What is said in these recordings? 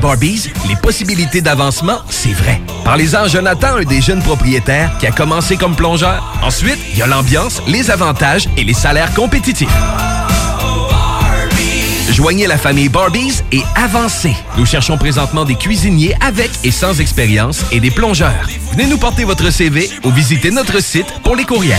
Barbies, les possibilités d'avancement, c'est vrai. Parlez-en à Jonathan, un des jeunes propriétaires qui a commencé comme plongeur. Ensuite, il y a l'ambiance, les avantages et les salaires compétitifs. Joignez la famille Barbies et avancez. Nous cherchons présentement des cuisiniers avec et sans expérience et des plongeurs. Venez nous porter votre CV ou visitez notre site pour les courriels.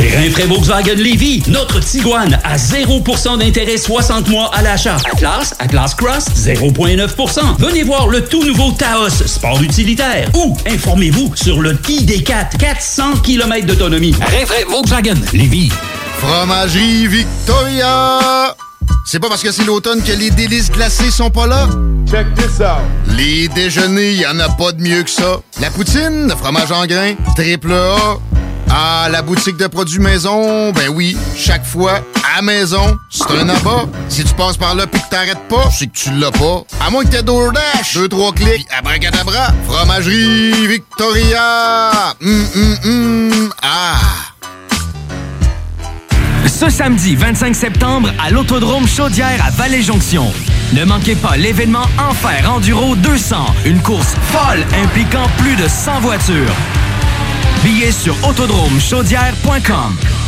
Chez Rinfraie Volkswagen Lévy, notre Tiguan à 0% d'intérêt 60 mois à l'achat. Atlas, Atlas Cross, 0,9%. Venez voir le tout nouveau Taos, sport utilitaire. Ou informez-vous sur le ID4, 400 km d'autonomie. Rinfraie Volkswagen Lévy. Fromagerie Victoria! C'est pas parce que c'est l'automne que les délices glacées sont pas là? Check this out! Les déjeuners, y en a pas de mieux que ça. La poutine, le fromage en grains, triple A. Ah, la boutique de produits maison, ben oui, chaque fois, à maison, c'est un abat. Si tu passes par là pis que t'arrêtes pas, c'est que tu l'as pas. À moins que t'aies DoorDash, deux, trois clics, abracadabra, fromagerie Victoria! Hum, hum, hum, ah! Ce samedi 25 septembre à l'Autodrome Chaudière à Vallée-Jonction. Ne manquez pas l'événement Enfer Enduro 200, une course folle impliquant plus de 100 voitures. Billets sur autodromechaudière.com.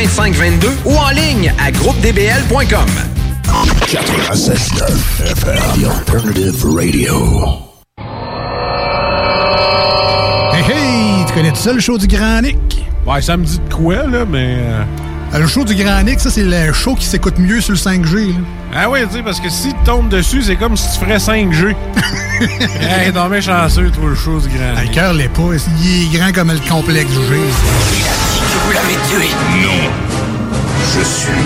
2522 ou en ligne à groupedbl.com. 96.9 FM, The Alternative Radio. Hey, hey! Tu connais ça, le show du Grand Nick? Ouais, ça me dit de quoi, là, mais... euh, Euh, Le show du Grand Nick, ça, c'est le show qui s'écoute mieux sur le 5G. là. Ah oui, tu sais, parce que si tu tombes dessus, c'est comme si tu ferais 5G. hey, non, mais chanceux, toi, le show du grand. Ah, Le cœur l'est pas. Il est grand comme le complexe du G. Vous l'avez tué. Non. Je suis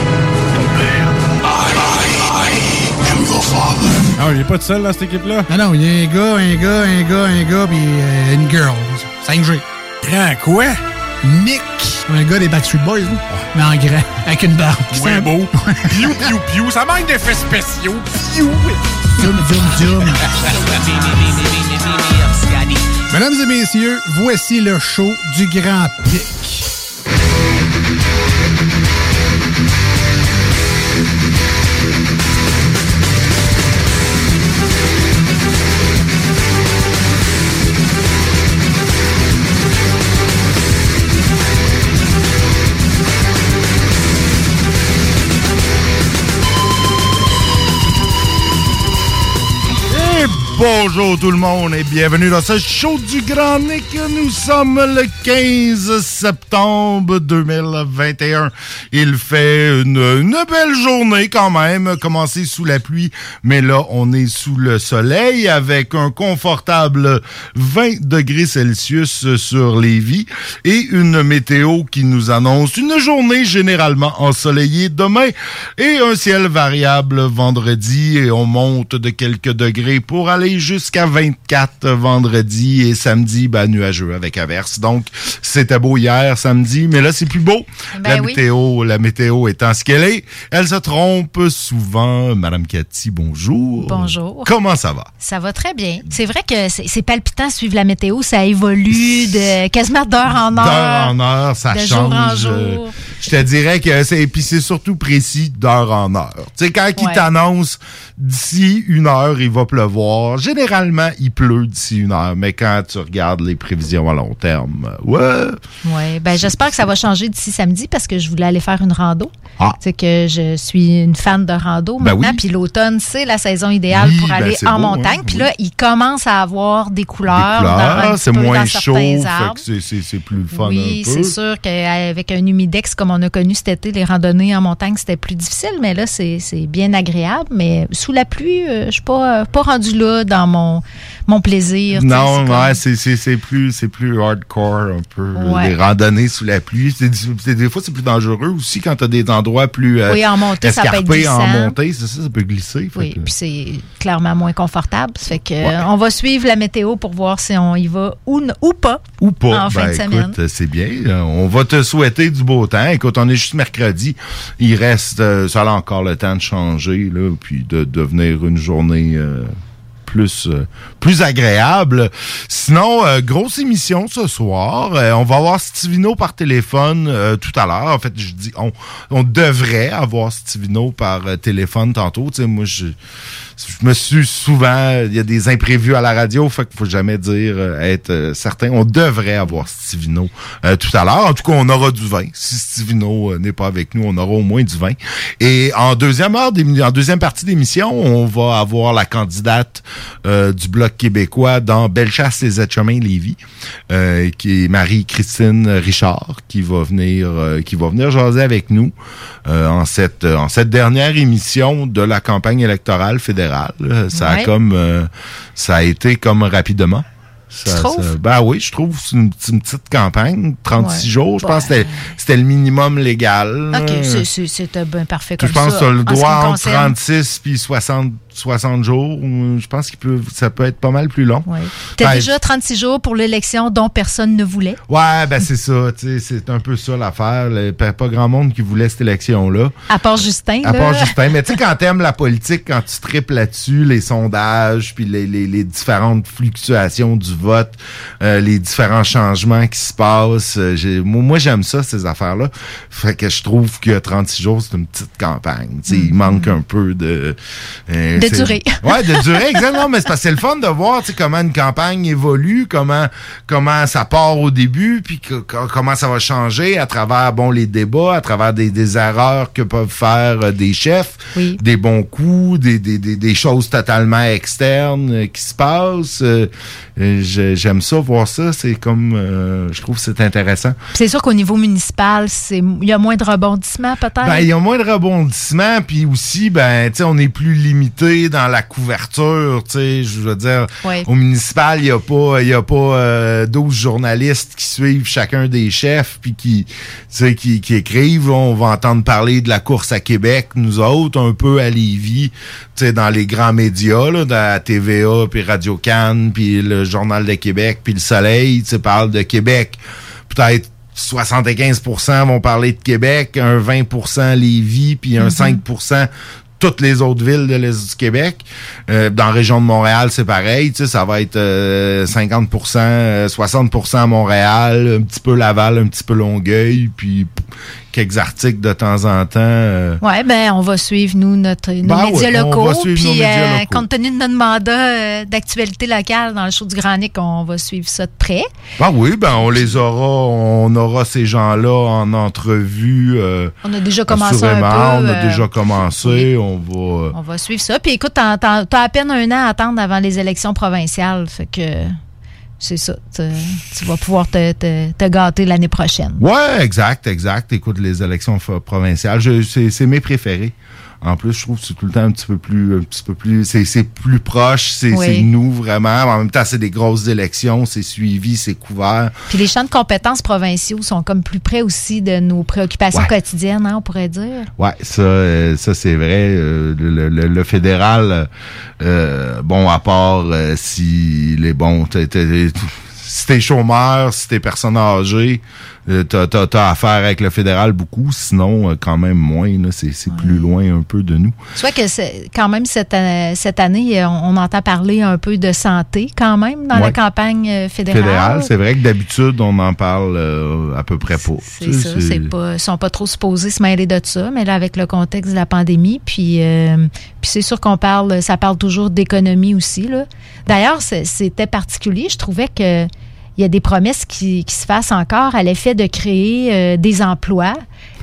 ton père. I, I, I am your father. Ah, il est pas tout seul dans cette équipe-là? Non, non, il y a un gars, un gars, un gars, un gars, puis euh, une girl. 5G. Grand quoi? Nick. Un gars des Backstreet Boys, là. mais en grand, avec une barbe. Ouais, C'est beau. Piou, piou, piou. Ça manque d'effets spéciaux. Piou. Zoom, zoom, zoom. Mesdames et messieurs, voici le show du Grand Pic. Bonjour tout le monde et bienvenue dans ce show du Grand Nick. Nous sommes le 15 septembre 2021. Il fait une, belle journée quand même, commencé sous la pluie, mais là on est sous le soleil avec un confortable 20 degrés Celsius sur Lévis et une météo qui nous annonce une journée généralement ensoleillée demain et un ciel variable vendredi et on monte de quelques degrés pour aller jusqu'à 24 vendredi et samedi, ben, nuageux avec averse. Donc, c'était beau hier, samedi, mais là, c'est plus beau. Ben la oui. météo, la météo étant ce qu'elle est, elle se trompe souvent. Madame Cathy, bonjour. Bonjour. Comment ça va? Ça va très bien. C'est vrai que c'est palpitant de suivre la météo. Ça évolue de quasiment d'heure en heure. D'heure en heure, ça de change. jour en Euh, jour. Je te dirais que c'est puis c'est surtout précis d'heure en heure. Tu sais quand ils Ouais. t'annoncent d'ici une heure il va pleuvoir, généralement il pleut d'ici une heure, mais quand tu regardes les prévisions à long terme, ouais. Ouais, ben j'espère que ça va changer d'ici samedi parce que je voulais aller faire une rando. Ah. Tu sais que je suis une fan de rando Ben maintenant, oui. puis l'automne c'est la saison idéale Oui, pour ben aller en beau, montagne. hein, Puis oui. là, il commence à avoir des couleurs, couleurs, c'est moins dans chaud, c'est- plus fun Oui, c'est sûr qu'avec un humidex comme on a connu cet été, les randonnées en montagne, c'était plus difficile, mais là, c'est c'est bien agréable. Mais sous la pluie, euh, je suis pas, pas rendu là dans mon, mon plaisir. Non, ouais, c'est- plus, c'est plus hardcore un peu. Ouais. Les randonnées sous la pluie. C'est- c'est- des fois, c'est plus dangereux aussi quand tu as des endroits plus euh, Oui, en montée, ça peut être en montée. C'est ça, ça peut glisser. Oui, que- puis c'est clairement moins confortable. Fait que Ouais. euh, on va suivre la météo pour voir si on y va ou, ou pas. Ou pas. En fin Ben, de semaine. écoute, c'est bien. Euh, On va te souhaiter du beau temps. Écoute, on est juste mercredi. Il reste, euh, ça a encore le temps de changer, là, puis de devenir une journée euh, plus, euh, plus agréable. Sinon, euh, grosse émission ce soir. On va avoir Stivino par téléphone tout à l'heure. En fait, je dis, on, on devrait avoir Stivino par téléphone tantôt. Tu sais, moi, je, je me suis souvent, il y a des imprévus à la radio, fait qu'il faut jamais dire euh, être euh, certain. On devrait avoir Stivino euh, tout à l'heure. En tout cas, on aura du vin. Si Stivino euh, n'est pas avec nous, on aura au moins du vin. Et en deuxième heure, en deuxième partie d'émission, on va avoir la candidate du Bloc québécois dans Bellechasse les Etchemins Lévis, qui est Marie-Christine Richard, qui va venir, qui va venir jaser avec nous en cette en cette dernière émission de la campagne électorale fédérale. Euh, Ça a Ouais. comme euh, ça a été comme rapidement. Ça, Tu trouves? ça- ben oui, je trouve que c'est une, petite campagne, 36 Ouais. jours. Je pense que c'était- c'était le minimum légal. OK, euh, bien parfait comme je pense ça. que tu as le droit entre concerne. 36 puis 60, 60 jours. Je pense que ça peut être pas mal plus long. Ouais. T'as Ben, déjà 36 jours pour l'élection dont personne ne voulait? Ouais, ben c'est ça. tu C'est un peu ça l'affaire. Pas pas grand monde qui voulait cette élection-là. À part Justin. À là. part Justin. Mais tu sais, quand t'aimes la politique, quand tu triples là-dessus, les sondages, puis les, les- les différentes fluctuations du vote, euh, les différents changements qui se passent, euh, moi, j'aime ça, ces affaires-là. Fait que je trouve que 36 jours, c'est une petite campagne. Tu Il manque un peu de... euh, De durée. Ouais, de durée, exactement. Mais c'est parce que c'est le fun de voir tu sais, comment une campagne évolue, comment comment ça part au début, puis que- comment ça va changer à travers bon les débats, à travers des, des erreurs que peuvent faire euh, des chefs, des bons coups, des, des, des, des choses totalement externes euh, qui se passent. Euh, J'aime ça, voir ça. C'est comme, euh, je trouve que c'est intéressant. C'est sûr qu'au niveau municipal, c'est il y a moins de rebondissements peut-être? Ben, il y a moins de rebondissements, puis aussi, ben, tu sais, on est plus limité dans la couverture, tu sais, je veux dire, au municipal, il y a pas, il y a pas euh, 12 journalistes qui suivent chacun des chefs, puis qui, tu sais, qui, qui écrivent, on va entendre parler de la course à Québec, nous autres, un peu à Lévis, tu sais, dans les grands médias, là, dans la TVA, puis Radio-Can, puis le Journal de Québec, puis le Soleil, tu sais, parle de Québec. Peut-être 75% vont parler de Québec, un 20% Lévis, puis un 5% toutes les autres villes de l'Est du Québec. Euh, dans la région de Montréal, c'est pareil. Tu sais, ça va être euh, 50% euh, 60% à Montréal, un petit peu Laval, un petit peu Longueuil, puis quelques articles de temps en temps. euh, Ouais, ben on va suivre nous notre nos Ben médias ouais, on locaux. va suivre nos puis médias euh, locaux. compte tenu de notre mandat euh, d'actualité locale dans le show du Grand Nick, on va suivre ça de près. Ah oui, ben on les aura, on aura ces gens-là en entrevue. On a déjà commencé un peu, On a déjà commencé. On va. On va suivre ça. Puis écoute, t'as à peine un an à attendre avant les élections provinciales. Fait que c'est ça. Tu, vas pouvoir te, te- te gâter l'année prochaine. Ouais, exact, exact. Écoute, les élections provinciales, c'est mes préférés. En plus, je trouve que c'est tout le temps un petit peu plus, un petit peu plus, c'est, c'est plus proche, c'est, Oui. c'est nous vraiment. En même temps, c'est des grosses élections, c'est suivi, c'est couvert. Puis les champs de compétences provinciaux sont comme plus près aussi de nos préoccupations Ouais. quotidiennes, hein, on pourrait dire. Ouais, ça, euh, ça c'est vrai. Euh, le, le- le fédéral, euh, bon, à part euh, si les bons, t'es- t'es- si t'es chômeur, si t'es personne âgée, euh, t'as, t'as, t'as affaire avec le fédéral beaucoup. Sinon, euh, quand même moins. Là, c'est, c'est plus loin un peu de nous. Soit que c'est- quand même cette, cette année, euh, on, on entend parler un peu de santé quand même dans la campagne euh, fédérale. Fédéral, c'est vrai que d'habitude, on en parle euh, à peu près pas. C'est Tu sais, ça, c'est pas, ils sont pas trop supposés se mêler de ça, mais là avec le contexte de la pandémie, puis puis c'est sûr qu'on parle, ça parle toujours d'économie aussi là. D'ailleurs, c'était particulier, je trouvais que il y a des promesses qui, qui se fassent encore à l'effet de créer euh, des emplois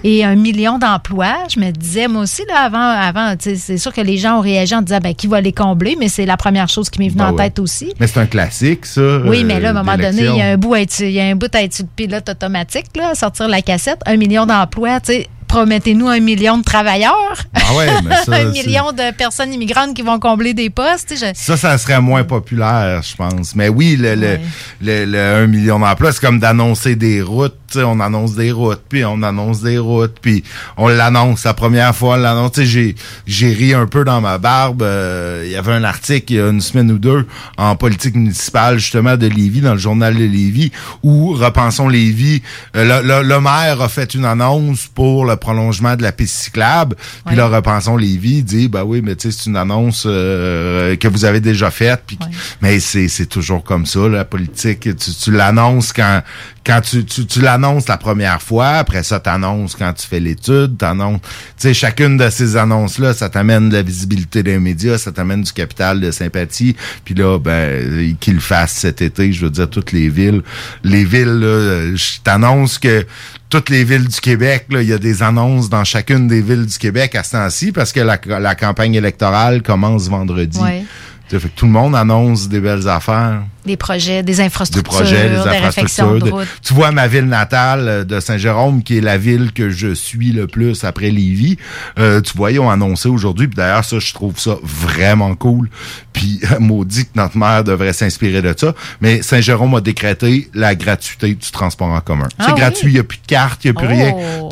et un million d'emplois. Je me disais, moi aussi, là, avant, avant c'est sûr que les gens ont réagi en disant, ben, qui va les combler, mais c'est la première chose qui m'est venue Ben en ouais. tête aussi. Mais c'est un classique, ça. Oui, euh, mais là, à un moment donné, il y a un bout à être, il y a un bout à être sur le pilote automatique, là, à sortir la cassette. Un million d'emplois, tu sais. Promettez-nous un million de travailleurs. Ah ouais, mais ça, un million de personnes immigrantes qui vont combler des postes. je- Ça, ça serait moins populaire, je pense. Mais oui, le, le, le, le 1 million d'emplois, c'est comme d'annoncer des routes. on annonce des routes, puis on annonce des routes, puis on l'annonce la première fois, on l'annonce. J'ai, j'ai ri un peu dans ma barbe. euh, Il y avait un article il y a une semaine ou deux en politique municipale, justement, de Lévis, dans le journal de Lévis, où Repensons Lévis, euh, le, le- le maire a fait une annonce pour le prolongement de la piste cyclable, puis là, Repensons Lévis dit, bah oui, mais tu sais, c'est une annonce euh, que vous avez déjà faite, puis mais c'est, c'est toujours comme ça, la politique. Tu, tu l'annonces quand, quand tu, tu, tu l'annonces la première fois, après ça, t'annonces quand tu fais l'étude, t'annonces. Tu sais, chacune de ces annonces-là, ça t'amène de la visibilité des médias, ça t'amène du capital de sympathie. Puis là, ben, qu'ils le fassent cet été, je veux dire, toutes les villes. Les villes, là, je t'annonce que toutes les villes du Québec, là, il y a des annonces dans chacune des villes du Québec à ce temps-ci parce que la, la campagne électorale commence vendredi. Ouais. Fait que tout le monde annonce des belles affaires Des projets, des des infrastructures, projets, des des réflexions infrastructures. de route. tu vois ma ville natale euh, de Saint-Jérôme, qui est la ville que je suis le plus après Lévis. Euh, tu vois, ils ont annoncé aujourd'hui. Puis d'ailleurs, ça, je trouve ça vraiment cool. Puis maudit que notre maire devrait s'inspirer de ça. Mais Saint-Jérôme a décrété la gratuité du transport en commun. Ah c'est oui? gratuit, il n'y a plus de carte, il n'y a plus Oh, rien. Oh,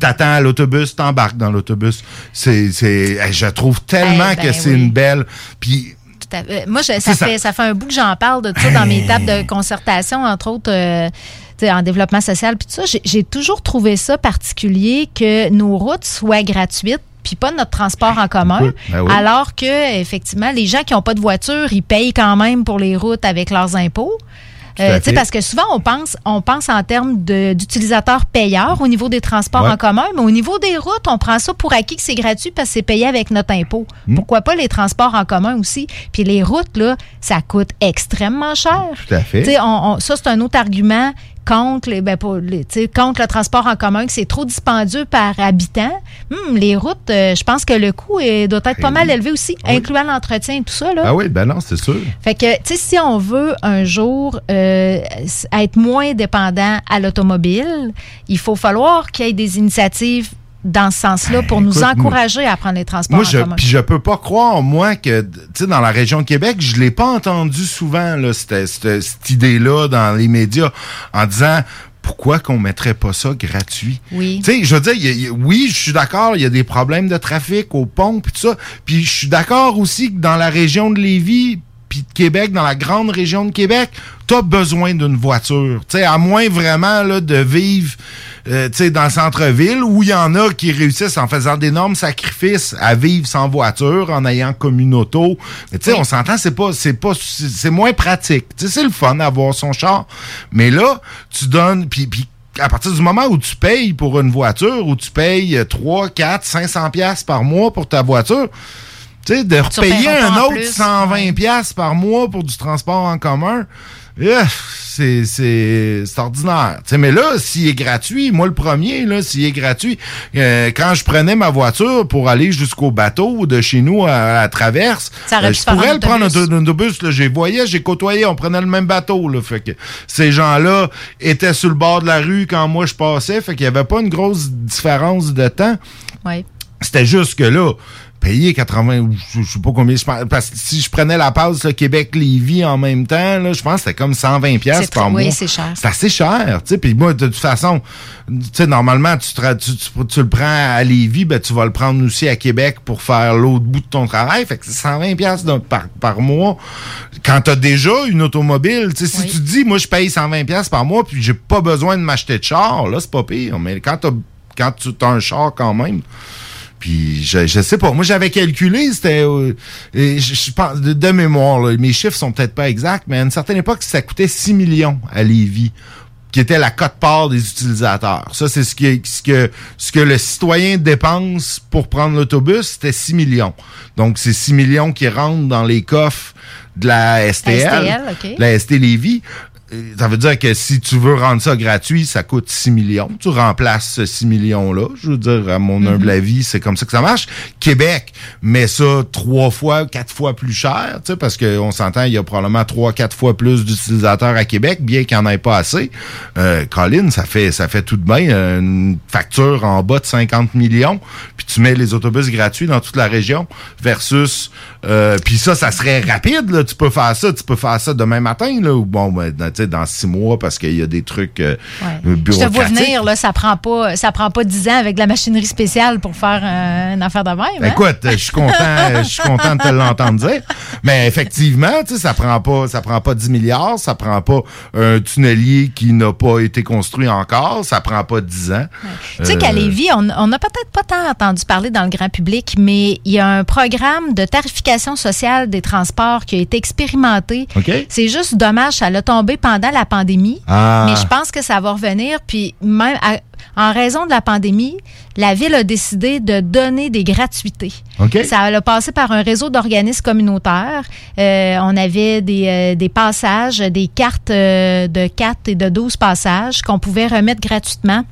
t'attends à l'autobus, t'embarques dans l'autobus. C'est, c'est, je trouve tellement Eh ben que c'est oui. une belle. Puis Tout à fait. Moi, je- ça, fait, ça fait un bout que j'en parle de ça dans mes tables de concertation, entre autres. euh, en développement social, puis tout ça, j'ai- toujours trouvé ça particulier que nos routes soient gratuites, puis pas notre transport en commun, ben oui. alors que effectivement, les gens qui n'ont pas de voiture, ils payent quand même pour les routes avec leurs impôts. Euh, tu sais, fait. parce que souvent, on pense, on pense en termes de- d'utilisateurs payeurs au niveau des transports Ouais. en commun, mais au niveau des routes, on prend ça pour acquis que c'est gratuit parce que c'est payé avec notre impôt. Hmm. Pourquoi pas les transports en commun aussi? Puis les routes, là, ça coûte extrêmement cher. Tout à fait. Tu sais, on- on- ça, c'est un autre argument contre, les, ben, les- sais, contre le transport en commun, que c'est trop dispendieux par habitant. Hum, les routes, euh, je pense que le coût est- doit être pas mal élevé aussi, incluant l'entretien et tout ça. Là. ah oui, ben non, c'est sûr. Fait que, tu sais, si on veut un jour euh, être moins dépendant à l'automobile, il faut falloir qu'il y ait des initiatives dans ce sens-là pour nous écoute, encourager à prendre les transports Moi, en je, commun. puis je peux pas croire, moi, que, tu sais, dans la région de Québec, je l'ai pas entendu souvent, là, cette, cette- cette idée-là dans les médias, en disant, pourquoi qu'on mettrait pas ça gratuit? Oui. Tu sais, je veux dire, il y a- il y a- oui, je suis d'accord, il y a des problèmes de trafic au pont, puis tout ça. Puis je suis d'accord aussi que dans la région de Lévis, puis de Québec, dans la grande région de Québec, t'as besoin d'une voiture. Tu sais, à moins vraiment là, de vivre euh, tu sais, dans le centre-ville, où il y en a qui réussissent en faisant d'énormes sacrifices à vivre sans voiture, en ayant comme une auto. Mais tu sais, on s'entend, c'est pas, c'est pas, c'est moins pratique. Tu sais, c'est le fun d'avoir son char. Mais là, tu donnes, puis, puis à partir du moment où tu payes pour une voiture, où tu payes 3, 4, 500 pièces par mois pour ta voiture, tu sais, de Tu repayer un autre plus, 120 pièces par mois pour du transport en commun, c'est c'est c'est ordinaire. Tu sais, mais là, s'il est gratuit, moi le premier, là, s'il est gratuit, euh, quand je prenais ma voiture pour aller jusqu'au bateau de chez nous à, à la traverse, Ça euh, je pourrais le prendre en autobus. Là, j'ai voyé, j'ai côtoyé, on prenait le même bateau. Là, fait que ces gens-là étaient sur le bord de la rue quand moi je passais, fait qu'il y avait pas une grosse différence de temps. Oui. C'était juste que là, payer 80 ou je sais pas combien. Je pense, parce que si je prenais la passe Québec Lévis en même temps là, je pense que c'était comme 120 pièces par mois. Oui, c'est cher. C'est assez cher, tu sais. Puis moi de toute façon, tu sais normalement tu, te- tu, tu- tu le prends à Lévis, ben tu vas le prendre aussi à Québec pour faire l'autre bout de ton travail, fait que c'est 120 pièces par, par mois. Quand tu as déjà une automobile, tu sais si tu te dis moi je paye 120 pièces par mois puis j'ai pas besoin de m'acheter de char, là c'est pas pire, mais quand tu quand tu as un char quand même, puis je, je sais pas. Moi, j'avais calculé, c'était euh, je, je pense de, de mémoire, là, mes chiffres sont peut-être pas exacts, mais à une certaine époque, ça coûtait 6 millions à Lévis qui était la cote-part des utilisateurs. Ça, c'est ce, qui, ce, que, ce que le citoyen dépense pour prendre l'autobus, c'était 6 millions. Donc, c'est 6 millions qui rentrent dans les coffres de la STL, STL, ok. la ST Lévis. Ça veut dire que si tu veux rendre ça gratuit, ça coûte 6 millions. Tu remplaces ce 6 millions-là. Je veux dire, à mon humble avis, c'est comme ça que ça marche. Québec met ça trois fois, quatre fois plus cher, tu sais, parce qu'on s'entend, il y a probablement trois, quatre fois plus d'utilisateurs à Québec, bien qu'il n'y en ait pas assez. Euh, Colin, ça fait, ça fait tout de bien euh, une facture en bas de 50 millions, puis tu mets les autobus gratuits dans toute la région versus... Euh, puis ça, ça serait rapide, là. Tu peux faire ça, tu peux faire ça demain matin, là, ou bon, ben, sais, dans six mois, parce qu'il y a des trucs euh, Je te vois bureaucratiques. venir, là, ça prend pas ça prend pas 10 ans avec de la machinerie spéciale pour faire euh, une affaire de même. hein? Écoute, je suis content, je suis content de te l'entendre dire. Mais effectivement, tu sais, ça prend pas, ça prend pas 10 milliards, ça prend pas un tunnelier qui n'a pas été construit encore, ça prend pas 10 ans. Tu sais qu'à Euh, Lévis, on n'a peut-être pas tant entendu parler dans le grand public, mais il y a un programme de tarification sociale des transports qui a été expérimenté. C'est juste dommage, ça l'a tombé pendant la pandémie. Ah. Mais je pense que ça va revenir. Puis même à- en raison de la pandémie, la ville a décidé de donner des gratuités. Ça a passé par un réseau d'organismes communautaires. Euh, on avait des, euh, des passages, des cartes euh, de 4 et de 12 passages qu'on pouvait remettre gratuitement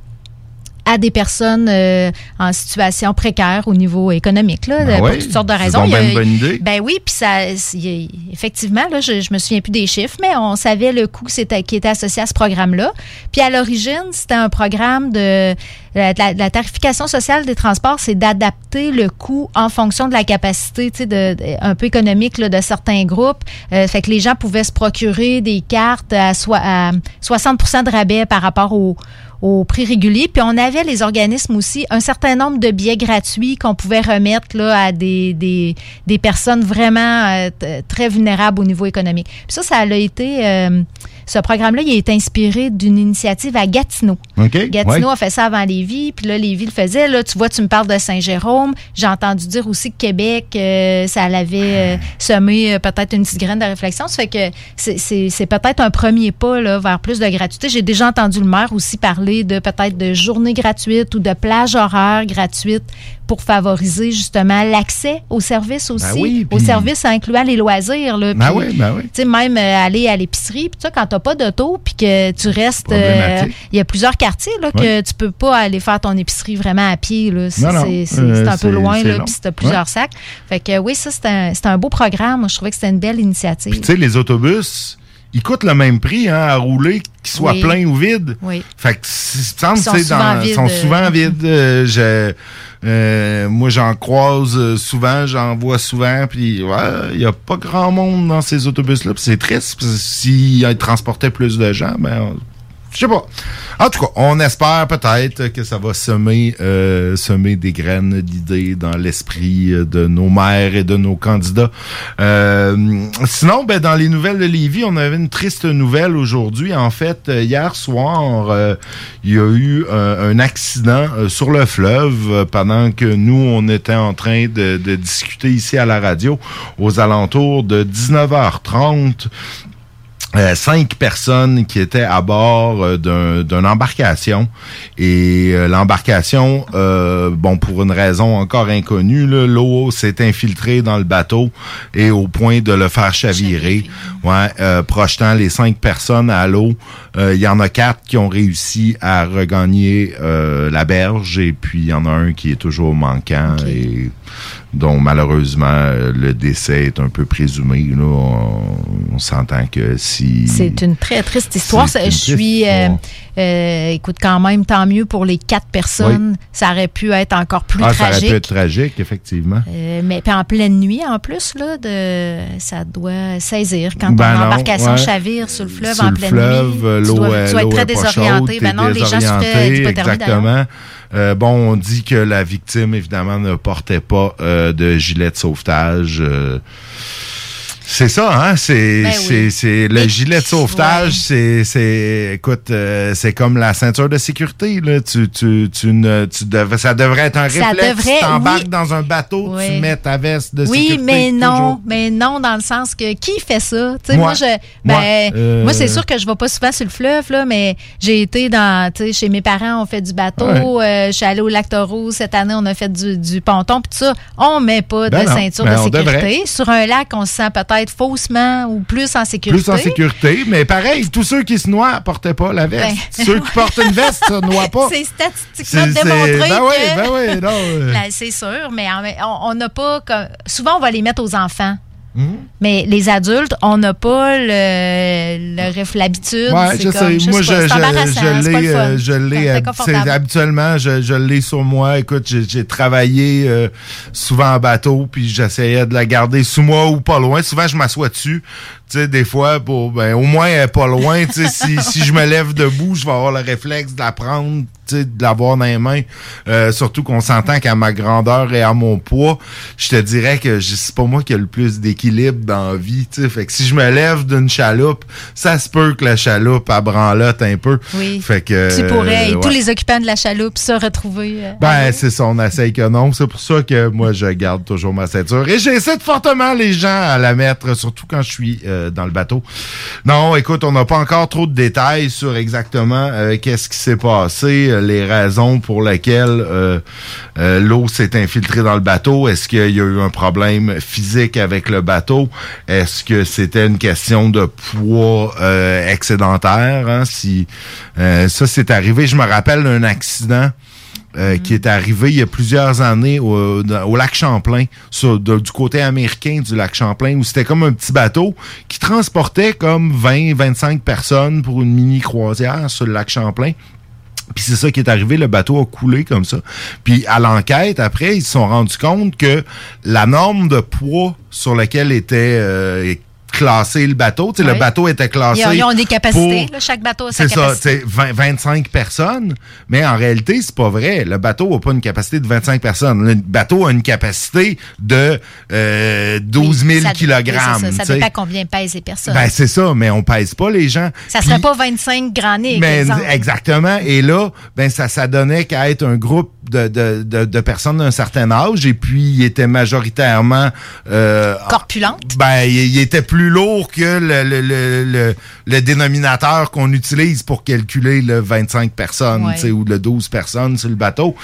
à des personnes euh, en situation précaire au niveau économique, là, Ben pour toutes sortes de raisons. Il y a- ben une bonne idée. Ben oui, puis ça, effectivement, là, je, je me souviens plus des chiffres, mais on savait le coût c'était- qui était associé à ce programme-là. Puis à l'origine, c'était un programme de la, la- tarification sociale des transports, c'est d'adapter le coût en fonction de la capacité, tu sais, de, de- un peu économique là, de certains groupes. Euh, fait que les gens pouvaient se procurer des cartes à, soi- à 60 de rabais par rapport au au prix régulier. Puis on avait les organismes aussi, un certain nombre de billets gratuits qu'on pouvait remettre là, à des, des, des personnes vraiment euh, très vulnérables au niveau économique. Puis ça, ça a été... euh, ce programme-là, il été inspiré d'une initiative à Gatineau. Gatineau ouais. a fait ça avant Lévis, puis là, Lévis le faisait. Là, tu vois, tu me parles de Saint-Jérôme. J'ai entendu dire aussi que Québec, euh, ça l'avait euh, semé euh, peut-être une petite graine de réflexion. Ça fait que c'est peut-être un premier pas là, vers plus de gratuité. J'ai déjà entendu le maire aussi parler de peut-être de journées gratuites ou de plages horaires gratuites pour favoriser justement l'accès aux services aussi, oui, aux services incluant les loisirs. Là, Ben oui, ben oui. tu sais, même euh, aller à l'épicerie, puis ça, quand t'as pas d'auto, puis que tu restes, euh, il y a plusieurs quartiers là, que tu peux pas aller faire ton épicerie vraiment à pied. C'est Euh, c'est un peu loin, puis t'as plusieurs Ouais. sacs. Fait que oui, ça, c'est un, un beau programme. Moi, Je trouvais que c'était une belle initiative. Puis tu sais, les autobus, ils coûtent le même prix hein, à rouler, qu'ils soient Oui. pleins ou vides. Oui. Fait que, si- semble, Ils sont souvent dans- vides, sont souvent vides. Euh, je- euh, moi, j'en croise euh, souvent, j'en vois souvent, puis ouais, il y a pas grand monde dans ces autobus-là. c'est triste, s'ils transportaient plus de gens, ben, je sais pas. En tout cas, on espère peut-être que ça va semer, euh, semer des graines d'idées dans l'esprit de nos maires et de nos candidats. Euh, sinon, ben, dans les nouvelles de Lévis, on avait une triste nouvelle aujourd'hui. En fait, hier soir, euh, il y a eu euh, un accident sur le fleuve pendant que nous, on était en train de discuter ici à la radio aux alentours de 19h30. Euh, cinq personnes qui étaient à bord euh, d'un- d'une embarcation. Et euh, l'embarcation, euh, bon pour une raison encore inconnue, l'eau s'est infiltrée dans le bateau et au point de le faire chavirer, ouais, euh, projetant les cinq personnes à l'eau. Euh, Il y en a quatre qui ont réussi à regagner euh, la berge et puis il y en a un qui est toujours manquant et dont malheureusement euh, le décès est un peu présumé. Là. On, on s'entend que si... C'est une très triste histoire. Je suis, euh, histoire. euh, écoute, quand même, tant mieux pour les quatre personnes. Ça aurait pu être encore plus ah, ça aurait tragique. pu être tragique, effectivement. Euh, mais puis en pleine nuit, en plus, là, de, ça doit saisir quand Ben embarcation ouais. chavire sur le fleuve Sur en le pleine fleuve, nuit. tu l'eau dois, tu dois être très désorienté. chaude, Ben non, les gens d'ailleurs. Exactement. Euh, bon, on dit que la victime, évidemment, ne portait pas euh, de gilet de sauvetage. euh, c'est ça, hein? C'est, Ben oui. le gilet de sauvetage, c'est, c'est, écoute, euh, c'est comme la ceinture de sécurité, là. Tu, tu, tu ne, tu devrais, ça devrait être un Ça réflexe. devrait, tu t'embarques oui. dans un bateau, Oui. tu mets ta veste de Oui, sécurité. mais non, toujours. mais non, dans le sens que qui fait ça? Moi. moi, je, ben, Moi, euh, moi, c'est sûr que je vais pas souvent sur le fleuve, là, mais j'ai été dans, tu sais, chez mes parents, on fait du bateau. euh, je suis allée au lac Taureau cette année, on a fait du, du ponton, puis ça. On met pas Ben de non, ceinture de on sécurité. devrait. Sur un lac, on se sent peut-être faussement ou plus en sécurité. Plus en sécurité, mais pareil, tous ceux qui se noient portaient pas la veste. Ben, ceux qui portent une veste se noient pas. C'est statistiquement démontré ben oui, que... ben oui, non, euh. Là, C'est sûr, mais on n'a pas... comme- Souvent, on va les mettre aux enfants. Mhm. Mais les adultes, on n'a pas le, le l'habitude. Ouais, je comme- sais. Moi, je, je, je l'ai, euh, je l'ai, C'est euh, habituellement, je, je l'ai sur moi. Écoute, j'ai, j'ai travaillé euh, souvent en bateau, puis j'essayais de la garder sous moi ou pas loin. Souvent, je m'assois dessus. Tu sais, des fois, pour, ben, au moins, elle est pas loin. Tu sais, si, si je me lève debout, je vais avoir le réflexe de la prendre, de l'avoir dans les mains. Euh, surtout qu'on s'entend qu'à ma grandeur et à mon poids, je te dirais que je- c'est pas moi qui ai le plus d'équilibre dans la vie. Tu sais, fait que si je me lève d'une chaloupe, ça se peut que la chaloupe elle branlotte un peu. Oui. Fait que Tu pourrais, et euh, tous les occupants de la chaloupe se retrouver. euh, Ben, c'est ça, on essaye que non. C'est pour ça que moi, je garde toujours ma ceinture. Et j'essaie fortement les gens à la mettre, surtout quand je suis euh, dans le bateau. Non, écoute, on n'a pas encore trop de détails sur exactement euh, qu'est-ce qui s'est passé, euh, les raisons pour lesquelles euh, euh, l'eau s'est infiltrée dans le bateau. Est-ce qu'il y a eu un problème physique avec le bateau? Est-ce que c'était une question de poids euh, excédentaire? hein? Si euh, ça c'est arrivé, je me rappelle d'un accident euh, qui est arrivé il y a plusieurs années au, au lac Champlain, sur, du côté américain du lac Champlain, où c'était comme un petit bateau qui transportait comme 20-25 personnes pour une mini croisière sur le lac Champlain. Puis c'est ça qui est arrivé, le bateau a coulé comme ça. Puis à l'enquête, après, ils se sont rendus compte que la norme de poids sur laquelle était euh, classé le bateau, le bateau était classé. Ils ont, ils ont des capacités. pour- là, chaque bateau a sa c'est ça, capacité. c'est 20 25 personnes, mais en réalité, c'est pas vrai. Le bateau n'a pas une capacité de 25 personnes. Le bateau a une capacité de euh, 12 000 Ça- kilogrammes. c'est Ça, ça dépend combien pèsent les personnes. Ben, c'est ça, mais on pèse pas les gens. ça serait pas 25 grands nez, mais exemple. exactement. Et là, ben ça, ça donnait qu'à être un groupe de, de, de, de personnes d'un certain âge. Et puis, il était majoritairement euh, Corpulente. ben, il, était plus lourd que le, le, le, le, le dénominateur qu'on utilise pour calculer le 25 personnes, Ouais. tu ou le 12 personnes sur le bateau.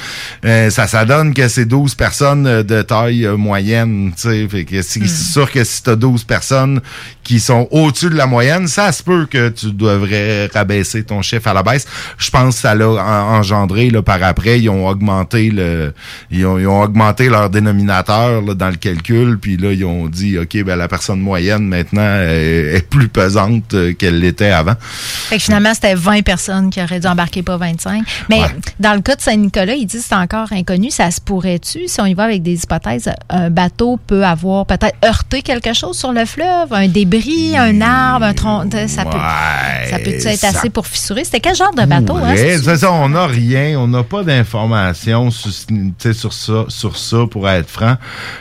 Euh, ça, ça donne que c'est 12 personnes euh, de taille euh, moyenne, tu sais. Fait que c'est Hmm. sûr que si t'as 12 personnes qui sont au-dessus de la moyenne, ça se peut que tu devrais rabaisser ton chiffre à la baisse. Je pense que ça l'a en- engendré, là, par après, ils ont augmenté le, ils ont, ils ont augmenté leur dénominateur, là, dans le calcul, puis là, ils ont dit, OK, ben, la personne moyenne, maintenant, est, est plus pesante euh, qu'elle l'était avant. Fait que finalement, c'était 20 personnes qui auraient dû embarquer, pas 25. Mais Ouais. dans le cas de Saint-Nicolas, ils disent c'est encore inconnu. Ça se pourrait-tu, si on y va avec des hypothèses, un bateau peut avoir peut-être heurté quelque chose sur le fleuve, un débris, un arbre, un tronc? Ça peut, ça peut être ça assez pour fissurer? C'était quel genre de bateau? hein, Ouais, ça, on n'a rien, on n'a pas d'informations sur, ça, sur ça, pour être franc.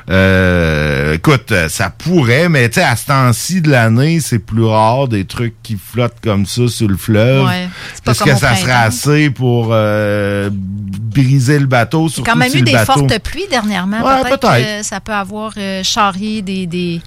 Euh, écoute, euh, ça pourrait, mais tu sais, à ce temps-ci de l'année, c'est plus rare des trucs qui flottent comme ça sur le fleuve. Ouais, Est-ce que ça serait assez pour euh, briser le bateau? Il y a quand même eu des bateau- fortes pluies dernièrement. Ouais, peut-être que ça peut avoir charrié des, des,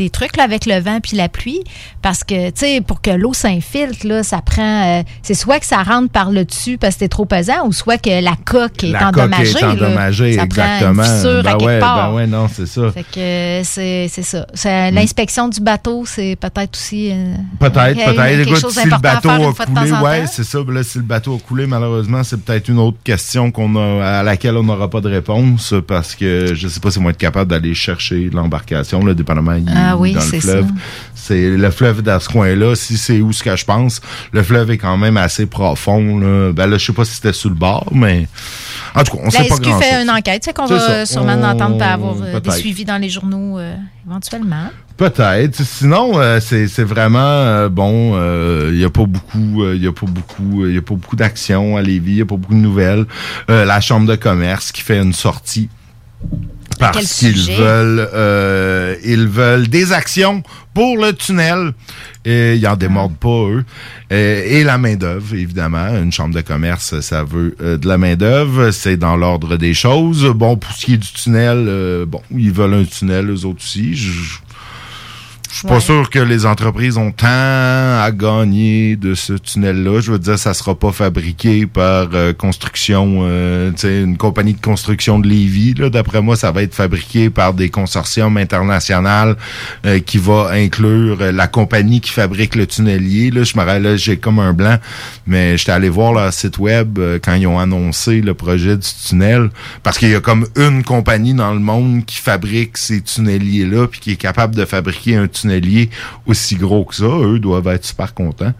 des trucs là, avec le vent puis la pluie. Parce que, tu sais, pour que l'eau s'infiltre, là, ça prend. euh, c'est soit que ça rentre par le dessus parce que c'est trop pesant, ou soit que la coque est La endommagée. coque est là. endommagée, ça prend exactement. Une à ben quelque ouais, part. ben ouais, non, c'est ça. Fait que euh, c'est c'est ça. Mm. L'inspection du bateau, c'est peut-être aussi. euh, Peut-être, peut-être. Écoute, si le bateau a coulé, ouais, c'est ça. Ben Là, si le bateau a coulé, malheureusement, c'est peut-être une autre question qu'on a, à laquelle on n'aura pas de réponse parce que je sais pas si on va être capable d'aller chercher l'embarcation, là, dépendamment est Ah oui, dans le c'est fleuve. ça. C'est le fleuve dans ce coin-là. Si c'est où ce que je pense, le fleuve est quand même assez profond. Là. Ben là, je sais pas si c'était sous le bord, mais en tout cas, on La sait pas grand fait une enquête? C'est qu'on va ça. sûrement On- entendre avoir euh, des suivis dans les journaux euh, éventuellement. Peut-être. Sinon, euh, c'est vraiment euh, bon. Il n'y a pas beaucoup, il y a pas beaucoup, il y a pas beaucoup d'actions à Lévis. Il y a pas beaucoup de nouvelles. Euh, la chambre de commerce qui fait une sortie parce qu'ils veulent, euh, ils veulent des actions pour le tunnel. Et ils en démordent pas eux. Et la main d'œuvre, évidemment. Une chambre de commerce, ça veut euh, de la main d'œuvre. C'est dans l'ordre des choses. Bon, pour ce qui est du tunnel, euh, bon, ils veulent un tunnel, eux autres aussi. Je suis pas sûr que les entreprises ont tant à gagner de ce tunnel-là. Je veux dire, ça sera pas fabriqué par euh, construction, euh, une compagnie de construction de Lévis. D'après moi, ça va être fabriqué par des consortiums internationaux euh, qui va inclure euh, la compagnie qui fabrique le tunnelier. Là, je me rappelle, là, j'ai comme un blanc, mais j'étais allé voir leur site web euh, quand ils ont annoncé le projet du tunnel, parce qu'il y a comme une compagnie dans le monde qui fabrique ces tunneliers-là, puis qui est capable de fabriquer un tunnelier aussi gros que ça. Eux doivent être super contents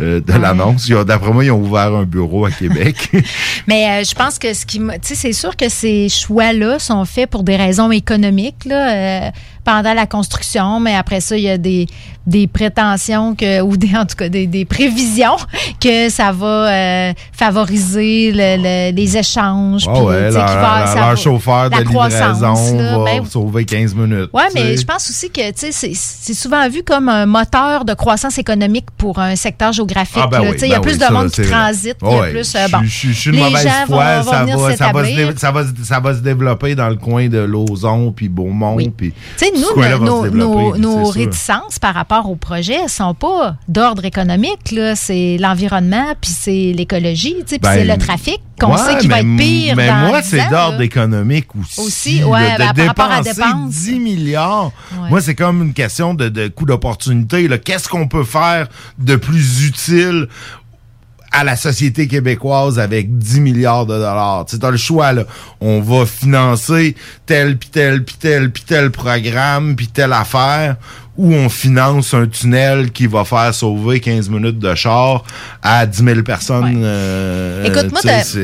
euh, de l'annonce. D'après moi, ils ont ouvert un bureau à Québec. Mais euh, je pense que ce qui tu sais c'est sûr que ces choix-là sont faits pour des raisons économiques là, euh, pendant la construction, mais après ça il y a des des prétentions que ou des en tout cas des, des prévisions que ça va euh, favoriser le- le- les échanges puis, ouais, leur, va- leur- leur va- chauffeur la de croissance, livraison là, va ben, sauver 15 minutes. oui, mais je pense aussi que tu sais, c'est souvent vu comme un moteur de croissance économique pour un secteur géographique. Ah, ben oui, il y a ben plus oui, de ça, monde qui transite. il y a Ouais, plus, euh, je- bon, je, je suis une mauvaise vont- foi, vont ça, va, ça, va ça, va, se- développer dans le coin de Lauson, puis Beaumont, puis Tu sais, ce nous, nos, nos, réticences par rapport au projet sont pas d'ordre économique. C'est l'environnement, puis c'est l'écologie, puis Ben, c'est le trafic qu'on ouais, sait qui va être pire Mais dans moi, 10 c'est d'ordre économique aussi. Aussi, de ben, par rapport à dépenser dépenses. 10 milliards. Ouais. Moi, c'est comme une question de, de coût d'opportunité. Qu'est-ce qu'on peut faire de plus utile à la société québécoise avec 10 milliards de dollars. Tu as le choix, là. On va financer tel, puis tel, puis tel, puis tel programme, puis telle affaire, ou on finance un tunnel qui va faire sauver 15 minutes de char à 10 000 personnes. euh, Écoute, moi,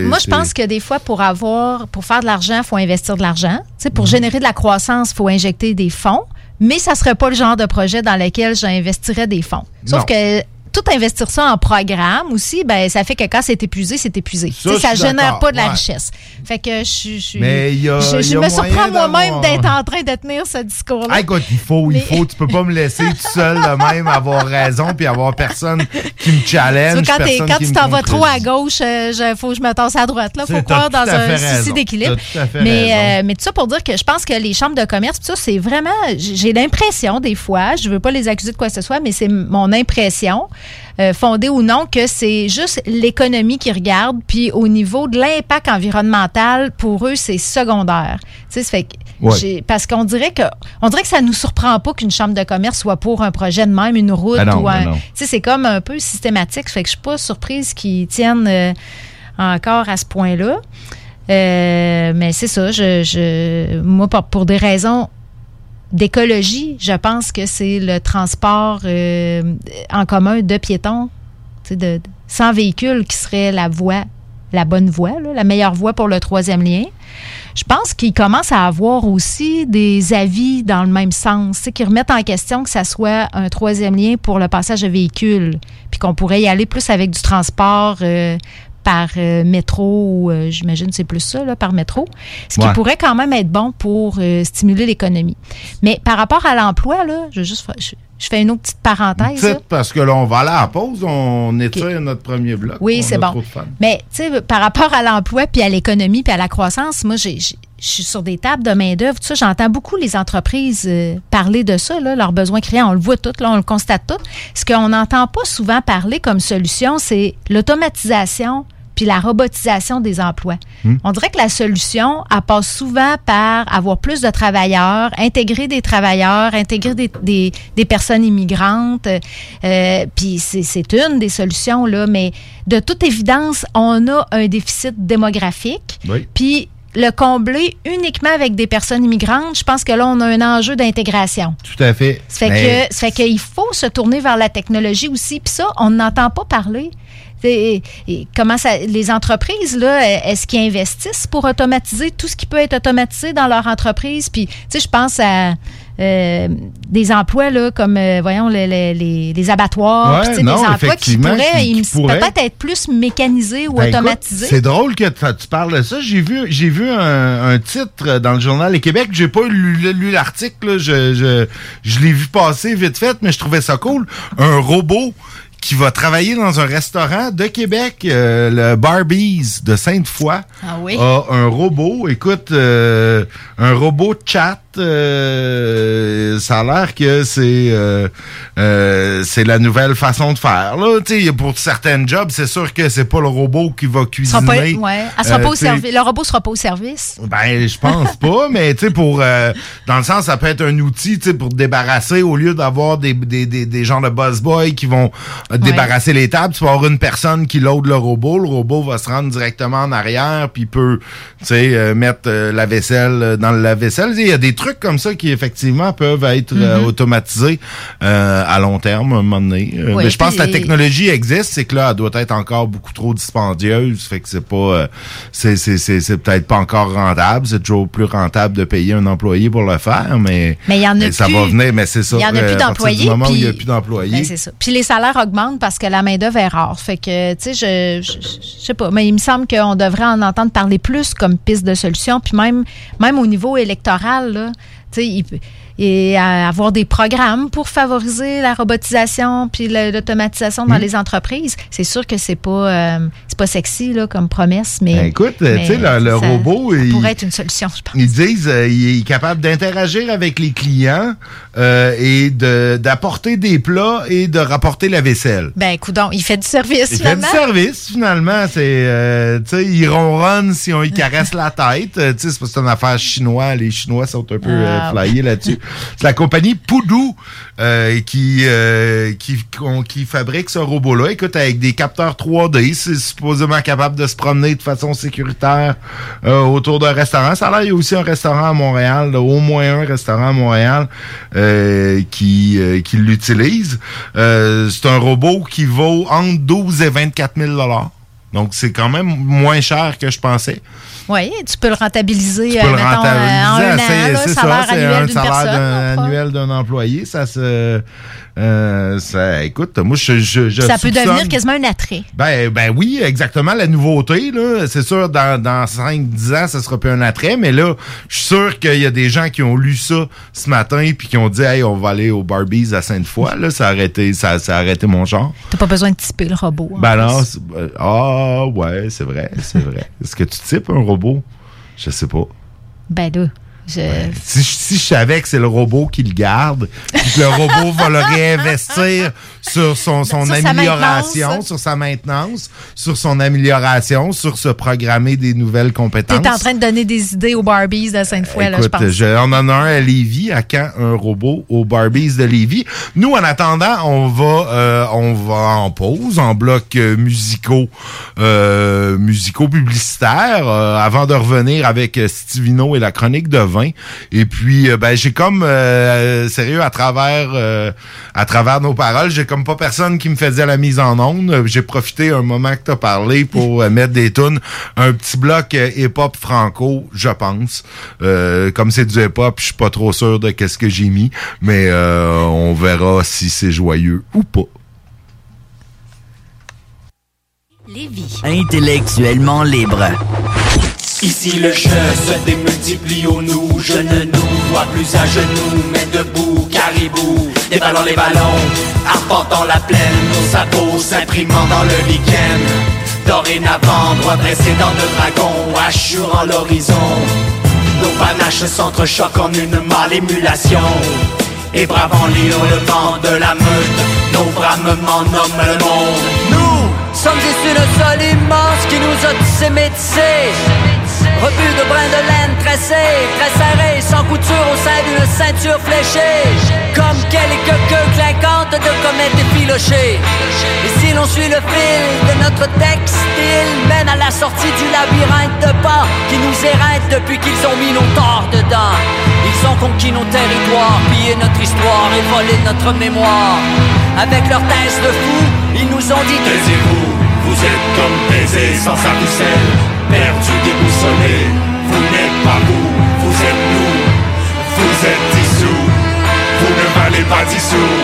moi je pense que des fois, pour avoir, pour faire de l'argent, il faut investir de l'argent. Pour générer de la croissance, il faut injecter des fonds. Mais ça serait pas le genre de projet dans lequel j'investirais des fonds. Sauf Non. que tout investir ça en programme aussi, ben ça fait que quand c'est épuisé, c'est épuisé. Ça, suis génère pas de la ouais. richesse. Fait que je, je, suis- Mais il y a- je, il je y a me surprends moi-même d'être en train de tenir ce discours-là. Écoute, il faut, il faut. Tu peux pas me laisser tout seul de même avoir raison puis avoir personne qui me challenge. quand, t'es- personne quand qui tu t'en vas trop à gauche, il faut que je me tasse à droite. Il faut croire dans un souci d'équilibre. Mais, euh, mais tout ça pour dire que je pense que les chambres de commerce, tout ça, c'est vraiment. J'ai l'impression, des fois, je veux pas les accuser de quoi que ce soit, mais c'est mon impression, euh, fondée ou non, que c'est juste l'économie qui regarde. Puis au niveau de l'impact environnemental, pour eux, c'est secondaire. Tu sais, fait que Ouais. j'ai- parce qu'on dirait que on dirait que ça nous surprend pas qu'une chambre de commerce soit pour un projet de même, une route Ben non, ou ben un. Tu sais, c'est comme un peu systématique. Fait que je suis pas surprise qu'ils tiennent euh, encore à ce point-là. Euh, mais c'est ça. Je, je- moi, pour, pour des raisons d'écologie, je pense que c'est le transport euh, en commun de piétons, de, de- sans véhicule qui serait la voie, la bonne voie, la meilleure voie pour le troisième lien. Je pense qu'ils commencent à avoir aussi des avis dans le même sens, qui remettent en question que ça soit un troisième lien pour le passage de véhicules, puis qu'on pourrait y aller plus avec du transport euh, par euh, métro, euh, j'imagine que c'est plus ça, là, par métro, ce qui Ouais. pourrait quand même être bon pour euh, stimuler l'économie. Mais par rapport à l'emploi, là, je, veux juste, fa- je, je fais une autre petite parenthèse. là. Parce que là, on va aller à la pause. On étire notre premier bloc. Oui, c'est bon. Mais tu sais, par rapport à l'emploi, puis à l'économie, puis à la croissance, moi, j'ai je suis sur des tables de main-d'œuvre, tout ça, j'entends beaucoup les entreprises euh, parler de ça, là, leurs besoins créés. On le voit tout, là, on le constate tout. Ce qu'on n'entend pas souvent parler comme solution, c'est l'automatisation puis la robotisation des emplois. Hmm. On dirait que la solution, elle passe souvent par avoir plus de travailleurs, intégrer des travailleurs, intégrer des, des, des personnes immigrantes. Euh, puis c'est c'est une des solutions, là. Mais de toute évidence, on a un déficit démographique. Oui. Puis le combler uniquement avec des personnes immigrantes, je pense que là, on a un enjeu d'intégration. Tout à fait. Ça fait Mais- que, ça fait qu'il faut se tourner vers la technologie aussi. Puis ça, on n'entend pas parler. Et, et comment ça, les entreprises, là, est-ce qu'ils investissent pour automatiser tout ce qui peut être automatisé dans leur entreprise? Puis, tu sais, je pense à euh, des emplois, là, comme, euh, voyons, les, les- abattoirs, Ouais, non, des emplois qui pourraient, qui- qui ils- pourraient. peut-être être plus mécanisés ou Ben, automatisés. C'est drôle que tu parles de ça. J'ai vu, j'ai vu un, un titre dans le journal Les Québec. J'ai pas lu, lu l'article. là. Je, je, je l'ai vu passer vite fait, mais je trouvais ça cool. Un robot qui va travailler dans un restaurant de Québec, euh, le Barbies de Sainte-Foy, Ah oui? a un robot. Écoute, euh, un robot chat. Euh, ça a l'air que c'est euh, euh, c'est la nouvelle façon de faire. Là, pour certains jobs, c'est sûr que c'est pas le robot qui va sera pas, cuisiner. ouais, elle sera Euh, pas au. Le robot sera pas au service. ben, je pense pas, mais pour euh, dans le sens, ça peut être un outil, pour te débarrasser au lieu d'avoir des, des, des, des gens de boss boy qui vont débarrasser les tables. Tu vas avoir une personne qui load le robot. Le robot va se rendre directement en arrière, puis peut, euh, mettre la vaisselle dans le lave-vaisselle. Il y a des trucs comme ça qui effectivement peuvent être euh, Mhm. automatisés euh, à long terme, à un moment donné. Euh, mais je pense que la technologie existe, c'est que là, elle doit être encore beaucoup trop dispendieuse. Fait que c'est pas, euh, c'est, c'est, c'est, c'est peut-être pas encore rentable. C'est toujours plus rentable de payer un employé pour le faire, mais, Mais il y en a ça plus. va venir, mais c'est ça. Il y en a plus d'employés. Du moment où il n'y a plus d'employés. Ben, c'est ça. Puis les salaires augmentent parce que la main-d'œuvre est rare. Fait que, tu sais, je, je, je sais pas, mais il me semble qu'on devrait en entendre parler plus comme piste de solution. Puis même, même au niveau électoral, là, tu sais, et à avoir des programmes pour favoriser la robotisation puis l'automatisation dans Mhm. les entreprises. C'est sûr que c'est pas euh, c'est pas sexy là, comme promesse, mais Ben, écoute, tu sais, le, le ça- robot, ça il, pourrait être une solution, je pense. ils disent euh, il est capable d'interagir avec les clients euh, et de, d'apporter des plats et de rapporter la vaisselle. Ben, coudon, il fait du service Il fait finalement. du service, finalement. C'est, euh, tu sais, il ronronne si on y caresse la tête. Euh, tu sais, c'est parce que c'est une affaire chinoise. Les Chinois sont un peu euh, Ah, flyés là-dessus. C'est la compagnie Poudou euh, qui, euh, qui, qui fabrique ce robot-là. Écoute, avec des capteurs 3D, c'est supposément capable de se promener de façon sécuritaire euh, autour d'un restaurant. Ça a l'air, il y a aussi un restaurant à Montréal, là, au moins un restaurant à Montréal euh, qui, euh, qui l'utilise. Euh, c'est un robot qui vaut entre 12 et 24 000 donc, c'est quand même moins cher que je pensais. Oui, tu peux le rentabiliser, Tu euh, peux le mettons, euh, rentabiliser. en un an, là, salaire ça, c'est annuel un d'une salaire personne. d'un- là, annuel d'un employé. Ça se... euh, ça, écoute, moi, je, je, je ça peut devenir quasiment un attrait. Ben, ben oui, exactement. La nouveauté, là, c'est sûr, dans, dans 5-10 ans, ça sera plus un attrait, mais là, je suis sûr qu'il y a des gens qui ont lu ça ce matin puis qui ont dit, hey, on va aller au Barbies à Sainte-Foy. Là, ça a arrêté, ça, ça a arrêté mon genre. T'as pas besoin de typer le robot. en Ben non, euh, ah, ouais, c'est vrai, c'est vrai. Est-ce que tu types un robot? Je sais pas. Ben là, je... Si, je- si je savais que c'est le robot qui le garde, que le robot va le réinvestir sur son, son Sur amélioration, maintenance. sur sa maintenance, sur son amélioration, sur se programmer des nouvelles compétences. T'es en train de donner des idées aux Barbies de Sainte-Foy, là, je pense. je, on en a un à Lévis, à quand un robot au Barbies de Lévis? Nous, en attendant, on va, euh, on va en pause, en bloc euh, musicaux, euh, musicaux publicitaires, euh, avant de revenir avec euh, Stivino et la chronique de Et puis, euh, ben, j'ai comme, euh, sérieux, à travers, euh, à travers nos paroles, j'ai comme pas personne qui me faisait la mise en onde. Euh, J'ai profité un moment que t'as parlé pour euh, mettre des tunes, un petit bloc euh, hip-hop franco, je pense. Euh, comme c'est du hip-hop, je suis pas trop sûr de qu'est-ce que j'ai mis, mais euh, on verra si c'est joyeux ou pas. Lévis. Intellectuellement libre. Ici le jeu se démultiplie au nous Je ne nous vois plus à genoux Mais debout, caribou Les ballons, les ballons Arpentant la plaine Nos sabots s'imprimant dans le week-end Dorénavant, droit dressé dans de dragons Assurant l'horizon lâches s'entrechoquent en une mâle émulation. Et bravant les hurlements de la meute, nos bramements nomment le monde. Nous sommes issus d'un sol immense qui nous a métissés. Rebut de brin de laine tressé, très serré, sans couture au sein d'une ceinture fléchée. Comme quelques queues clinquantes de comètes effilochées. Et si l'on suit le fil de notre textile, mène à la sortie du labyrinthe de pas qui nous éreinte depuis qu'ils ont mis nos torts dedans. Ils ont conquis nos territoires, pillé notre histoire et volé notre mémoire. Avec leur thèse de fou, ils nous ont dit Taisez-vous, vous êtes comme baisés sans sa perdu, déboussolé. Vous n'êtes pas vous, vous êtes nous. Vous êtes dissous, vous ne valez pas dissous.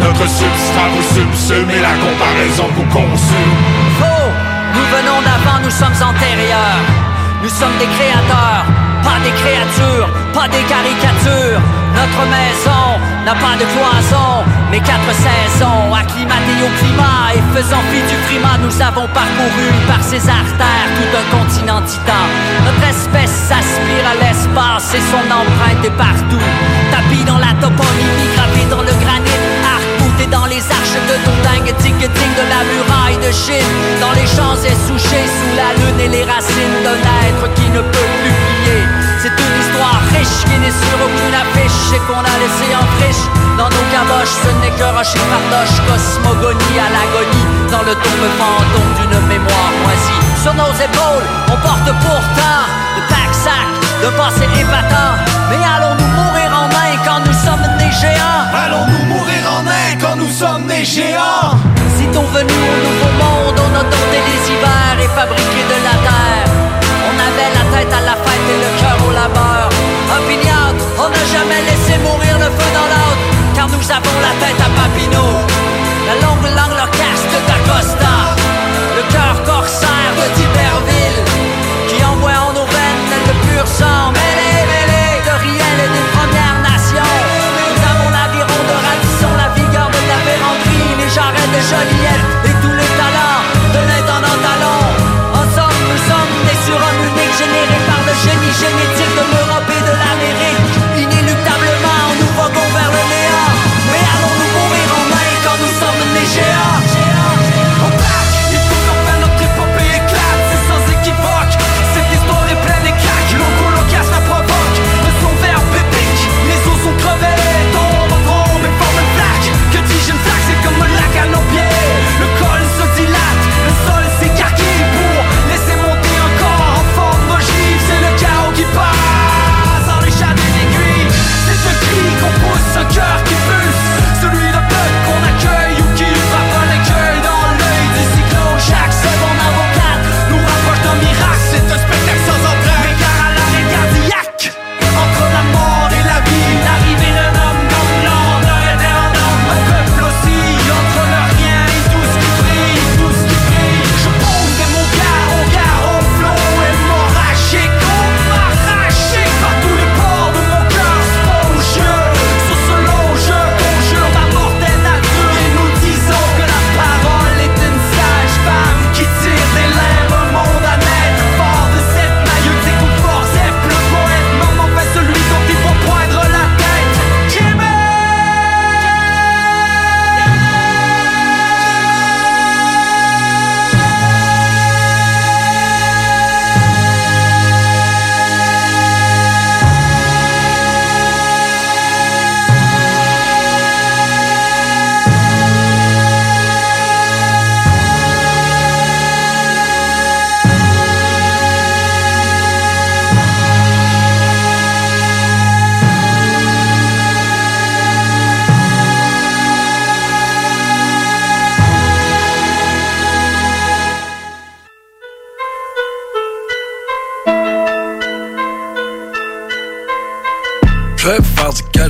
Notre substrat vous subsume et la comparaison vous consume. Faux, nous venons d'avant, nous sommes antérieurs. Nous sommes des créateurs, pas des créatures, pas des caricatures. Notre maison n'a pas de cloison, mais quatre saisons, acclimatées au climat et faisant fi du frimat, nous avons parcouru par ces artères tout un continent titan. Notre espèce s'aspire à l'espace et son empreinte est partout. Tapis dans la toponymie, gravé dans le arc dans les arches de dingue ticketing de la muraille de Chine, dans les champs essouchés sous la lune et les racines d'un être qui ne peut plus plier. C'est une histoire riche qui n'est sur aucune affiche et qu'on a laissé en friche. Dans nos caboches, ce n'est que rocher fardoche Cosmogonie à l'agonie. Dans le tombe fantôme d'une mémoire moisie. Sur nos épaules, on porte pourtant Le tac-sac de passé épatant. Mais allons-nous mourir en main quand nous sommes des géants? Allons-nous mourir en des géants venus au nouveau monde, on dompté les hivers et fabriqué de la terre avait la tête à la fête et le cœur au labeur. Opiniâtre, on n'a jamais laissé mourir le feu dans l'autre, car nous avons la tête à Papineau. La longue langue l'orchestre d'Acosta, le cœur corsaire de Tiberville, qui envoie en nos veines le pur sang jarrets de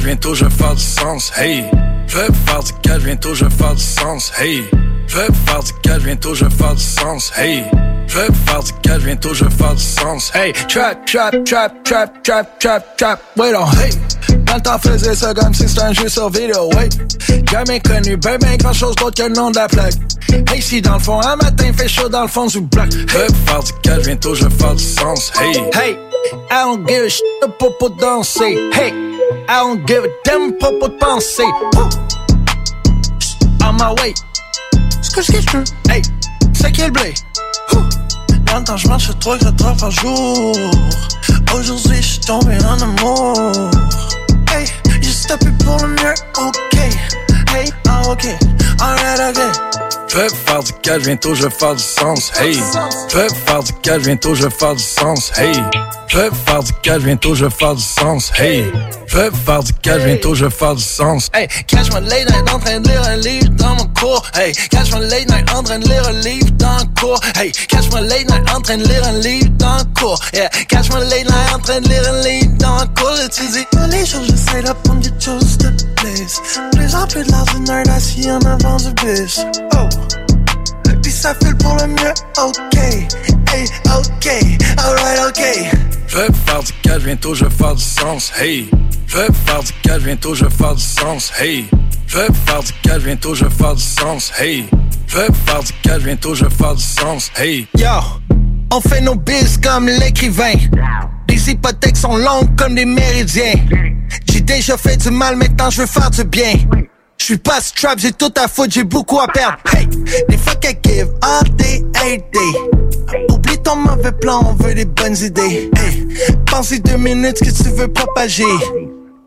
bientôt je vais faire du sens, hey. Je vais faire du cash, bientôt je vais faire du sens, hey. Je vais faire du cash, bientôt je vais faire du sens, hey. Je vais faire du cash, bientôt je vais faire du sens, hey. Trap, trap, trap, trap, trap, trap, trap, wait on, hey. Dans le temps faisais ça comme si c'était un jeu sur vidéo, ouais. Jamais connu, ben ben grand chose d'autre que le nom de la plaque. Hey, si dans le fond, un matin fait chaud dans le fond du bloc. Je vais faire du cash, bientôt je vais faire du sens, hey. Hey. I don't give a shit pour danser. Hey, I don't give a damn pour penser. On my way. Ce que je veux. Hey, c'est quel blé? Longtemps je marche 3 4 heures par jour. Aujourd'hui, je suis tombé en amour. Hey, j'ai stoppé pour le mieux. Ok, hey, ah, ok, alright, ok. Je vais faire du cash, bientôt je vais faire du sens, hey. Je vais faire du cash, bientôt je vais faire du sens, hey. Je vais faire du cash, bientôt je vais faire du sens, hey. Je vais faire du cash, bientôt je vais faire du sens. Hey, catch my late night en train de lire un livre dans mon cours. Hey, catch my late night en train de lire un livre dans le cours. Hey, catch my late night en train de lire un livre dans le cours. Yeah, catch my late night en train de lire un livre dans le cours. Et tu dis, les jours j'essaie d'apprendre des choses de place. Plus en plus de l'ordinaire assis en avant du bus. Oh. Puis ça fait pour le mieux, ok, hey, ok, alright, ok. Je vais faire du cash, bientôt je vais faire du sens, hey. Je vais faire du cash, bientôt je vais faire du sens, hey. Je vais faire du cash, bientôt je vais faire du sens, hey. Je vais faire du cash, bientôt je vais faire du sens, hey. Yo, on fait nos biz comme l'écrivain. Les hypothèques sont longues comme des méridiens. J'ai déjà fait du mal, maintenant je veux faire du bien. Je suis pas strap, j'ai tout à foutre, j'ai beaucoup à perdre. Hey, des fuck I give all day, every day. Oublie ton mauvais plan, on veut des bonnes idées. Hey, pensez deux minutes que tu veux propager.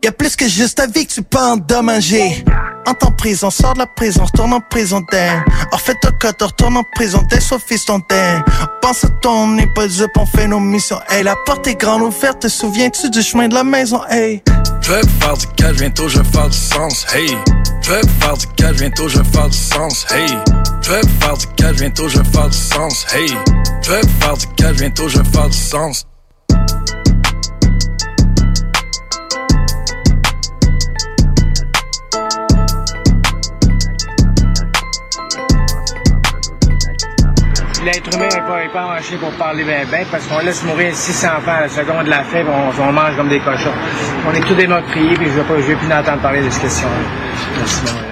Y a plus que juste ta vie que tu peux endommager. En prison, sors de la prison, retourne en prison d'air. En fait, ton code, retourne en prison, t'es sauf ton d'air. Pense à ton, dupe, on fait nos missions. Hey, la porte est grande ouverte, te souviens-tu du chemin de la maison, hey? Je vais faire du cash, bientôt je vais faire du sens, hey. Je vais faire du cash, bientôt je vais faire du sens, hey. Je vais faire du cash, bientôt je vais faire du sens, hey. Je vais faire du cash, bientôt je vais faire du sens. L'être humain n'est pas, est pas pour parler bien, parce qu'on laisse mourir 600 enfants à la seconde de la fève, on, on mange comme des cochons. On est tous des meurtriers, puis je ne vais, vais plus entendre parler de cette question-là. Merci,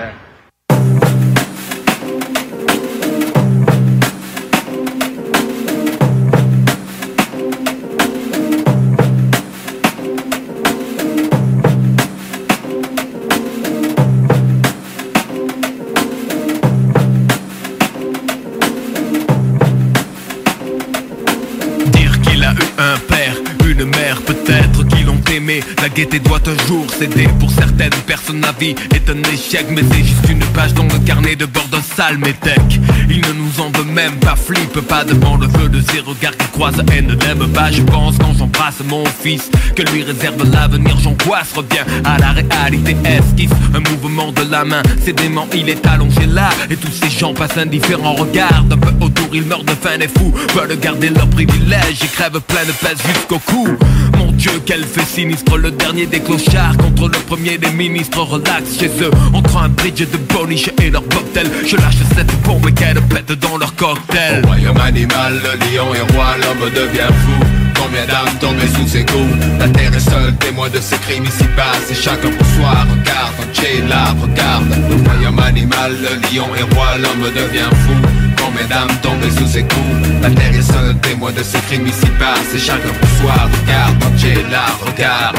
gaieté doit un jour céder Pour certaines personnes la vie est un échec Mais c'est juste une page dans le carnet de bord d'un sale métèque. Il ne nous en veut même pas Flippe pas devant le feu de ses regards qui croisent et ne l'aime pas. Je pense quand j'embrasse mon fils Que lui réserve l'avenir. J'angoisse revient à la réalité. Esquisse Un mouvement de la main. C'est il est allongé là. Et tous ces gens passent indifférents Regardent un peu autour. Ils meurent de faim Les fous veulent garder leur privilège. Et crèvent plein de pèse jusqu'au cou. Mon Dieu quel fait sinistre le dernier des clochards contre le premier des ministres relax chez eux. Entre un bridge de boniche et leur cocktail. Je lâche cette bombe qu'elle pète dans leur cocktail. Au royaume animal, le lion est roi, l'homme devient fou. Combien d'âmes tombées sous ses coups? La terre est seule témoin de ces crimes ici passe Et chacun pour soi regarde, là regarde. Au royaume animal, le lion est roi, l'homme devient fou Combien d'âmes tombées sous ses coups. La terre est seule témoin de ces crimes ici passe Et chacun pour soi regarde, Jay là regarde.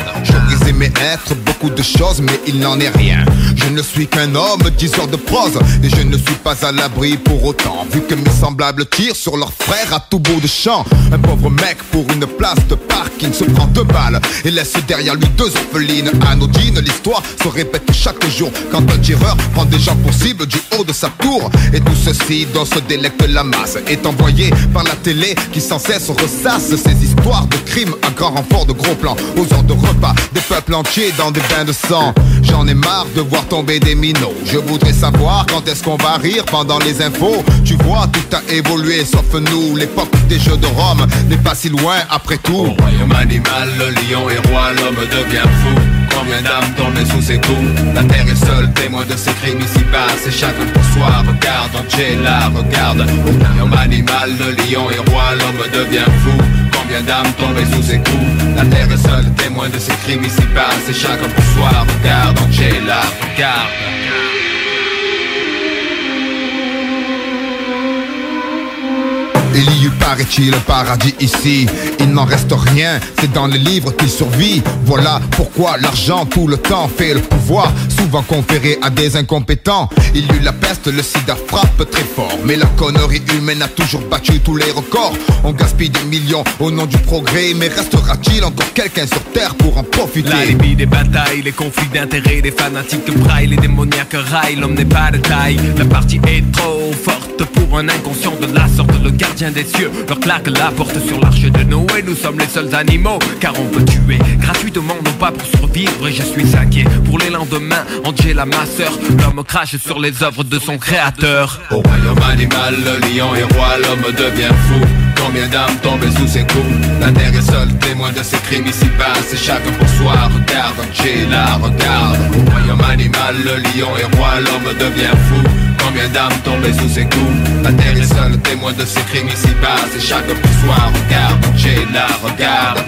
Brisé mes êtres beaucoup de choses mais il n'en est rien. Je ne suis qu'un homme diseur de prose. Et je ne suis pas à l'abri pour autant. Vu que mes semblables tirent sur leurs frères à tout bout de champ. Un pauvre mec pour une place de parking se prend deux balles. Et laisse derrière lui deux orphelines anodines. L'histoire se répète chaque jour. Quand un tireur prend des gens pour cible du haut de sa tour. Et tout ceci dans ce délecte la masse Est envoyé par la télé qui sans cesse ressasse Ces histoires de crimes à grand renfort de gros plans. Aux heures de repas des peuples entiers dans des bains de sang. J'en ai marre de voir tomber des minots. Je voudrais savoir quand est-ce qu'on va rire pendant les infos. Tu vois tout a évolué sauf nous. L'époque des jeux de Rome n'est pas si loin après tout. Au royaume animal, le lion est roi, l'homme devient fou Combien d'âmes tombées sous ses coups La terre est seule témoin de ces crimes ici passe Et chacun pour soi regarde, là regarde. Royaume animal, le lion est roi, l'homme devient fou. Combien d'âmes tombées sous ses coups La terre est seule témoin de ces crimes ici passe Et chacun pour soi regarde, là regarde Il y eut pas Paraît-il le paradis ici. Il n'en reste rien, c'est dans les livres qu'il survit. Voilà pourquoi l'argent tout le temps fait le pouvoir. Souvent conféré à des incompétents Il y eut la peste, le sida frappe très fort. Mais la connerie humaine a toujours battu tous les records. On gaspille des millions au nom du progrès Mais restera-t-il encore quelqu'un sur terre pour en profiter. La limite des batailles, les conflits d'intérêts, des fanatiques de braille, les démoniaques raillent, l'homme n'est pas de taille. La partie est trop forte pour un inconscient de la sorte, le des cieux leur claque la porte sur l'arche de Noé. Nous sommes les seuls animaux, car on peut tuer gratuitement, non pas pour survivre. Et je suis inquiet pour les lendemains. Angela, ma sœur, l'homme crache sur les œuvres de son créateur. Au royaume animal, le lion est roi, l'homme devient fou. Combien d'âmes tombent sous ses coups? La terre est seule témoin de ses crimes ici bas C'est chacun pour soi, regarde, Angela, regarde Au royaume animal, le lion est roi, l'homme devient fou Combien d'âmes tombées sous ses coups? La terre est seule témoin de ses crimes ici bas. C'est chacun pour soi, regarde, Angela, regarde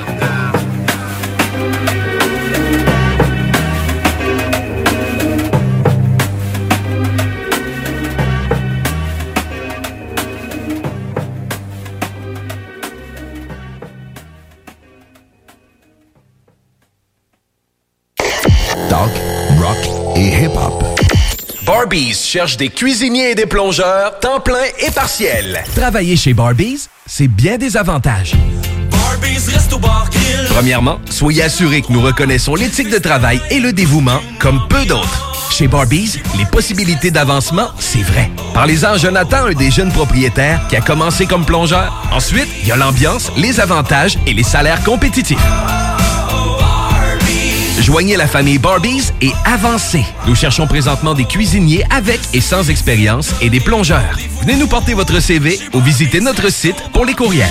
Barbies cherche des cuisiniers et des plongeurs, temps plein et partiel. Travailler chez Barbies, c'est bien des avantages. Premièrement, soyez assurés que nous reconnaissons l'éthique de travail et le dévouement comme peu d'autres. Chez Barbies, les possibilités d'avancement, c'est vrai. Parlez-en à Jonathan, un des jeunes propriétaires qui a commencé comme plongeur. Ensuite, il y a l'ambiance, les avantages et les salaires compétitifs. Joignez la famille Barbies et avancez. Nous cherchons présentement des cuisiniers avec et sans expérience et des plongeurs. Venez nous porter votre CV ou visitez notre site pour les courriels.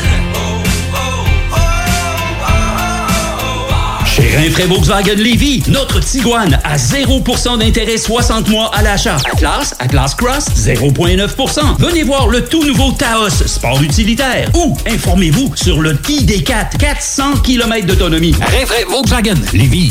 Chez Rinfraie Volkswagen Lévy, notre Tiguan à 0% d'intérêt 60 mois à l'achat. Atlas, Atlas Cross, 0,9%. Venez voir le tout nouveau Taos, sport utilitaire. Ou informez-vous sur le ID4, 400 km d'autonomie. Rinfraie Volkswagen Lévy.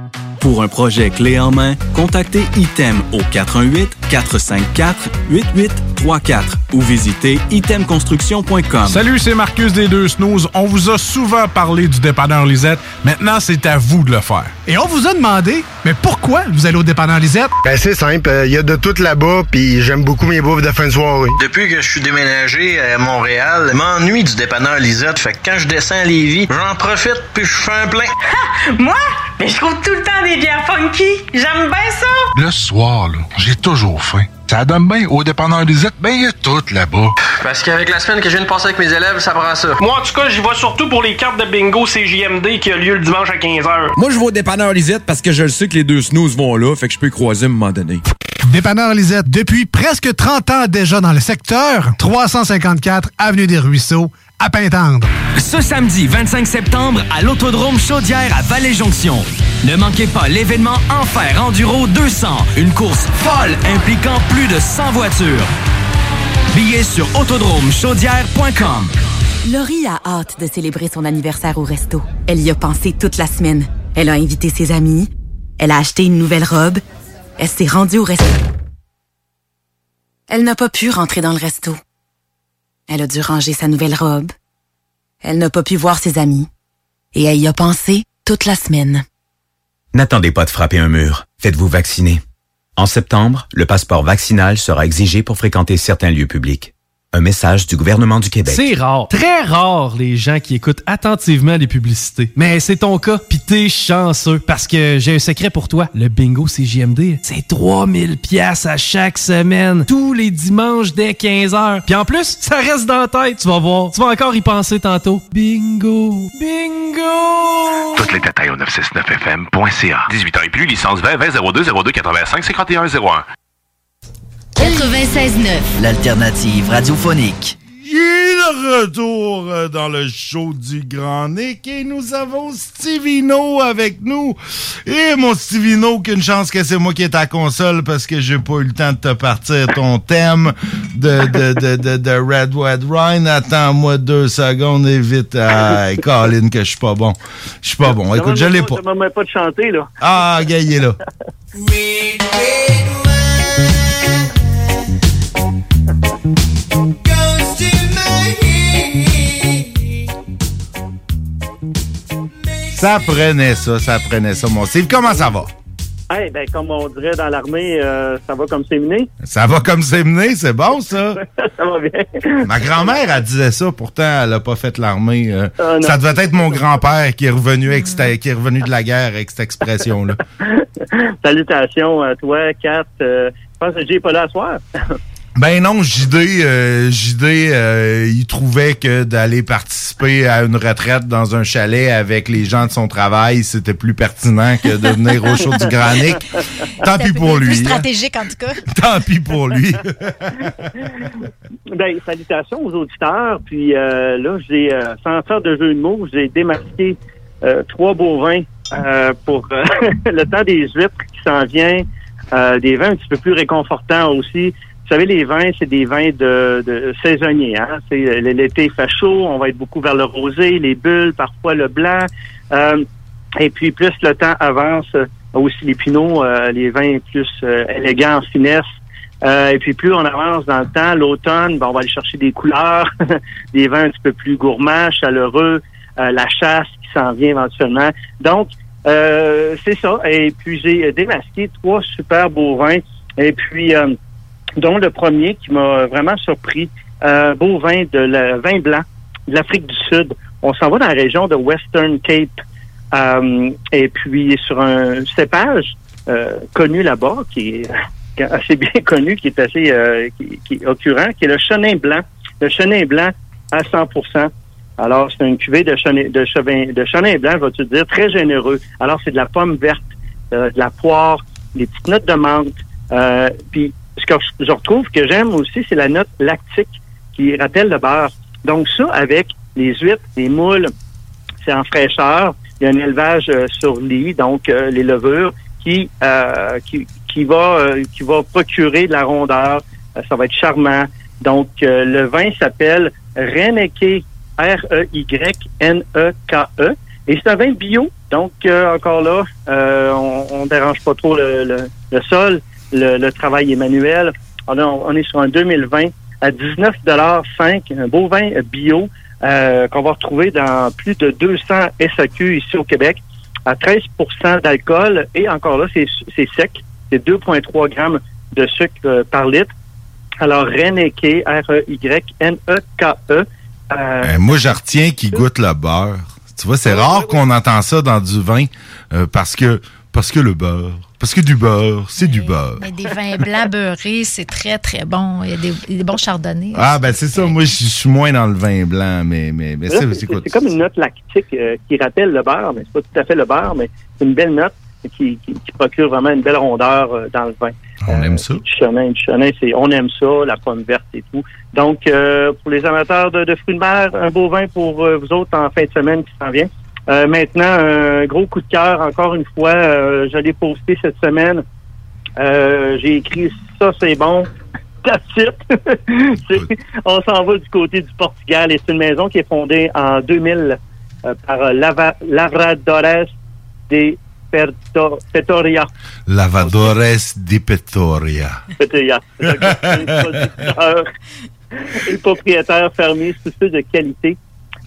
Pour un projet clé en main, contactez ITEM au 418-454-8834 ou visitez itemconstruction.com. Salut, c'est Marcus des Deux Snooze. On vous a souvent parlé du dépanneur Lisette. Maintenant, c'est à vous de le faire. Et on vous a demandé, mais pourquoi vous allez au dépanneur Lisette? Ben c'est simple, il y a de tout là-bas, puis j'aime beaucoup mes bouffes de fin de soirée. Depuis que je suis déménagé à Montréal, je m'ennuie du dépanneur Lisette. Fait que quand je descends à Lévis, j'en profite puis je fais un plein. Moi? Mais je trouve tout le temps des bières funky. J'aime bien ça. Le soir, là, j'ai toujours faim. Ça donne bien au dépanneur Lisette, ben il y a tout là-bas. Parce qu'avec la semaine que je viens de passer avec mes élèves, ça prend ça. Moi, en tout cas, j'y vais surtout pour les cartes de bingo CJMD qui a lieu le dimanche à 15h. Moi, je vais au dépanneur Lisette parce que je le sais que les deux snooze vont là, fait que je peux y croiser à un moment donné. Dépanneur Lisette, depuis presque 30 ans déjà dans le secteur, 354 Avenue des Ruisseaux, à Pintendre. Ce samedi 25 septembre à l'Autodrome Chaudière à Vallée-Jonction. Ne manquez pas l'événement Enfer Enduro 200, une course folle impliquant plus de 100 voitures. Billets sur autodromechaudière.com. Laurie a hâte de célébrer son anniversaire au resto. Elle y a pensé toute la semaine. Elle a invité ses amis. Elle a acheté une nouvelle robe. Elle s'est rendue au resto. Elle n'a pas pu rentrer dans le resto. Elle a dû ranger sa nouvelle robe. Elle n'a pas pu voir ses amis. Et elle y a pensé toute la semaine. N'attendez pas de frapper un mur. Faites-vous vacciner. En septembre, le passeport vaccinal sera exigé pour fréquenter certains lieux publics. Un message du gouvernement du Québec. C'est rare, très rare les gens qui écoutent attentivement les publicités. Mais c'est ton cas, pis t'es chanceux parce que j'ai un secret pour toi. Le bingo CJMD, c'est 3000 pièces à chaque semaine, tous les dimanches dès 15h. Puis en plus, ça reste dans la tête, tu vas voir. Tu vas encore y penser tantôt. Bingo, bingo. Tous les détails au 969fm.ca. 18 ans et plus, licence 20 20 02 02 85 51 01. 96.9. L'alternative radiophonique. Il est de retour euh, dans le show du Grand Nick et nous avons Stivino avec nous. Et mon Stivino, qu'une chance que c'est moi qui est à console parce que j'ai pas eu le temps de te partir ton thème de, de, de, de, de Red Red Wine. Attends-moi deux secondes et vite. Ah, Colin, que je suis pas bon. Je suis pas bon. Écoute, je l'ai pas. M'a pas de chanter, là. Ah, gars, il est là. Ça prenait ça, ça prenait ça, mon Steve. Comment ça va? Hey, ben, comme on dirait dans l'armée, euh, ça va comme c'est mené. Ça va comme c'est mené, c'est bon, ça? ça va bien. Ma grand-mère, elle disait ça, pourtant, elle a pas fait l'armée. euh. Ah, ça devait être mon grand-père qui est revenu qui est revenu de la guerre avec cette expression-là. Salutations à toi, Kat. Euh, je pense que est pas là soir. Ben non, JD, euh, JD euh, il trouvait que d'aller participer à une retraite dans un chalet avec les gens de son travail, c'était plus pertinent que de venir au show du Granic. Tant pis pour Plus lui. hein. stratégique, en tout cas. Tant pis pour lui. Ben, salutations aux auditeurs. Puis euh, là, j'ai, euh, sans faire de jeu de mots, j'ai démasqué euh, trois beaux vins euh, pour euh, le temps des huîtres qui s'en vient. Euh, des vins un petit peu plus réconfortants aussi. Vous savez, les vins, c'est des vins de, de saisonniers. Hein? Euh, l'été fait chaud, on va être beaucoup vers le rosé, les bulles, parfois le blanc. Euh, et puis, plus le temps avance, euh, aussi les pinots, euh, les vins plus euh, élégants en finesse. Et puis, plus on avance dans le temps, l'automne, ben, on va aller chercher des couleurs, des vins un petit peu plus gourmands, chaleureux, la chasse qui s'en vient éventuellement. Donc, euh, c'est ça. Et puis, j'ai euh, démasqué trois super beaux vins. Et puis, euh, dont le premier qui m'a vraiment surpris, euh, beau vin de le vin blanc de l'Afrique du Sud. On s'en va dans la région de Western Cape. Euh, et puis sur un cépage connu là-bas, qui est assez bien connu, qui est assez qui, qui est occurrent, qui est le chenin blanc. Le chenin blanc à 100 Alors, c'est une cuvée de chenin, de de chenin blanc, vas-tu dire, très généreux. Alors, c'est de la pomme verte, euh, de la poire, des petites notes de menthe. Euh, puis, ce que je, retrouve que j'aime aussi, c'est la note lactique qui rappelle le beurre. Donc, ça, avec les huîtres, les moules, c'est en fraîcheur. Il y a un élevage euh, sur lit, donc euh, les levures, qui, qui, qui, va, qui va procurer de la rondeur. Ça va être charmant. Donc, le vin s'appelle Reneke, R-E-Y-N-E-K-E. Et c'est un vin bio. Donc, encore là, on ne dérange pas trop le, sol. Le, travail est manuel. On est sur un 2020 à 19,5 un beau vin bio qu'on va retrouver dans plus de 200 SAQ ici au Québec à 13% d'alcool. Et encore là, c'est sec. C'est 2,3 grammes de sucre par litre. Alors, Reneke, R-E-Y-N-E-K-E. Euh, Euh, moi, je retiens qu'il goûte le beurre. Tu vois, c'est rare qu'on entend ça dans du vin euh, parce que parce que le beurre, parce que du beurre, c'est du beurre. Mais des vins blancs beurrés, c'est très, très bon. Il y a des, bons chardonnays. Ah ben c'est ça. Moi, je suis moins dans le vin blanc, mais mais mais Là, c'est c'est c'est quoi c'est comme une note lactique euh, qui rappelle le beurre, mais c'est pas tout à fait le beurre, mais c'est une belle note qui, qui, qui procure vraiment une belle rondeur euh, dans le vin. On aime ça. Du chenin, du chenin, c'est on aime ça, la pomme verte et tout. Donc, euh, pour les amateurs de, de fruits de mer, un beau vin pour euh, vous autres en fin de semaine qui s'en vient. Euh, maintenant, un gros coup de cœur, encore une fois, euh, je l'ai posté cette semaine. Euh, J'ai écrit ça, c'est bon. On s'en va du côté du Portugal et c'est une maison qui est fondée en 2000 euh, par euh, Lava- Lavradores de Perto- Pretoria. Lavadores di. Le producteur et le propriétaire fermier soucieux de qualité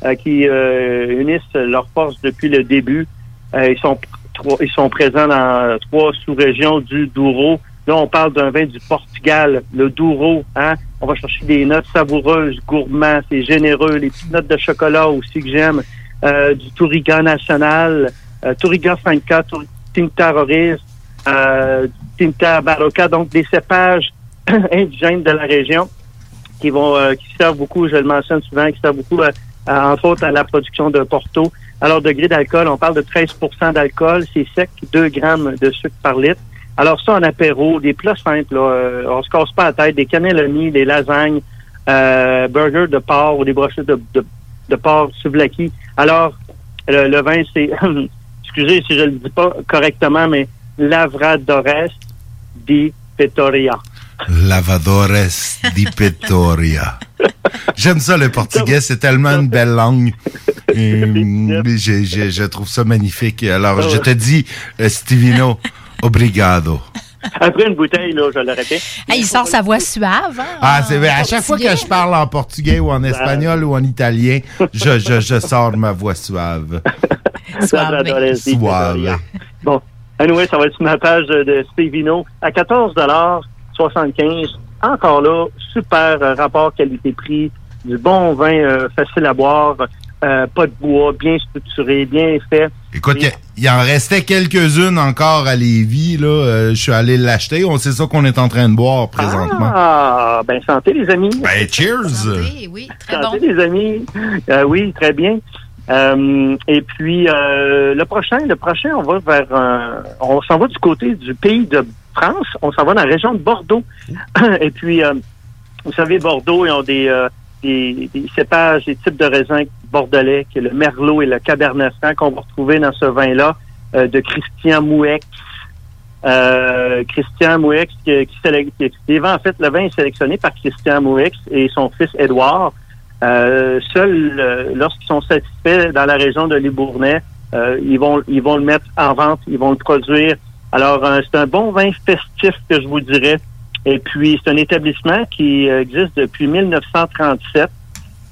euh, qui euh, unissent leurs forces depuis le début. Euh, ils sont trois- ils sont présents dans trois sous-régions du Douro. Là, on parle d'un vin du Portugal, le Douro. Hein? On va chercher des notes savoureuses, gourmands, c'est généreux. Les petites notes de chocolat aussi que j'aime. Du Touriga National, Touriga Franca, Tour- Tinta Roriz, euh, Tinta Barroca, donc des cépages indigènes de la région qui vont euh, qui servent beaucoup, je le mentionne souvent, qui servent beaucoup, euh, entre autres, à la production de Porto. Alors, degré d'alcool, on parle de 13% d'alcool, c'est sec, 2 grammes de sucre par litre. Alors ça, en apéro, des plats simples, là, euh, on se casse pas la tête, des cannellonis, des lasagnes, euh, burgers de porc ou des brochettes de, de, de porc souvlaki. Alors, le, le vin, c'est, excusez si je le dis pas correctement, mais Lavradores di Pettoria. Lavadores di Pettoria. J'aime ça, le portugais. C'est tellement une belle langue. Euh, je, je- je trouve ça magnifique. Alors, je te dis, Stevino, obrigado. Après une bouteille, là, je l'aurais fait. Hey, il sort sa voix suave. hein, Ah, c'est vrai. À chaque fois que je parle en portugais ou en espagnol ou en italien, je, je, je sors ma voix suave. Suave. Bon, anyway, ça va être sur ma page de Stevino à 14,75 Encore là, super rapport qualité-prix, du bon vin euh, facile à boire, euh, pas de bois, bien structuré, bien fait. Écoute, il il en restait quelques-unes encore à Lévis. Là. Euh, je suis allé l'acheter. On sait ça qu'on est en train de boire présentement. Ah, ben santé les amis. Ben, cheers! oui, très santé les amis. Euh, oui, très bien. Euh, et puis euh, le prochain, le prochain, on va vers, euh, on s'en va du côté du pays de France. On s'en va dans la région de Bordeaux. et puis, euh, vous savez, Bordeaux, ils ont des, euh, des, des cépages, des types de raisins bordelais, qui est le merlot et le cabernet franc qu'on va retrouver dans ce vin-là euh, de Christian Mouex. Euh, Christian Mouex, qui, qui, en fait, le vin est sélectionné par Christian Mouex et son fils Édouard. Euh, seuls, lorsqu'ils sont satisfaits dans la région de Libournais, ils vont ils vont le mettre en vente, ils vont le produire. Alors, c'est un bon vin festif que je vous dirais. Et puis, c'est un établissement qui existe depuis 1937.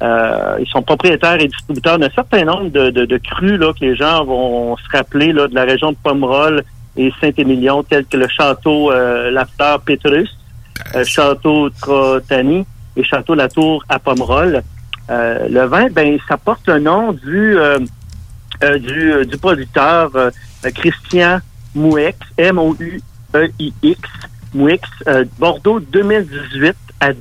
Euh, ils sont propriétaires et distributeurs d'un certain nombre de, de, de crus là, que les gens vont se rappeler là, de la région de Pomerol et Saint-Émilion, tels que le château euh, Lafter Petrus, euh, château Trotani et château Latour à Pomerol. Euh, le vin, ben, ça porte le nom du euh, euh, du, du producteur euh, Christian Mouex, M-O-U-E-I-X, Mouex, euh, Bordeaux 2018 à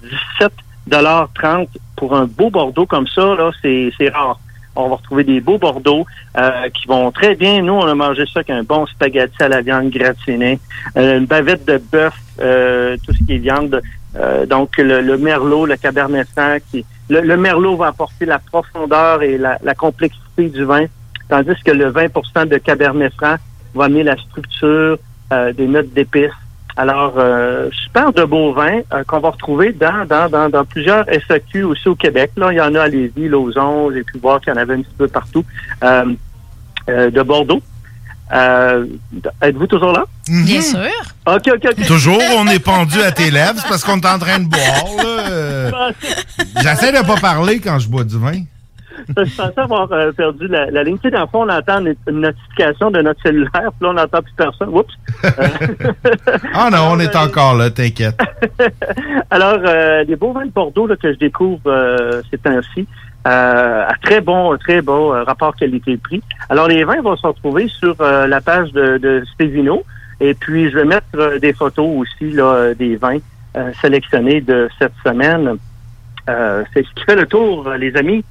17,30 pour un beau Bordeaux comme ça, là, c'est rare. On va retrouver des beaux Bordeaux euh, qui vont très bien. Nous, on a mangé ça avec un bon spaghetti à la viande gratinée, euh, une bavette de bœuf, euh, tout ce qui est viande. Donc, le, merlot, le cabernet franc, le, merlot va apporter la profondeur et la, complexité du vin, tandis que le 20% de cabernet franc va amener la structure, des notes d'épices. Alors, euh, super de beaux vins euh, qu'on va retrouver dans, dans, dans, dans plusieurs SAQ aussi au Québec. Là, il y en a à Lévis, Lauson, j'ai pu voir qu'il y en avait un petit peu partout, euh, euh, de Bordeaux. Euh, Êtes-vous toujours là? Bien sûr. OK, OK, OK. Toujours, on est pendu à tes lèvres c'est parce qu'on est en train de boire. là. J'essaie de pas parler quand je bois du vin. je pensais avoir euh, perdu la, la ligne. Tu sais, dans le fond, on entend une, notification de notre cellulaire, puis là, on n'entend plus personne. Oups! Ah non, on est encore là, t'inquiète. Alors, euh, les beaux vins de Bordeaux là, que je découvre euh, ces temps-ci, euh, à très bon, très bon euh, rapport qualité-prix. Alors, les vins vont se retrouver sur euh, la page de, de Stevino. Et puis, je vais mettre euh, des photos aussi là, euh, des vins euh, sélectionnés de cette semaine. Euh, C'est ce qui fait le tour, euh, les amis.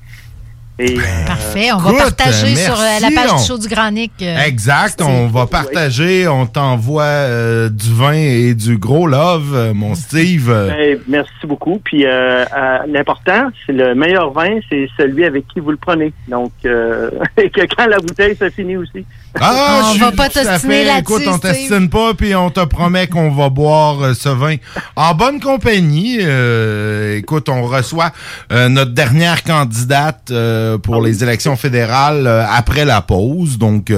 Et, euh, Parfait. On va partager sur euh, la page on- du show du Grand Nick. euh, Exact, on va partager, on t'envoie euh, du vin et du gros love, euh, mon Steve. Ben, merci beaucoup. Puis euh, euh, l'important, c'est le meilleur vin, c'est celui avec qui vous le prenez. Donc, euh, et que quand la bouteille se finit aussi. Ah, On je va suis pas t'ostiner là-dessus, Écoute, on t'estime pas, puis on te promet qu'on va boire euh, ce vin en bonne compagnie. Euh, écoute, on reçoit euh, notre dernière candidate euh, pour les élections fédérales euh, après la pause. Donc,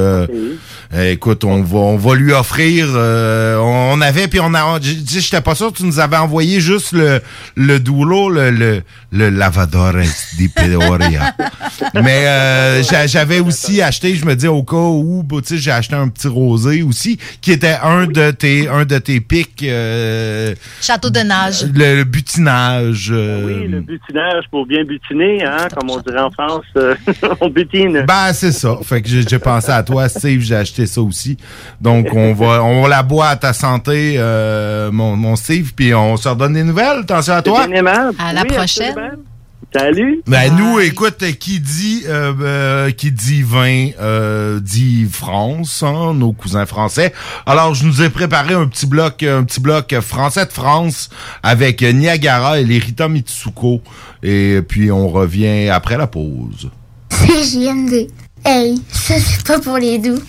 écoute, on va, on va lui offrir. euh, on avait, puis on a. Je je- j'étais pas sûr, tu nous avais envoyé juste le le doulo, le le, le lavadores di Peoria. Mais euh, j'a- j'avais aussi acheté, je me dis au cas où, bah, tu sais, j'ai acheté un petit rosé aussi, qui était un de tes un de tes pics, euh, Château de nage. le, le butinage. euh, Oui, le butinage pour bien butiner, hein, comme on dirait en France, euh, on butine. Ben, c'est ça. Fait que j'ai pensé à toi, Steve, j'ai acheté ça aussi. Donc, on va, on la boit à ta santé, euh, mon, mon Steve, puis on se redonne des nouvelles. Attention à toi. C'est bien aimable. À la Oui, prochaine. Salut. Ben nous, écoute, qui dit euh, euh, qui dit vin euh, dit France, hein, nos cousins français. Alors je nous ai préparé un petit bloc, un petit bloc français de France avec Niagara et les Rita Mitsuko. Et puis on revient après la pause. C'est JMD. Hey, ça c'est pas pour les doux.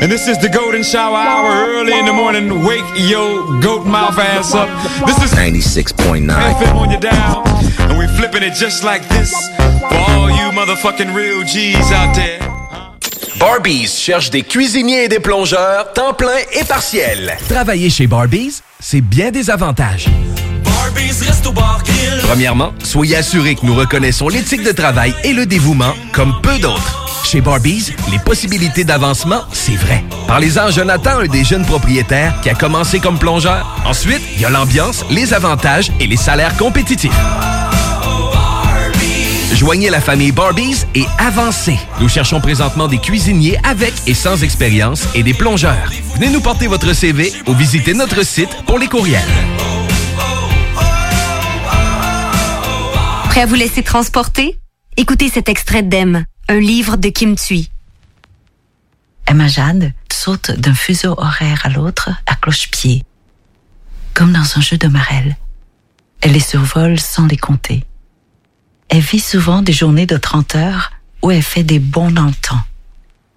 And this is the Golden Shower Hour early in the morning. Wake your goat mouth ass up. This is 96.9. FM on your dial, and we flipping it just like this for all you motherfucking real G's out there. Barbies cherche des cuisiniers et des plongeurs, temps plein et partiel. Travailler chez Barbies, c'est bien des avantages. Premièrement, soyez assurés que nous reconnaissons l'éthique de travail et le dévouement comme peu d'autres. Chez Barbies, les possibilités d'avancement, c'est vrai. Parlez-en à Jonathan, un des jeunes propriétaires qui a commencé comme plongeur. Ensuite, il y a l'ambiance, les avantages et les salaires compétitifs. Joignez la famille Barbies et avancez. Nous cherchons présentement des cuisiniers avec et sans expérience et des plongeurs. Venez nous porter votre CV ou visitez notre site pour les courriels. Prêt à vous laisser transporter? Écoutez cet extrait d'Em, un livre de Kim Thuy. Emma Jade saute d'un fuseau horaire à l'autre à cloche-pied, comme dans un jeu de marelle. Elle les survole sans les compter. Elle vit souvent des journées de 30 heures où elle fait des bonds dans le temps.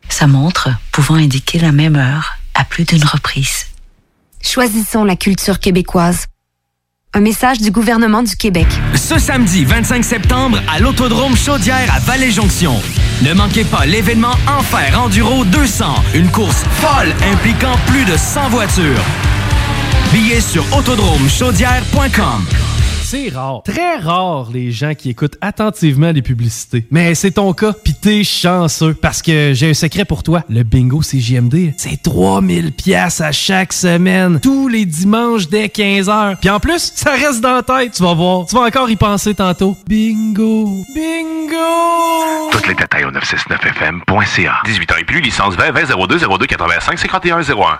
Sa montre pouvant indiquer la même heure à plus d'une reprise. Choisissons la culture québécoise. Un message du gouvernement du Québec. Ce samedi 25 septembre à l'Autodrome Chaudière à Vallée-Jonction. Ne manquez pas l'événement Enfer Enduro 200, une course folle impliquant plus de 100 voitures. Billets sur autodromechaudière.com. C'est rare, très rare les gens qui écoutent attentivement les publicités. Mais c'est ton cas, pis t'es chanceux parce que j'ai un secret pour toi. Le bingo CJMD, c'est 3000 pièces à chaque semaine, tous les dimanches dès 15h. Puis en plus, ça reste dans la tête, tu vas voir. Tu vas encore y penser tantôt. Bingo, bingo. Tous les détails au 969fm.ca. 18 ans et plus, licence 20 20 02 02 85 51 01.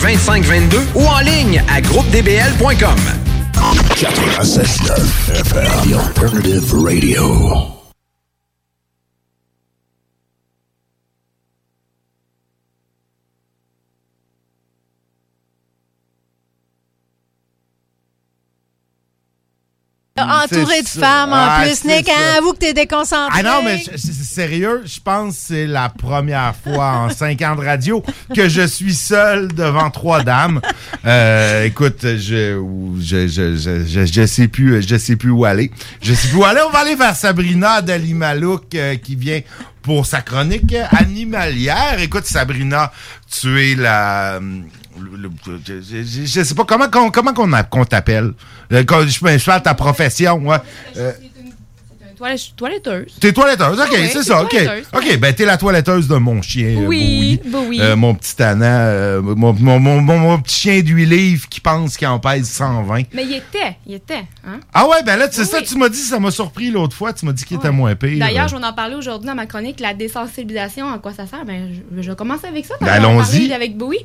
2522 ou en ligne à groupedbl.com. 96.9 FM, The Alternative Radio. Entouré de femmes en Ah, plus. Nick, hein, avoue que t'es déconcentré. Ah non, mais je- c'est sérieux, je pense que c'est la première fois en cinq ans de radio que je suis seul devant trois dames. Euh, écoute, je, je, je, je, je, je sais plus, je sais plus où aller. Je sais plus où aller. On va aller vers Sabrina Dalimalouk euh, qui vient pour sa chronique animalière. Écoute, Sabrina, tu es la... le- je, sais pas comment qu'on comment qu'on t'appelle. Euh, Je je parle de ta profession, ouais. Euh, Toilette- toiletteuse. T'es toiletteuse, ok, Ah c'est ça, ok. Ok, ben t'es la toiletteuse de mon chien. euh, Oui, Bowie. Bowie. Euh, mon petit tannant, euh, mon, mon, mon, mon- petit chien d'huile livre qui pense qu'il en pèse 120. Mais il était, il était. Hein? Ah ouais, ben là, c'est Oui, ça, oui. tu m'as dit, ça m'a surpris l'autre fois, tu m'as dit qu'il était moins pire. D'ailleurs, je vais en parler aujourd'hui dans ma chronique, la désensibilisation, à quoi ça sert. Ben, je, je vais commencer avec ça. Ben, en allons-y. avec Bowie.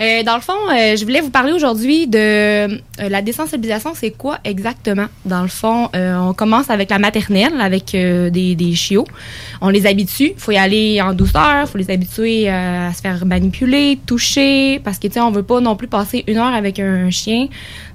Euh, dans le fond, je voulais vous parler aujourd'hui de la désensibilisation. C'est quoi exactement? Dans le fond, on commence avec la maternelle, avec euh, des, des chiots. On les habitue. Il faut y aller en douceur. Il faut les habituer euh, à se faire manipuler, toucher, parce que, tu sais, on veut pas non plus passer une heure avec un chien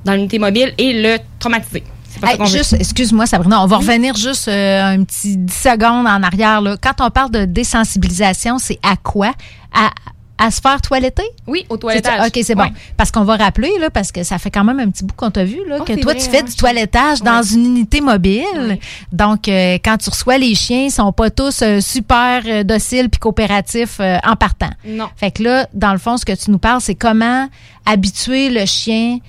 dans l'unité mobile et le traumatiser. Hey, juste, excuse-moi, Sabrina, on va revenir juste euh, un petit 10 secondes en arrière. Là. Quand on parle de désensibilisation, c'est à quoi? À, à se faire toiletter? Oui, au toilettage. OK, c'est bon. Ouais. Parce qu'on va rappeler, là, parce que ça fait quand même un petit bout qu'on t'a vu, là, Oh, que toi, vrai, tu fais ouais, du je- toilettage dans une unité mobile. Donc, euh, quand tu reçois les chiens, ils sont pas tous euh, super euh, dociles puis coopératifs en partant. Non. Fait que là, dans le fond, ce que tu nous parles, c'est comment habituer le chien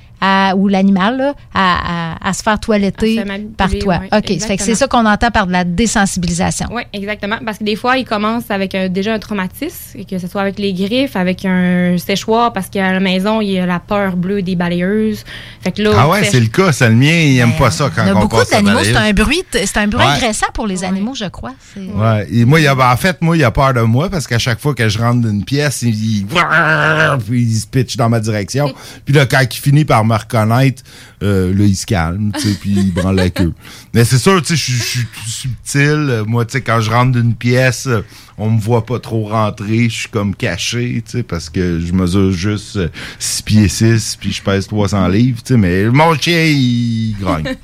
à- ou l'animal à, à- à se faire toiletter se par toi. OK. Fait que c'est ça qu'on entend par de la désensibilisation. Oui, exactement. Parce que des fois, ils commencent avec un- déjà un traumatisme, et que ce soit avec les griffes, avec un séchoir, parce qu'à la maison, il y a la peur bleue des balayeuses. Fait que là, Ah on ouais, c'est le cas, c'est le mien, il aime pas ça quand Il y a on beaucoup d'animaux, c'est un bruit, c'est un bruit Ouais. agressant pour les animaux, je crois. Ouais. Et moi, il a, ben, en fait, moi, il a peur de moi parce qu'à chaque fois que je rentre dans une pièce, il, il- puis il se pitch dans ma direction. Puis là, quand il finit par me reconnaître, euh, là, il se calme, tu sais, puis il branle la queue. Mais c'est sûr, tu sais, je suis tout subtil. Moi, tu sais, quand je rentre d'une pièce, on me voit pas trop rentrer. Je suis comme caché, tu sais, parce que je mesure juste 6 pieds 6, puis je pèse 300 livres, tu sais. Mais mon chien, il grogne.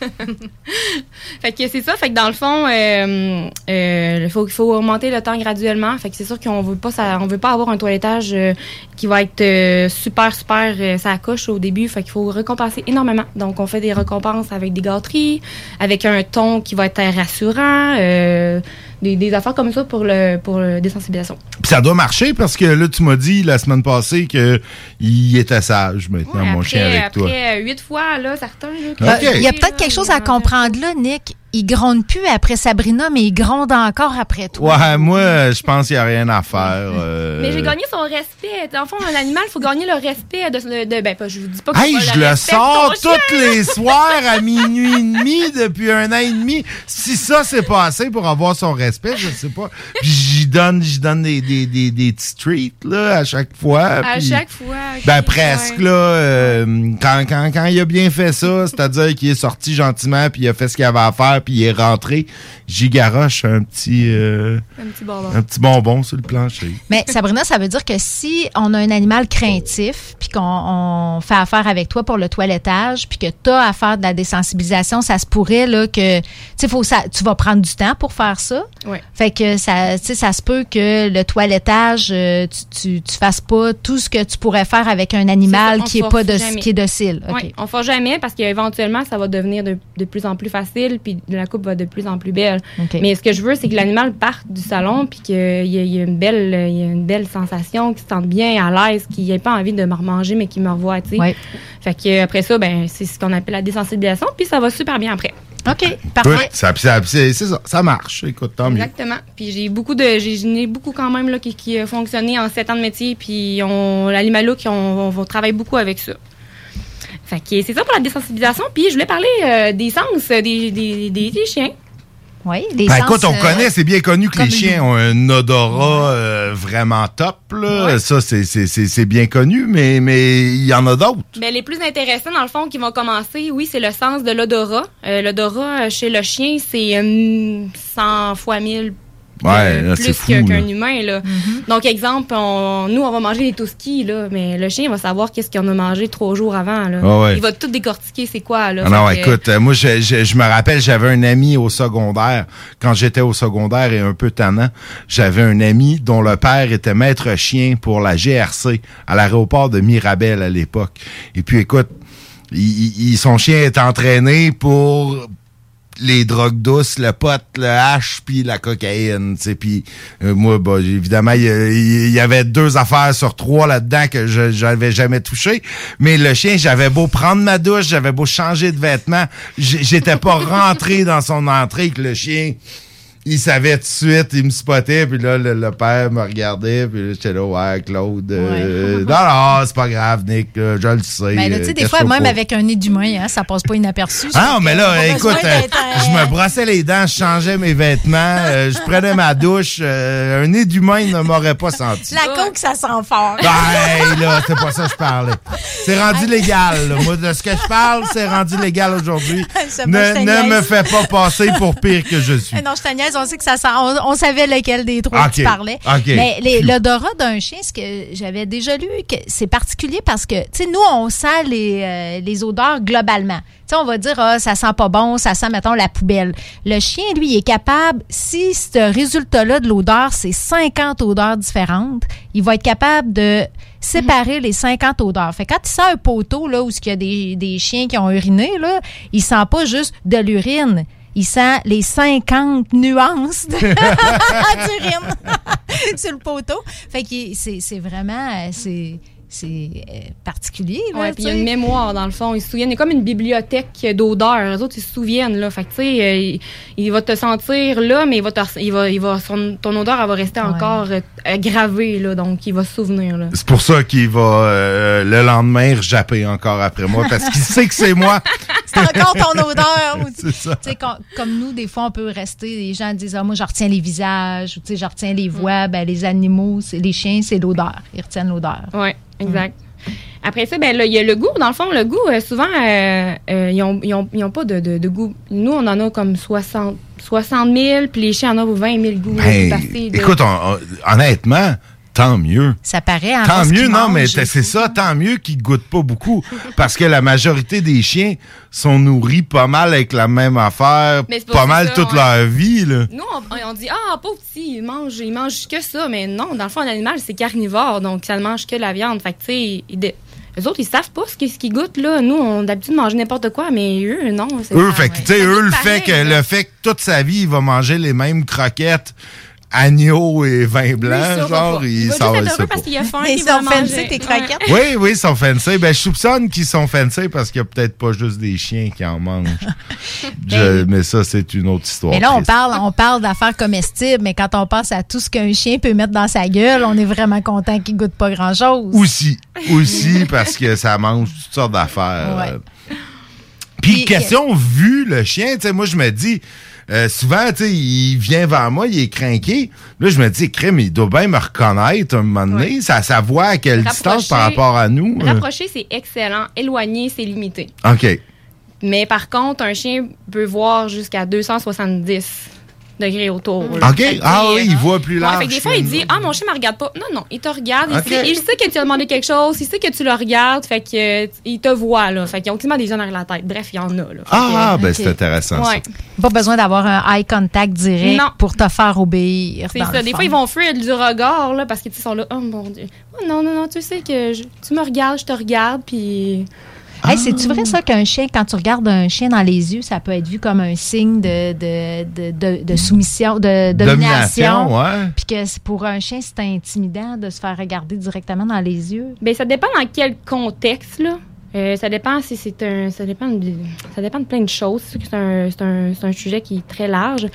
Fait que c'est ça. Fait que dans le fond, euh, euh, il faut, augmenter le temps graduellement. Fait que c'est sûr qu'on veut pas ça, on veut pas avoir un toilettage euh, qui va être super super ça coche au début. Fait qu'il faut récompenser énormément. Donc on fait des récompenses avec des gâteries, avec un ton qui va être rassurant, euh, des, des affaires comme ça pour le pour le désensibilisation. Puis ça doit marcher parce que là, tu m'as dit la semaine passée que il était sage maintenant, mon chien avec après, toi. Après euh, huit fois là, certains. Là. Euh, Il y a peut-être quelque chose à comprendre là, Nick. Il gronde plus après Sabrina, mais il gronde encore après toi. Ouais, moi, je pense qu'il n'y a rien à faire. euh. Mais j'ai gagné son respect. Le fond, un animal, il faut gagner le respect de, de, de- ben pas, je vous dis pas que Hey, je le sors tous les soirs à minuit et demi depuis un an et demi. Si ça, c'est pas assez pour avoir son respect, je sais pas. Puis j'y donne, j'y donne des, des, des, des petits treats, là, à chaque fois. À puis- chaque fois. Ben presque ouais. là. euh, quand, quand, quand il a bien fait ça, c'est-à-dire qu'il est sorti gentiment, puis il a fait ce qu'il avait à faire, puis il est rentré, j'y garoche un petit, euh, Un petit bonbon. un petit bonbon sur le plancher. Mais Sabrina, ça veut dire que si on a un animal craintif, puis qu'on on fait affaire avec toi pour le toilettage, puis que tu as à faire de la désensibilisation, ça se pourrait là, que faut ça, tu vas prendre du temps pour faire ça. Ouais. Fait que ça, tu sais, ça se peut que le toilettage, euh, tu, tu, tu fasses pas tout ce que tu pourrais faire avec un animal ça, qui est pas de, qui est docile. OK. Ouais, on ne fera jamais parce qu'éventuellement, ça va devenir de, de plus en plus facile, puis la coupe va de plus en plus belle. Mais ce que je veux, c'est que l'animal parte du salon, puis qu'il y, ait- il y ait une belle, il y ait une belle sensation, qu'il se sente bien, à l'aise, qu'il n'ait pas envie de me remanger, mais qu'il me revoie, tu sais. Ouais. Fait que euh, après ça, ben, c'est ce qu'on appelle la désensibilisation, puis ça va super bien après. OK, Écoute, ça, ça- ça, ça marche. Écoute, tant mieux. Exactement. Puis j'ai beaucoup de, j'ai j'en ai beaucoup quand même là qui, qui a fonctionné en sept ans de métier. Puis on, l'animal on, on, on travaille beaucoup avec ça. Fait que c'est ça pour la désensibilisation. Puis je voulais parler euh, des sens euh, des, des, des, des chiens. Oui, les Ben sens, écoute, on euh, connaît, c'est bien connu que les chiens ont un odorat euh, vraiment top. Là. Ça, c'est- c'est c'est- c'est bien connu, mais mais il y en a d'autres. Ben, les plus intéressants, dans le fond, qui vont commencer, oui, c'est le sens de l'odorat. Euh, l'odorat chez le chien, c'est euh, 100 fois 1000 Ouais, là, c'est plus qu'un là. humain. Là. Donc, exemple, on- nous, on va manger des touskis, là, mais le chien va savoir qu'est-ce qu'on a mangé trois jours avant. Là. Ouais. Il va tout décortiquer, c'est quoi. Là. Ah non, que- écoute, euh, moi, je, je, je me rappelle, j'avais un ami au secondaire. Quand j'étais au secondaire et un peu tannant, j'avais un ami dont le père était maître chien pour la GRC à l'aéroport de Mirabel à l'époque. Et puis, écoute, il, il- son chien est entraîné pour les drogues douces, le pot, le hash, puis la cocaïne. Puis euh, moi, bah, évidemment, il y, avait deux affaires sur trois là-dedans que je j'avais jamais touché. Mais le chien, j'avais beau prendre ma douche, j'avais beau changer de vêtements, j'étais pas rentré dans son entrée que le chien... Il savait tout de suite, il me spottait, puis là, le, le père me regardait, puis là, j'étais là, ouais, Claude, euh, non, non, c'est pas grave, Nick, euh, je le sais. Ben, là, tu sais, des fois, même pas. avec un nez d'humain, hein, ça passe pas inaperçu. Ah, mais là, écoute, euh, euh, je me brossais les dents, je changeais mes vêtements, euh, je prenais ma douche, un nez d'humain ne m'aurait pas senti. La coke, ça sent fort. Hey, là, c'est pas ça que je parlais. C'est rendu légal. là. Moi, de ce que je parle, c'est rendu légal aujourd'hui. Ne, ne me fais pas passer pour pire que je suis. Eh non, je on sait que ça sent. On, on savait lequel des trois Ok, tu parlais. Mais l'odorat d'un chien, ce que j'avais déjà lu, que c'est particulier parce que, tu sais, nous, on sent les, euh, les odeurs globalement. Tu sais, on va dire, ah, ça sent pas bon, ça sent, mettons, la poubelle. Le chien, lui, il est capable, si ce résultat-là de l'odeur, c'est 50 odeurs différentes, il va être capable de séparer les 50 odeurs. Fait que quand il sent un poteau, là, où il y a des, des chiens qui ont uriné, là, il sent pas juste de l'urine. Il sent les 50 nuances de- d'urine sur le poteau. Fait que c'est c'est vraiment... euh, C'est c'est euh, particulier. Là, Ouais, puis il y a une mémoire, dans le fond. Ils se souviennent. Il y a comme une bibliothèque d'odeurs. Les autres, ils se souviennent, là. Fait que, tu sais, euh, il, il va te sentir là, mais il va te, il va, il va, son- ton odeur, elle va rester encore euh, euh, gravée, là. Donc, il va se souvenir, là. C'est pour ça qu'il va euh, le lendemain rejapper encore après moi, parce qu'il sait que c'est moi. C'est encore ton odeur. ou- C'est ça. Tu sais, com- comme nous, des fois, on peut rester, les gens disent, ah, moi, je retiens les visages, ou tu sais, je retiens les voix. Ben, les animaux, c'est les chiens, c'est l'odeur. Ils retiennent l'odeur. Oui, exact. Après ça, ben là, il y a le goût. Dans le fond, le goût, euh, souvent, euh, euh, ils ont, ils ont- ils ont pas de, de- de goût. Nous, on en a comme 60, 60 000, puis les chiens en ont 20 000 goûts. là, Ben, de- écoute, on- on- honnêtement, Tant mieux. Ça paraît en Tant mieux, non, mais c'est ça, tant mieux qu'ils goûtent pas beaucoup. parce que la majorité des chiens sont nourris pas mal avec la même affaire, Mais pas mal ça, toute ouais. leur vie, là. Nous, on, on dit, ah, pauvre petit, il mange, il mange que ça. Mais non, dans le fond, un animal, c'est carnivore, donc ça ne mange que la viande. Fait que, tu sais, eux autres, ils savent pas ce qu'ils goûtent, là. Nous, on a d'habitude de manger n'importe quoi, mais eux, non. c'est Eux, ça, fait que, ouais. tu sais, Ça eux, le pareil, fait que, là. le fait que toute sa vie, il va manger les mêmes croquettes, agneau et vin blanc, genre, parce qu'il a faim. Ils puis il va sont fancy, manger. tes croquettes. Oui, oui, ils sont fancy. Ben, je soupçonne qu'ils sont fancy parce qu'il y a peut-être pas juste des chiens qui en mangent. Je- mais ça, c'est une autre histoire. Mais là, on parle, on parle d'affaires comestibles, mais quand on pense à tout ce qu'un chien peut mettre dans sa gueule, on est vraiment content qu'il goûte pas grand-chose. Aussi, aussi, parce que ça mange toutes sortes d'affaires. Ouais. Euh, Puis, Puis, question, vu le chien, tu sais, moi, je me dis, euh, souvent, tu sais, il vient vers moi, il est craqué. Là, je me dis, crème, il doit bien me reconnaître un moment donné. Ça, ça voit à quelle distance par rapport à nous. euh. Rapprocher, c'est excellent. Éloigner, c'est limité. OK. Mais par contre, un chien peut voir jusqu'à 270 degrés autour. là. OK. Ah euh, oui, il voit plus Ouais, large. fait que des fois, il dit Ah, mon chien me regarde pas. Non, non, il te regarde. Il, sait, il sait que tu as demandé quelque chose. Il sait que tu le regardes. Fait que, euh, il te voit, là. Fait qu'ils ont quasiment des yeux dans la tête. Bref, il y en a, là. Ah, que, ben, c'est intéressant, Ouais. Pas besoin d'avoir un eye contact direct Non. pour te faire obéir. C'est ça. Des fond. fois, ils vont fuir du regard, là, parce qu'ils sont là. Oh mon Dieu. Oh, non, non, non, tu sais que je- tu me regardes, je te regarde, puis. Hey, c'est-tu vrai ça qu'un chien, quand tu regardes un chien dans les yeux, ça peut être vu comme un signe de, de, de, de, de soumission, de domination? Domination. Puis que pour un chien, c'est intimidant de se faire regarder directement dans les yeux? Ben, ça dépend dans quel contexte, là. Euh, ça dépend si c'est un. Ça dépend de, ça dépend de plein de choses. C'est un, c'est un, c'est un sujet qui est très large.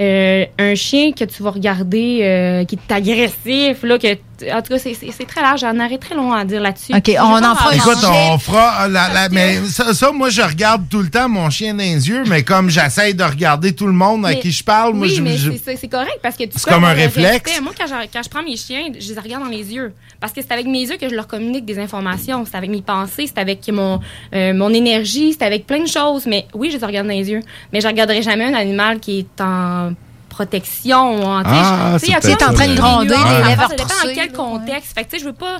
Euh, un chien que tu vas regarder euh, qui est agressif, là, que. En tout cas, c'est- très large. J'en aurais très long à dire là-dessus. OK, on en fera Écoute, on fera. La, la- mais ça, ça, moi, je regarde tout le temps mon chien dans les yeux, mais comme j'essaie de regarder tout le monde à qui je parle, moi, oui, je. mais je- c'est- correct parce que tu C'est comme un réflexe. respect. Moi, quand je, quand je prends mes chiens, je les regarde dans les yeux. Parce que c'est avec mes yeux que je leur communique des informations. C'est avec mes pensées, c'est avec mon, euh, mon énergie, c'est avec plein de choses. Mais oui, je les regarde dans les yeux. Mais je regarderai jamais un animal qui est en protection. sais, Ah, je- tu sais, il y a c'est peut-être plein ça. en train de de gronder, les ça dépend dans quel contexte. Fait que, tu sais, je veux pas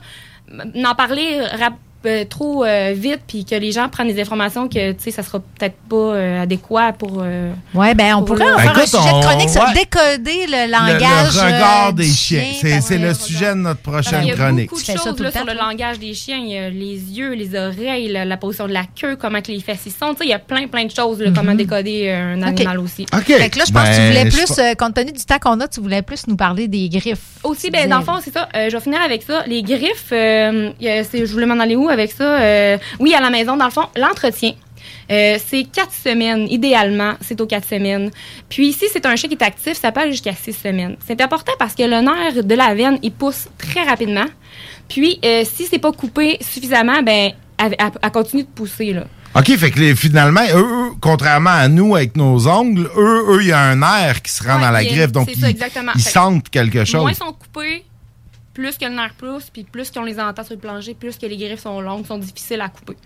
m- en parler rap- euh, trop euh, vite puis que les gens prennent des informations que tu sais ça sera peut-être pas euh, adéquat pour euh, Oui, ben on pour pourrait le- en faire un sujet on- de chronique sur ouais. décoder le le, langage. le regard euh, des chiens. chien, C'est le sujet de notre Il prochaine y a chronique. beaucoup de choses là, le temps, sur le langage des chiens. Il y a les yeux, les oreilles, la, la position de la queue, comment que les fesses sont. Tu sais, il y a plein, plein de choses, là, comment décoder euh, un animal aussi. OK. Fait que là, je pense que tu Ben, voulais plus, euh, compte tenu du temps qu'on a, tu voulais plus nous parler des griffes. Aussi, ben, dans le fond, c'est ça. Je vais finir avec ça. Les griffes, il je voulais m'en aller où avec ça? Euh, oui, à la maison, dans le fond, l'entretien. Euh, c'est quatre semaines, idéalement, c'est aux quatre semaines. Puis si c'est un chien qui est actif, ça peut aller jusqu'à six semaines. C'est important parce que le nerf de la veine, il pousse très rapidement. Puis euh, si c'est pas coupé suffisamment, ben, elle, continue de pousser, là. OK, fait que les- finalement, eux, eux, contrairement à nous avec nos ongles, eux, eux, il y a un air qui se rend Ouais, dans la griffe, donc ça, ils, sentent quelque chose. Moins ils sont coupés, plus que le nerf pousse, puis plus qu'on les entend sur le plancher, plus que les griffes sont longues, sont difficiles à couper.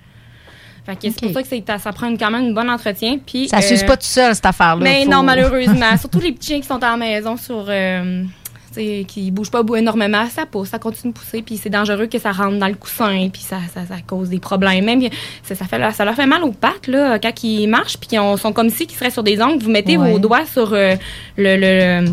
Fait que c'est pour ça que ça prend une- quand même un bon entretien. Puis, Ça euh, s'use pas tout seul, cette affaire-là. Mais Faut- non, malheureusement. Surtout les petits chiens qui sont à la maison sur. Euh, qui bougent pas énormément, ça pousse, ça continue de pousser, puis c'est dangereux que ça rentre dans le coussin, puis ça, ça, ça cause des problèmes. Même ça, ça, fait, ça leur fait mal aux pattes là, quand ils marchent, puis ils ont- sont comme si ils seraient sur des ongles. Vous mettez Ouais. vos doigts sur euh, le, le-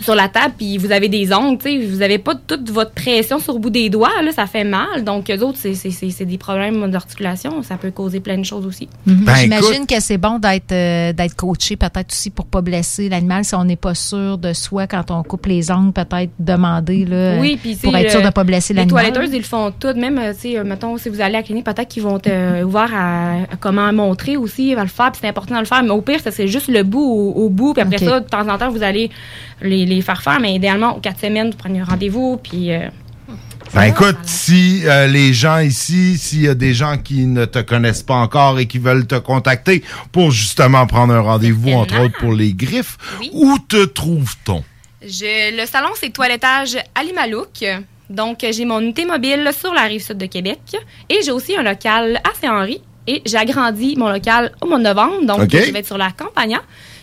sur la table, puis vous avez des ongles, tu sais, vous avez pas toute votre pression sur le bout des doigts, là, ça fait mal. Donc, eux autres, c'est- c'est c'est- c'est des problèmes d'articulation, ça peut causer plein de choses aussi. Mhm. Ben, J'imagine que c'est bon d'être euh, d'être coaché peut-être aussi pour pas blesser l'animal si on n'est pas sûr de soi quand on coupe les ongles, peut-être demander là, Oui, puis pour être sûr euh, de pas blesser Les l'animal. toiletteuses, ils le font toutes. Même, euh, tu sais, euh, mettons, si vous allez à la clinique, peut-être qu'ils vont être euh, ouverts à, à comment montrer aussi, à le faire, puis c'est important de le faire. Mais au pire, ça, c'est juste le bout au, au bout, puis après ça, de temps en temps, vous allez les, les faire faire. Mais idéalement, aux quatre semaines, vous prenez un rendez-vous, puis... euh, Ben écoute, si euh, les gens ici, s'il y a des gens qui ne te connaissent pas encore et qui veulent te contacter pour justement prendre un rendez-vous, entre autres pour les griffes, où te trouve-t-on? Je, le salon, c'est toilettage Alimalouk. Donc, j'ai mon unité mobile sur la rive sud de Québec. Et j'ai aussi un local à Saint-Henri Et j'agrandis mon local au mois de novembre. Donc, je vais être sur la Campagna.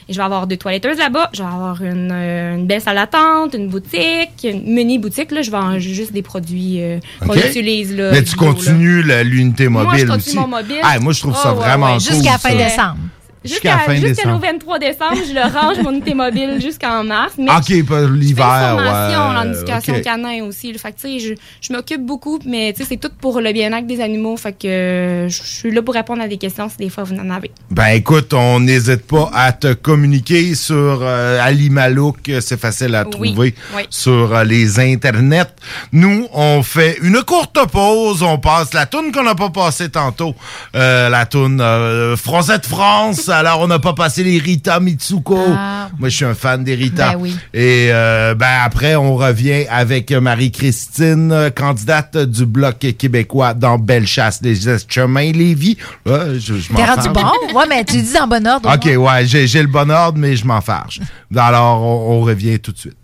Et je vais avoir deux toiletteuses là-bas. Je vais avoir une, euh, une belle salle d'attente, une boutique, une mini boutique. Là, je vends juste des produits euh, qu'on utilise. Là, Mais tu bio, continues la- l'unité mobile Moi, je continue aussi. mon mobile. Ah, moi, je trouve ça ouais, vraiment ouais. cool. Jusqu'à fin décembre. Jusqu'à décembre. 23 décembre, je le range, mon unité mobile, jusqu'en mars. Mais OK, pas je fais l'hiver, une ouais. en éducation canin aussi. là. Fait que, je, je m'occupe beaucoup, mais c'est tout pour le bien-être des animaux. Fait que je suis là pour répondre à des questions si des fois vous en avez. Ben écoute, on n'hésite pas à te communiquer sur euh, Ali Malouk, c'est facile à Oui, trouver oui. sur euh, les internets. Nous, on fait une courte pause, on passe la toune qu'on n'a pas passée tantôt, euh, la toune euh, Français de France. Alors on n'a pas passé les Rita Mitsuko. Ah. Moi, je suis un fan des Rita. Ben oui. Et euh, ben après, on revient avec Marie-Christine, euh, candidate du bloc québécois dans Bellechasse, les chemins Lévis. Ouais, je, je m'en T'es rendu bon? Ouais, mais tu dis en bon ordre. OK, ouais, j'ai j'ai le bon ordre, mais je m'en fâche. Alors, on, on revient tout de suite.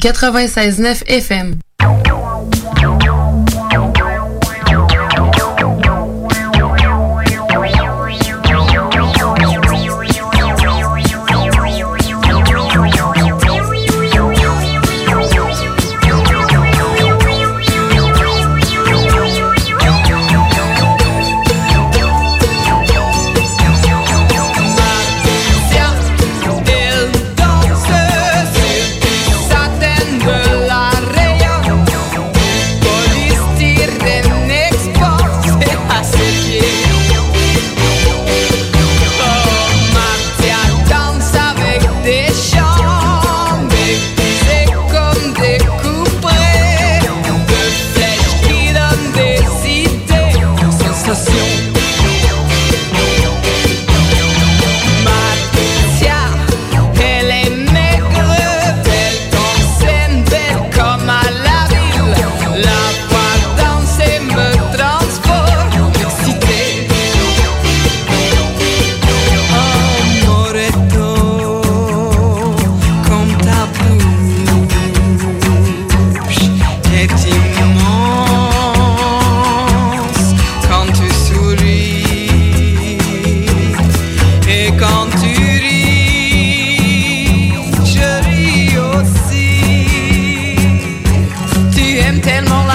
96.9 FM. j'aime tellement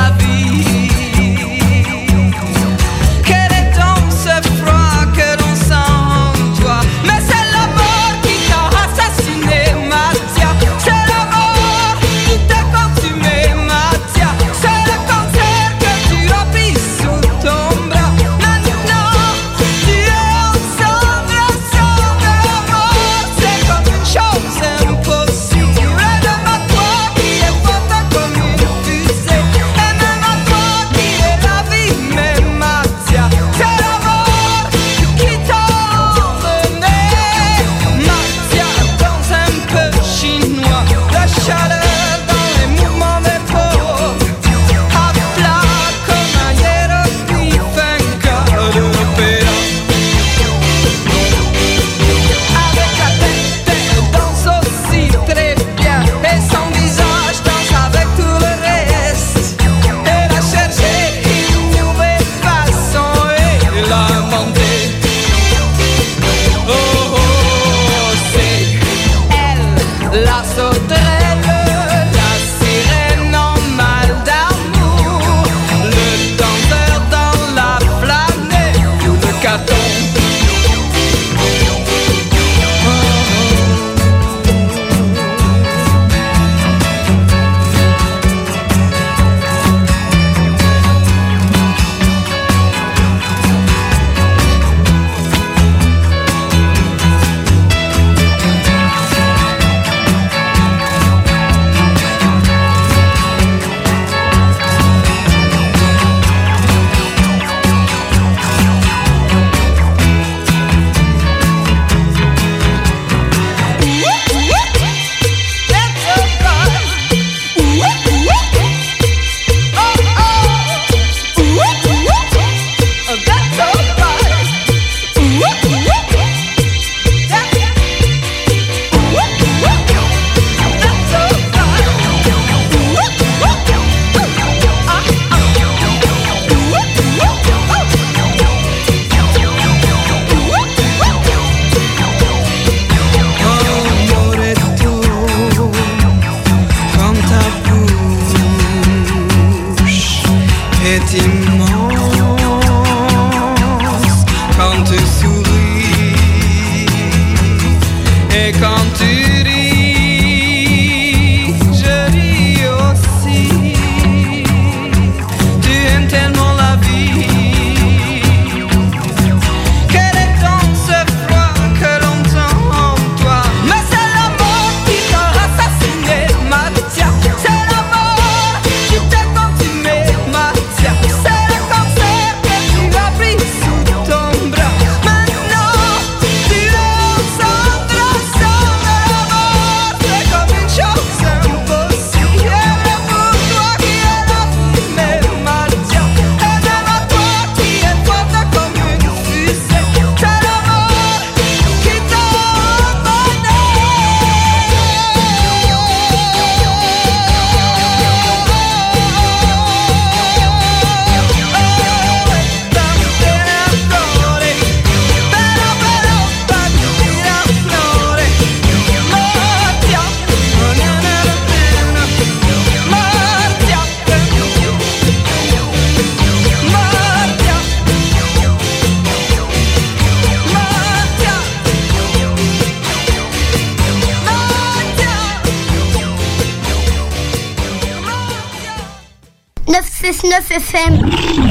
FM.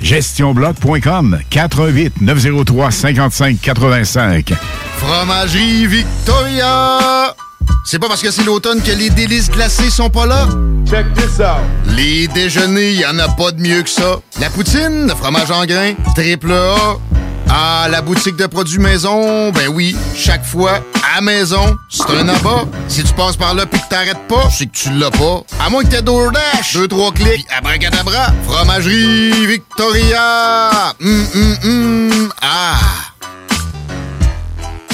GestionBloc.com 418 903 55 85. Fromagerie Victoria! C'est pas parce que c'est l'automne que les délices glacées sont pas là? Check this out! Les déjeuners, y en a pas de mieux que ça. La poutine, le fromage en grains, triple A. Ah, la boutique de produits maison, ben oui, chaque fois, à maison, c'est un abat. Si tu passes par là pis que t'arrêtes pas, c'est que tu l'as pas. À moins que t'aies DoorDash, deux, trois clics, abracadabra, fromagerie Victoria! Hum, hum, hum, ah!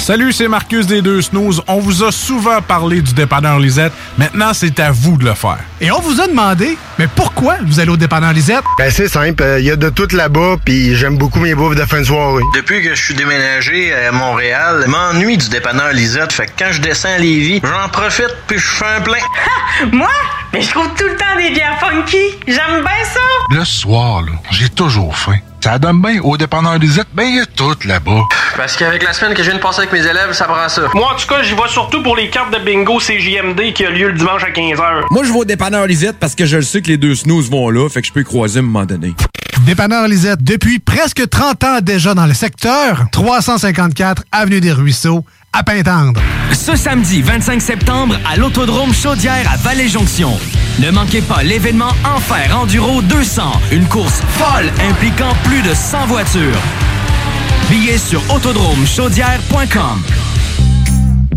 Salut, c'est Marcus des Deux Snooze. On vous a souvent parlé du dépanneur Lisette. Maintenant, c'est à vous de le faire. Et on vous a demandé, mais pourquoi vous allez au dépanneur Lisette? Ben c'est simple, il y a de tout là-bas, puis j'aime beaucoup mes bouffes de fin de soirée. Depuis que je suis déménagé à Montréal, je m'ennuie du dépanneur Lisette. Fait que quand je descends à Lévis, j'en profite puis je fais un plein. Moi? Mais je trouve tout le temps des bières funky. J'aime bien ça. Le soir, là, j'ai toujours faim. Ça donne bien au dépanneur Lisette, ben il y a tout là-bas. Parce qu'avec la semaine que je viens de passer avec mes élèves, ça prend ça. Moi, en tout cas, j'y vais surtout pour les cartes de bingo CJMD qui a lieu le dimanche à 15h. Moi, je vais au dépanneur Lisette parce que je le sais que les deux snooze vont là, fait que je peux y croiser à un moment donné. Dépanneur Lisette, depuis presque 30 ans déjà dans le secteur, 354 Avenue des Ruisseaux, à Pintendre. Ce samedi 25 septembre à l'Autodrome Chaudière à Vallée-Jonction. Ne manquez pas l'événement Enfer Enduro 200, une course folle impliquant plus de 100 voitures. Billets sur autodromechaudière.com.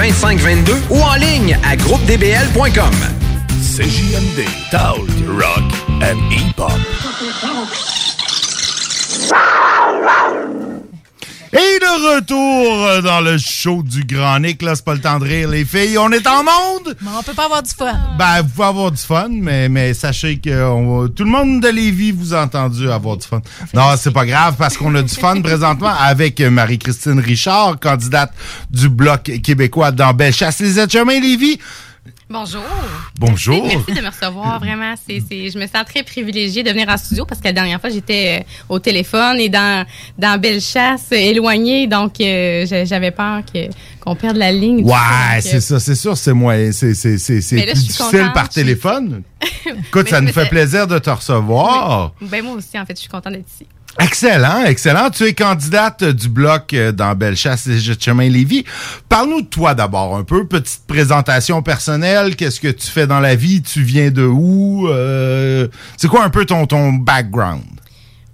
2522 ou en ligne à groupedbl.com. CJMD, Talk, Rock and Hip-Hop. Et de retour dans le show du Grand Nick, là, c'est pas le temps de rire, les filles. On est en monde! Mais on peut pas avoir du fun. Ben, vous pouvez avoir du fun, mais, mais sachez que on va- tout le monde de Lévis vous a entendu avoir du fun. Non, c'est pas grave, parce qu'on a du fun présentement avec Marie-Christine Richard, candidate du Bloc québécois dans Bellechasse. Les Chemin Lévis. Bonjour. Bonjour. Merci de me recevoir. Vraiment, c'est, je me sens très privilégiée de venir en studio parce que la dernière fois, j'étais euh, au téléphone et dans, dans Bellechasse, euh, éloignée. Donc, euh, j'a- j'avais peur que, qu'on perde la ligne. Ouais, Donc, c'est euh, ça, c'est sûr, c'est moins, c'est, plus difficile contente, par téléphone. Écoute, ça nous fait plaisir de te recevoir. Ben, moi aussi, en fait, je suis contente d'être ici. Excellent, excellent. Tu es candidate du bloc euh, dans Bellechasse et Chemin-Lévis. Parle-nous de toi d'abord un peu. Petite présentation personnelle. Qu'est-ce que tu fais dans la vie? Tu viens de où? Euh, c'est quoi un peu ton, ton background?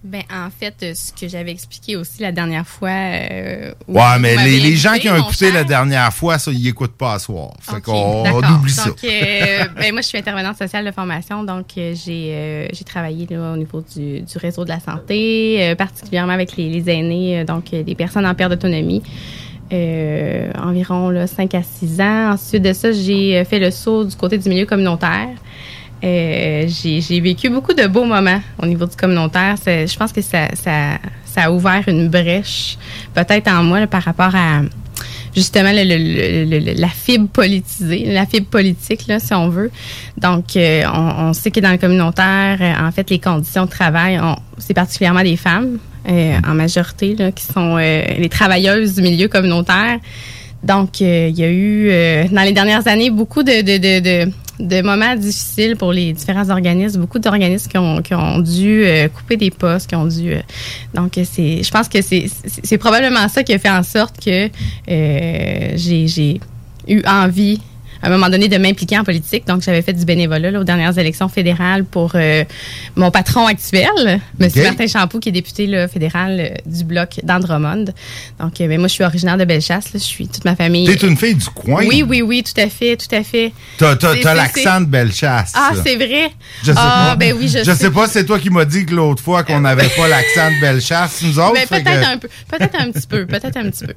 Ben, en fait, euh, ce que j'avais expliqué aussi la dernière fois. euh, Ouais, mais les, les gens qui ont écouté la dernière fois, ça, ils écoutent pas à soir. Fait qu'on on D'accord. oublie ça. Euh, ben, moi, je suis intervenante sociale de formation, donc euh, j'ai euh, j'ai travaillé là, au niveau du, du réseau de la santé, euh, particulièrement avec les, les aînés, donc des personnes en perte d'autonomie. euh, environ là, 5 à 6 ans. Ensuite de ça, j'ai fait le saut du côté du milieu communautaire. Euh, j'ai vécu beaucoup de beaux moments au niveau du communautaire. Je pense que ça, a ouvert une brèche, peut-être en moi, par rapport à justement la fibre politisée, la fibre politique, si on veut. Donc, euh, on, sait que dans le communautaire, euh, en fait, les conditions de travail, c'est particulièrement des femmes, en majorité, qui sont les travailleuses du milieu communautaire. Donc, euh, il y a eu, euh, dans les dernières années, beaucoup de, moments difficiles pour les différents organismes, beaucoup d'organismes qui ont, dû euh, couper des postes, qui ont dû... donc, c'est, je pense que c'est, probablement ça qui a fait en sorte que j'ai eu envie à un moment donné de m'impliquer en politique. Donc, j'avais fait du bénévolat là, aux dernières élections fédérales pour euh, mon patron actuel, M. Martin Champoux, qui est député là, fédéral euh, du bloc d'Andromode. Donc, euh, ben, moi, je suis originaire de Bellechasse. là. Je suis toute ma famille. T'es une fille du coin? Oui, oui, oui, tout à fait, tout à fait. T'as, l'accent de Bellechasse. Ah, c'est vrai? Je sais ah, pas. ben oui, je, Je sais pas, c'est toi qui m'as dit que l'autre fois qu'on n'avait pas l'accent de Bellechasse, nous autres. Ben, peut-être que- un peu, peut-être un petit peu, peut-être un petit peu.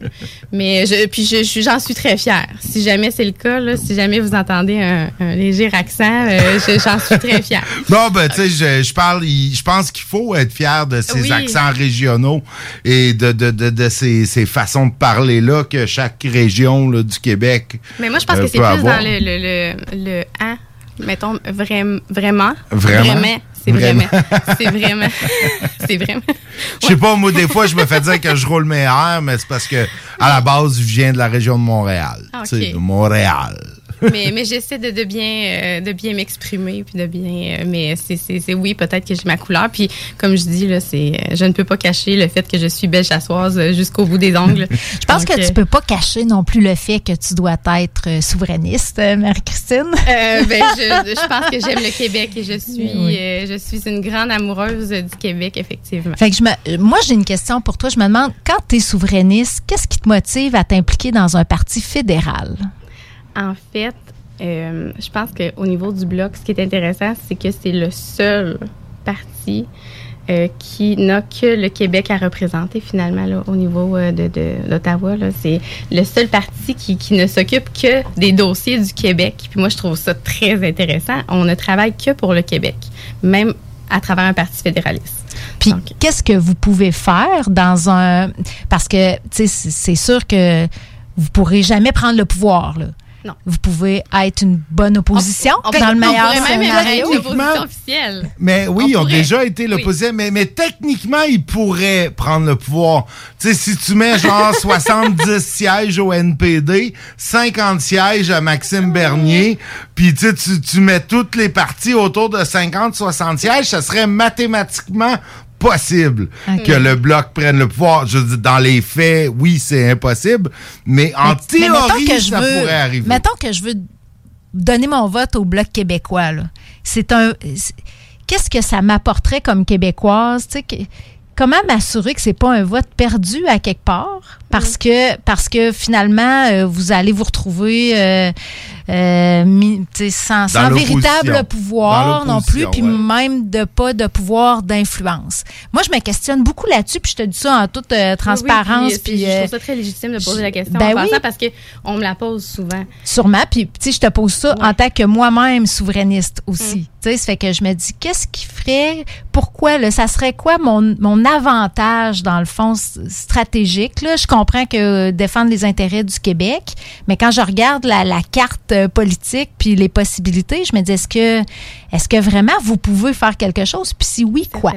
Mais je, puis je, je- j'en suis très fière. Si jamais c'est le cas, là, si jamais vous entendez un, un léger accent, euh, je- j'en suis très fière. Non, ben, tu sais, je, je parle, je pense qu'il faut être fier de ces Oui. accents régionaux et de, de, de, de ces, ces façons de parler-là que chaque région là, du Québec. Mais moi, je pense euh, que c'est plus avoir. dans le, le, le, le hein, mettons, vraim- vraiment. Vraiment? C'est vraiment. Vraiment. C'est vraiment. c'est vraiment. Je sais pas, moi, des fois, je me fais dire que je roule mes airs, mais c'est parce que, à la base, je viens de la région de Montréal. Ah, Tu sais, de Montréal. Mais mais j'essaie de, de bien euh, de bien m'exprimer puis de bien euh, mais c'est oui peut-être que j'ai ma couleur puis comme je dis là c'est euh, je ne peux pas cacher le fait que je suis belle chassoise euh, jusqu'au bout des ongles Je pense Donc, que tu peux pas cacher non plus le fait que tu dois être souverainiste, Marie-Christine. Ben, je, je pense que j'aime le Québec et je suis Oui. je suis une grande amoureuse du Québec effectivement. Fait que je me, moi, j'ai une question pour toi. Je me demande, quand tu es souverainiste, qu'est-ce qui te motive à t'impliquer dans un parti fédéral? En fait, euh, je pense qu'au niveau du bloc, ce qui est intéressant, c'est que c'est le seul parti euh, qui n'a que le Québec à représenter finalement là, au niveau euh, de, d'Ottawa. C'est le seul parti qui, qui ne s'occupe que des dossiers du Québec. Puis moi, je trouve ça très intéressant. On ne travaille que pour le Québec, même à travers un parti fédéraliste. Puis, qu'est-ce que vous pouvez faire dans un. Parce que, tu sais, c'est c'est sûr que vous pourrez jamais prendre le pouvoir, là. Non. Vous pouvez être une bonne opposition On- dans le on meilleur scénario. être l'opposition officielle. Mais oui, On ils ont pourrait. déjà été l'opposition, mais, mais techniquement, ils pourraient prendre le pouvoir. Tu sais, si tu mets genre 70 sièges au NPD, 50 sièges à Maxime Bernier, puis tu tu mets toutes les parties autour de 50-60 sièges, ça serait mathématiquement possible Ok. que le bloc prenne le pouvoir. Je dire, dans les faits, oui, c'est impossible, mais en Mais- mais théorie, que je ça veux- pourrait arriver. Mettons que je veux donner mon vote au Bloc québécois. C'est un. Qu'est-ce que ça m'apporterait comme québécoise? que- comment m'assurer que c'est pas un vote perdu à quelque part? Parce que parce que finalement, euh, vous allez vous retrouver euh, euh, mi- tu sais, sans, sans véritable pouvoir non plus, puis même de pas de pouvoir d'influence. Moi, je me questionne beaucoup là-dessus, puis je te dis ça en toute euh, transparence. Oui, puis, puis, je euh, trouve ça très légitime de poser la question ben en oui. parce qu'on me la pose souvent. Sûrement. Puis, tu sais, je te pose ça en tant que moi-même souverainiste aussi. Mm. Tu sais, ça fait que je me dis, qu'est-ce qui ferait, pourquoi, là, ça serait quoi mon, mon avantage, dans le fond, stratégique, là? Je comprends que euh, défendre les intérêts du Québec, mais quand je regarde la, la carte euh, politique puis les possibilités, je me dis, est-ce que, est-ce que vraiment vous pouvez faire quelque chose? Puis si oui, quoi?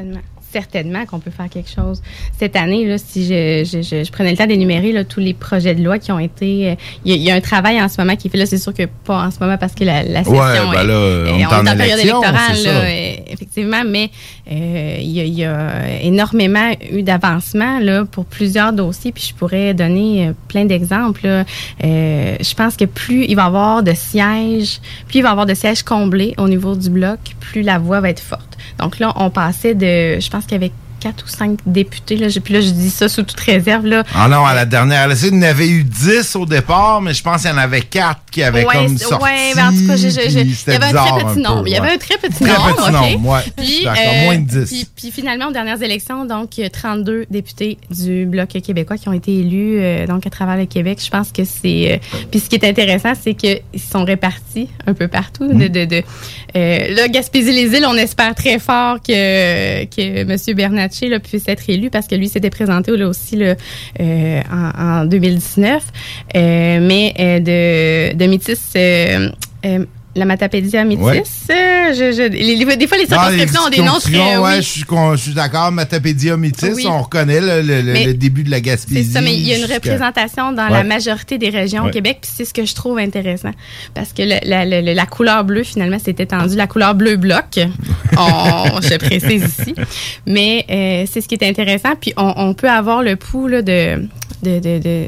Certainement. qu'on peut faire quelque chose. Cette année, là, si je, je, je, je prenais le temps d'énumérer là, tous les projets de loi qui ont été... euh, Il y, a- il y a un travail en ce moment qui est fait là. C'est sûr que pas en ce moment parce que la, la session Ouais, ben est, là, on est- en en période électorale, là, euh, effectivement, mais euh, il y, a, il y a énormément eu d'avancement là, pour plusieurs dossiers, puis je pourrais donner euh, plein d'exemples. là. Euh, je pense que plus il va y avoir de sièges, plus il va y avoir de sièges comblés au niveau du bloc, plus la voix va être forte. Donc là, on passait de, je pense avait quatre ou cinq députés, là, puis là, je dis ça sous toute réserve. Là. Ah non, à la dernière LSC, il y en avait eu 10 au départ, mais je pense qu'il y en avait 4 qui avaient Ouais, comme sorti. ouais, ben, en tout cas, je- je- je- puis il y avait un très petit peu, nombre. Il y avait un très petit Très nombre. petit nombre, ouais. Puis, euh, moins de 10. Puis, puis finalement, aux dernières élections, donc, il y a 32 députés du Bloc québécois qui ont été élus euh, donc, à travers le Québec. Je pense que c'est. euh, puis ce qui est intéressant, c'est qu'ils sont répartis un peu partout. De, de, de, euh, là, Gaspésie-les-Îles, on espère très fort que, que M. Puisse être élu parce que lui s'était présenté aussi euh, en, en 2019. Euh, mais euh, de, de Métis. Euh, euh, la Matapédia Métis. Ouais. euh, je, je- les- les- des fois, les circonscriptions ont des noms très. circonscriptions, ouais, oui. je suis con- je suis d'accord. Matapédia Métis, Oui. on reconnaît le, début de la C'est Gaspésie. ça, mais il y a une représentation dans Ouais. la majorité des régions au Québec, puis c'est ce que je trouve intéressant. Parce que le- la, la- la- la couleur bleue, finalement, s'est étendue. La couleur bleu bloc, on- je précise ici. Mais euh, c'est ce qui est intéressant. Puis on, on peut avoir le pouls là, de, de, de, de,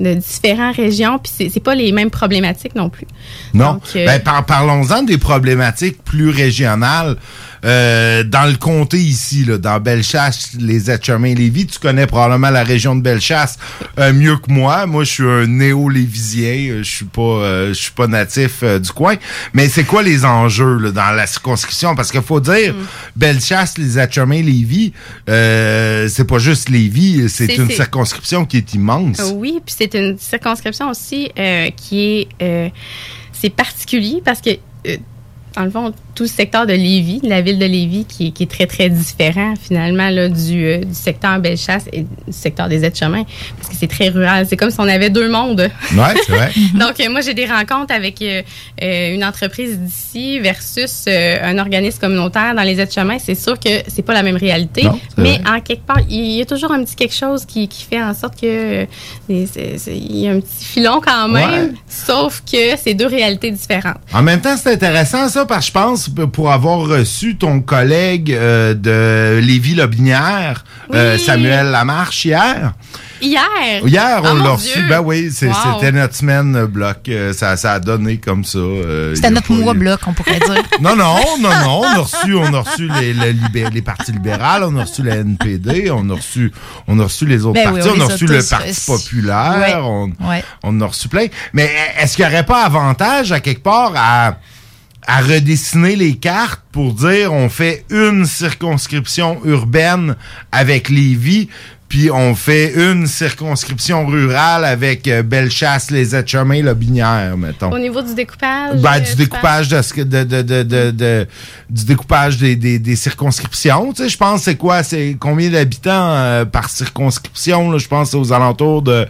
de différentes régions, puis c'est- pas les mêmes problématiques non plus. Non. Donc, euh, Ben, par- parlons-en des problématiques plus régionales. Euh, dans le comté ici, là, dans Bellechasse, les Etchemin-Lévis, tu connais probablement la région de Bellechasse euh, mieux que moi. Moi, je suis un néo-lévisien. euh, Je suis pas, euh, je suis pas natif du coin. Mais c'est quoi les enjeux là, dans la circonscription? Parce qu'il faut dire, Mm. Bellechasse, les Etchemin-Lévis, euh, c'est pas juste Lévis, c'est C'est- une circonscription qui est immense. Oui, puis c'est une circonscription aussi euh, qui est euh, c'est particulier parce que euh, dans le fond tout le secteur de Lévis, la ville de Lévis, qui, est- qui est très très différent finalement là, du, euh, du secteur Bellechasse et du secteur des aides-chemins parce que c'est très rural. C'est comme si on avait deux mondes. Ouais, c'est vrai. Donc, euh, moi, j'ai des rencontres avec euh, une entreprise d'ici versus un organisme communautaire dans les aides-chemins. C'est sûr que c'est pas la même réalité, Non, mais vrai. en quelque part, il y a toujours un petit quelque chose qui, qui fait en sorte que il y a un petit filon quand même, Ouais. sauf que c'est deux réalités différentes. En même temps, c'est intéressant ça parce que je pense pour avoir reçu ton collègue euh, de Lévis-Lobinière, euh, Oui. Samuel Lamarche hier. Hier? Hier, Ah, on mon l'a reçu. Ben oui, c'est- Wow. c'était notre semaine euh, bloc. Euh, ça, ça a donné comme ça. euh, C'était notre mois eu- bloc, on pourrait dire. Non, non, non, non. On a reçu, on a reçu les, le libé- les partis libérales, on a reçu la NPD, on a reçu, on a reçu les autres Ben oui, partis, on on, a les reçu le Parti euh, populaire, ouais, on, ouais. on en a reçu plein. Mais est-ce qu'il n'y aurait pas avantage à quelque part à, à redessiner les cartes pour dire on fait une circonscription urbaine avec Lévis, puis on fait une circonscription rurale avec euh, Bellechasse, les Etchemins, le Binière, mettons. Au niveau du découpage. Ben, euh, du découpage de, ce que- de, de, de, du découpage des, des, des circonscriptions. Tu sais, je pense c'est quoi? C'est combien d'habitants euh, par circonscription? là? Je pense aux alentours de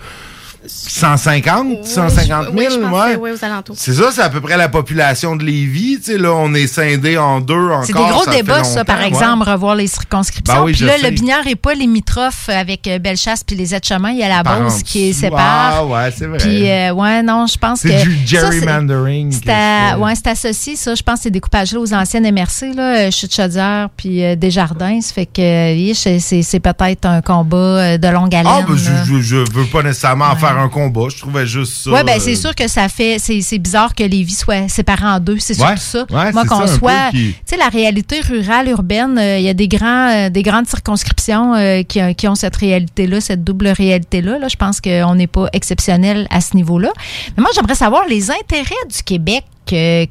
150, 150 oui, 000, je pensais, ouais. oui, aux alentours. C'est ça, c'est à peu près la population de Lévis. Tu sais, là, on est scindé en deux encore. C'est des gros ça débats, ça, par exemple, ouais. revoir les circonscriptions. Ben oui, puis là, sais. le Binière n'est pas limitrophe avec euh, Bellechasse puis les Aides-Chemins. Il y a la Beauce qui sépare. Ah, ouais, c'est vrai. Puis, euh, ouais, non, je pense que. C'est du c'est- gerrymandering. C'est c'est- ouais, c'est associé, ça. Je pense que ces découpages-là aux anciennes MRC, là, euh, Chute Chaudière puis euh, Desjardins. Ça fait que, oui, c'est c'est- c'est peut-être un combat de longue haleine. Ah, ben, là. je, je, je veux pas nécessairement en faire un combat. Je trouvais juste ça. Oui, ben c'est euh, sûr que ça fait. C'est bizarre que Lévis soit séparé en deux. C'est Ouais, surtout ça. ouais, Moi, qu'on ça un peu soit. qui- Tu sais, la réalité rurale, urbaine, euh, il y a des, grands, euh, des grandes circonscriptions euh, qui, ont- qui ont cette réalité-là, cette double réalité-là. Là. Je pense qu'on n'est pas exceptionnel à ce niveau-là. Mais moi, j'aimerais savoir les intérêts du Québec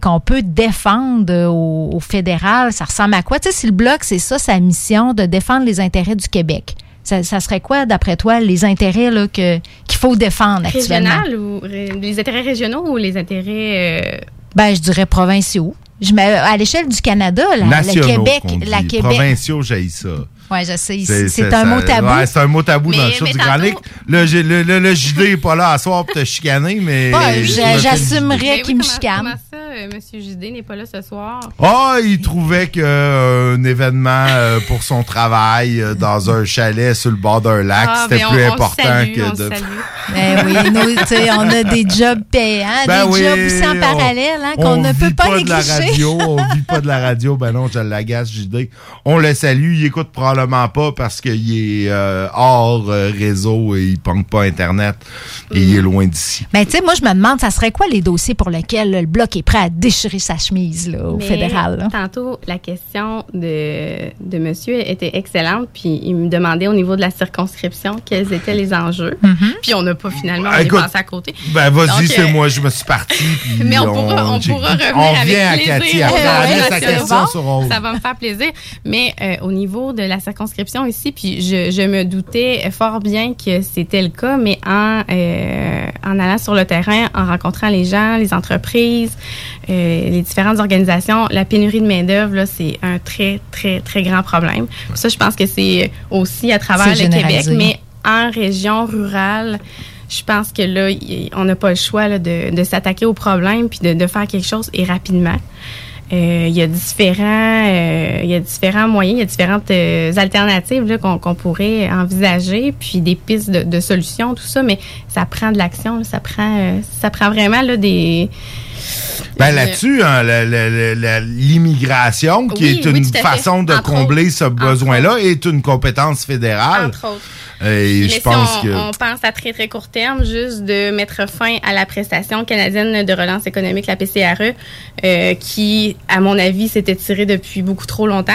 qu'on peut défendre au, au fédéral. Ça ressemble à quoi? Tu sais, si le Bloc, c'est ça sa mission, de défendre les intérêts du Québec. Ça, ça serait quoi, d'après toi, les intérêts là, que, qu'il faut défendre actuellement? Régional ou ré- les intérêts régionaux ou les intérêts. euh, Ben, je dirais provinciaux. Je mets, à l'échelle du Canada, la, le Québec, qu'on dit. la Québec. Provinciaux, j'ai ça. Ouais, je sais. C'est- C'est c'est- un ça- mot tabou. Ouais, c'est un mot tabou dans le show du Grand Lick. Le, le, le, le JD est pas là à soir pour te chicaner, mais. Ouais, j'assumerais Ben oui, qu'il me chicane. comment ça, euh, Monsieur Judé n'est pas là ce soir? Ah, il trouvait que euh, un événement euh, pour son travail euh, dans un chalet sur le bord d'un lac, Ah, c'était ben, plus on- on important salue, que on de. Ben oui, nous, on a des jobs payants, Ben des oui, jobs aussi en on- parallèle hein, on qu'on ne peut vit pas, de la négliger. radio, on vit pas de la radio. Ben non, je l'agace, JD. On le salue. Il écoute probablement pas parce qu'il est euh, hors euh, réseau et il punk pas Internet et il est loin d'ici. Ben, tu sais, moi, je me demande, ça serait quoi les dossiers pour lesquels le Bloc est prêt à déchirer sa chemise là, au Mais fédéral? là? Tantôt, la question de, de monsieur était excellente, puis il me demandait au niveau de la circonscription quels étaient les enjeux. Puis on n'a pas finalement, est Écoute, à côté. Ben vas-y, c'est euh, moi, je me suis parti. Mais on pourra, on pourra revenir On avec revient à plaisir. Cathy après. Ouais, ouais, c'est question bon. sur Rose. Ça va me faire plaisir. Mais euh, au niveau de la circonscription ici, puis je, je me doutais fort bien que c'était le cas, mais en, euh, en allant sur le terrain, en rencontrant les gens, les entreprises, euh, les différentes organisations, la pénurie de main-d'œuvre, c'est un très, très, très grand problème. Ça, je pense que c'est aussi à travers le Québec, mais en région rurale, je pense que là, on n'a pas le choix là, de, de s'attaquer au problème puis de, de faire quelque chose et rapidement. Euh, Il y a différents, euh, il y a différents moyens, il y a différentes euh, alternatives qu'on pourrait envisager, puis des pistes de, de solutions, tout ça, mais ça prend de l'action, ça prend, ça prend vraiment là, des. Ben là-dessus, hein, l'immigration, qui Oui, est une façon de Entre combler ce besoin-là, est une compétence fédérale. Entre autres. Et Mais je si pense on, que. on pense à très, très court terme, juste de mettre fin à la prestation canadienne de relance économique, la PCRE, euh, qui, à mon avis, s'était tirée depuis beaucoup trop longtemps.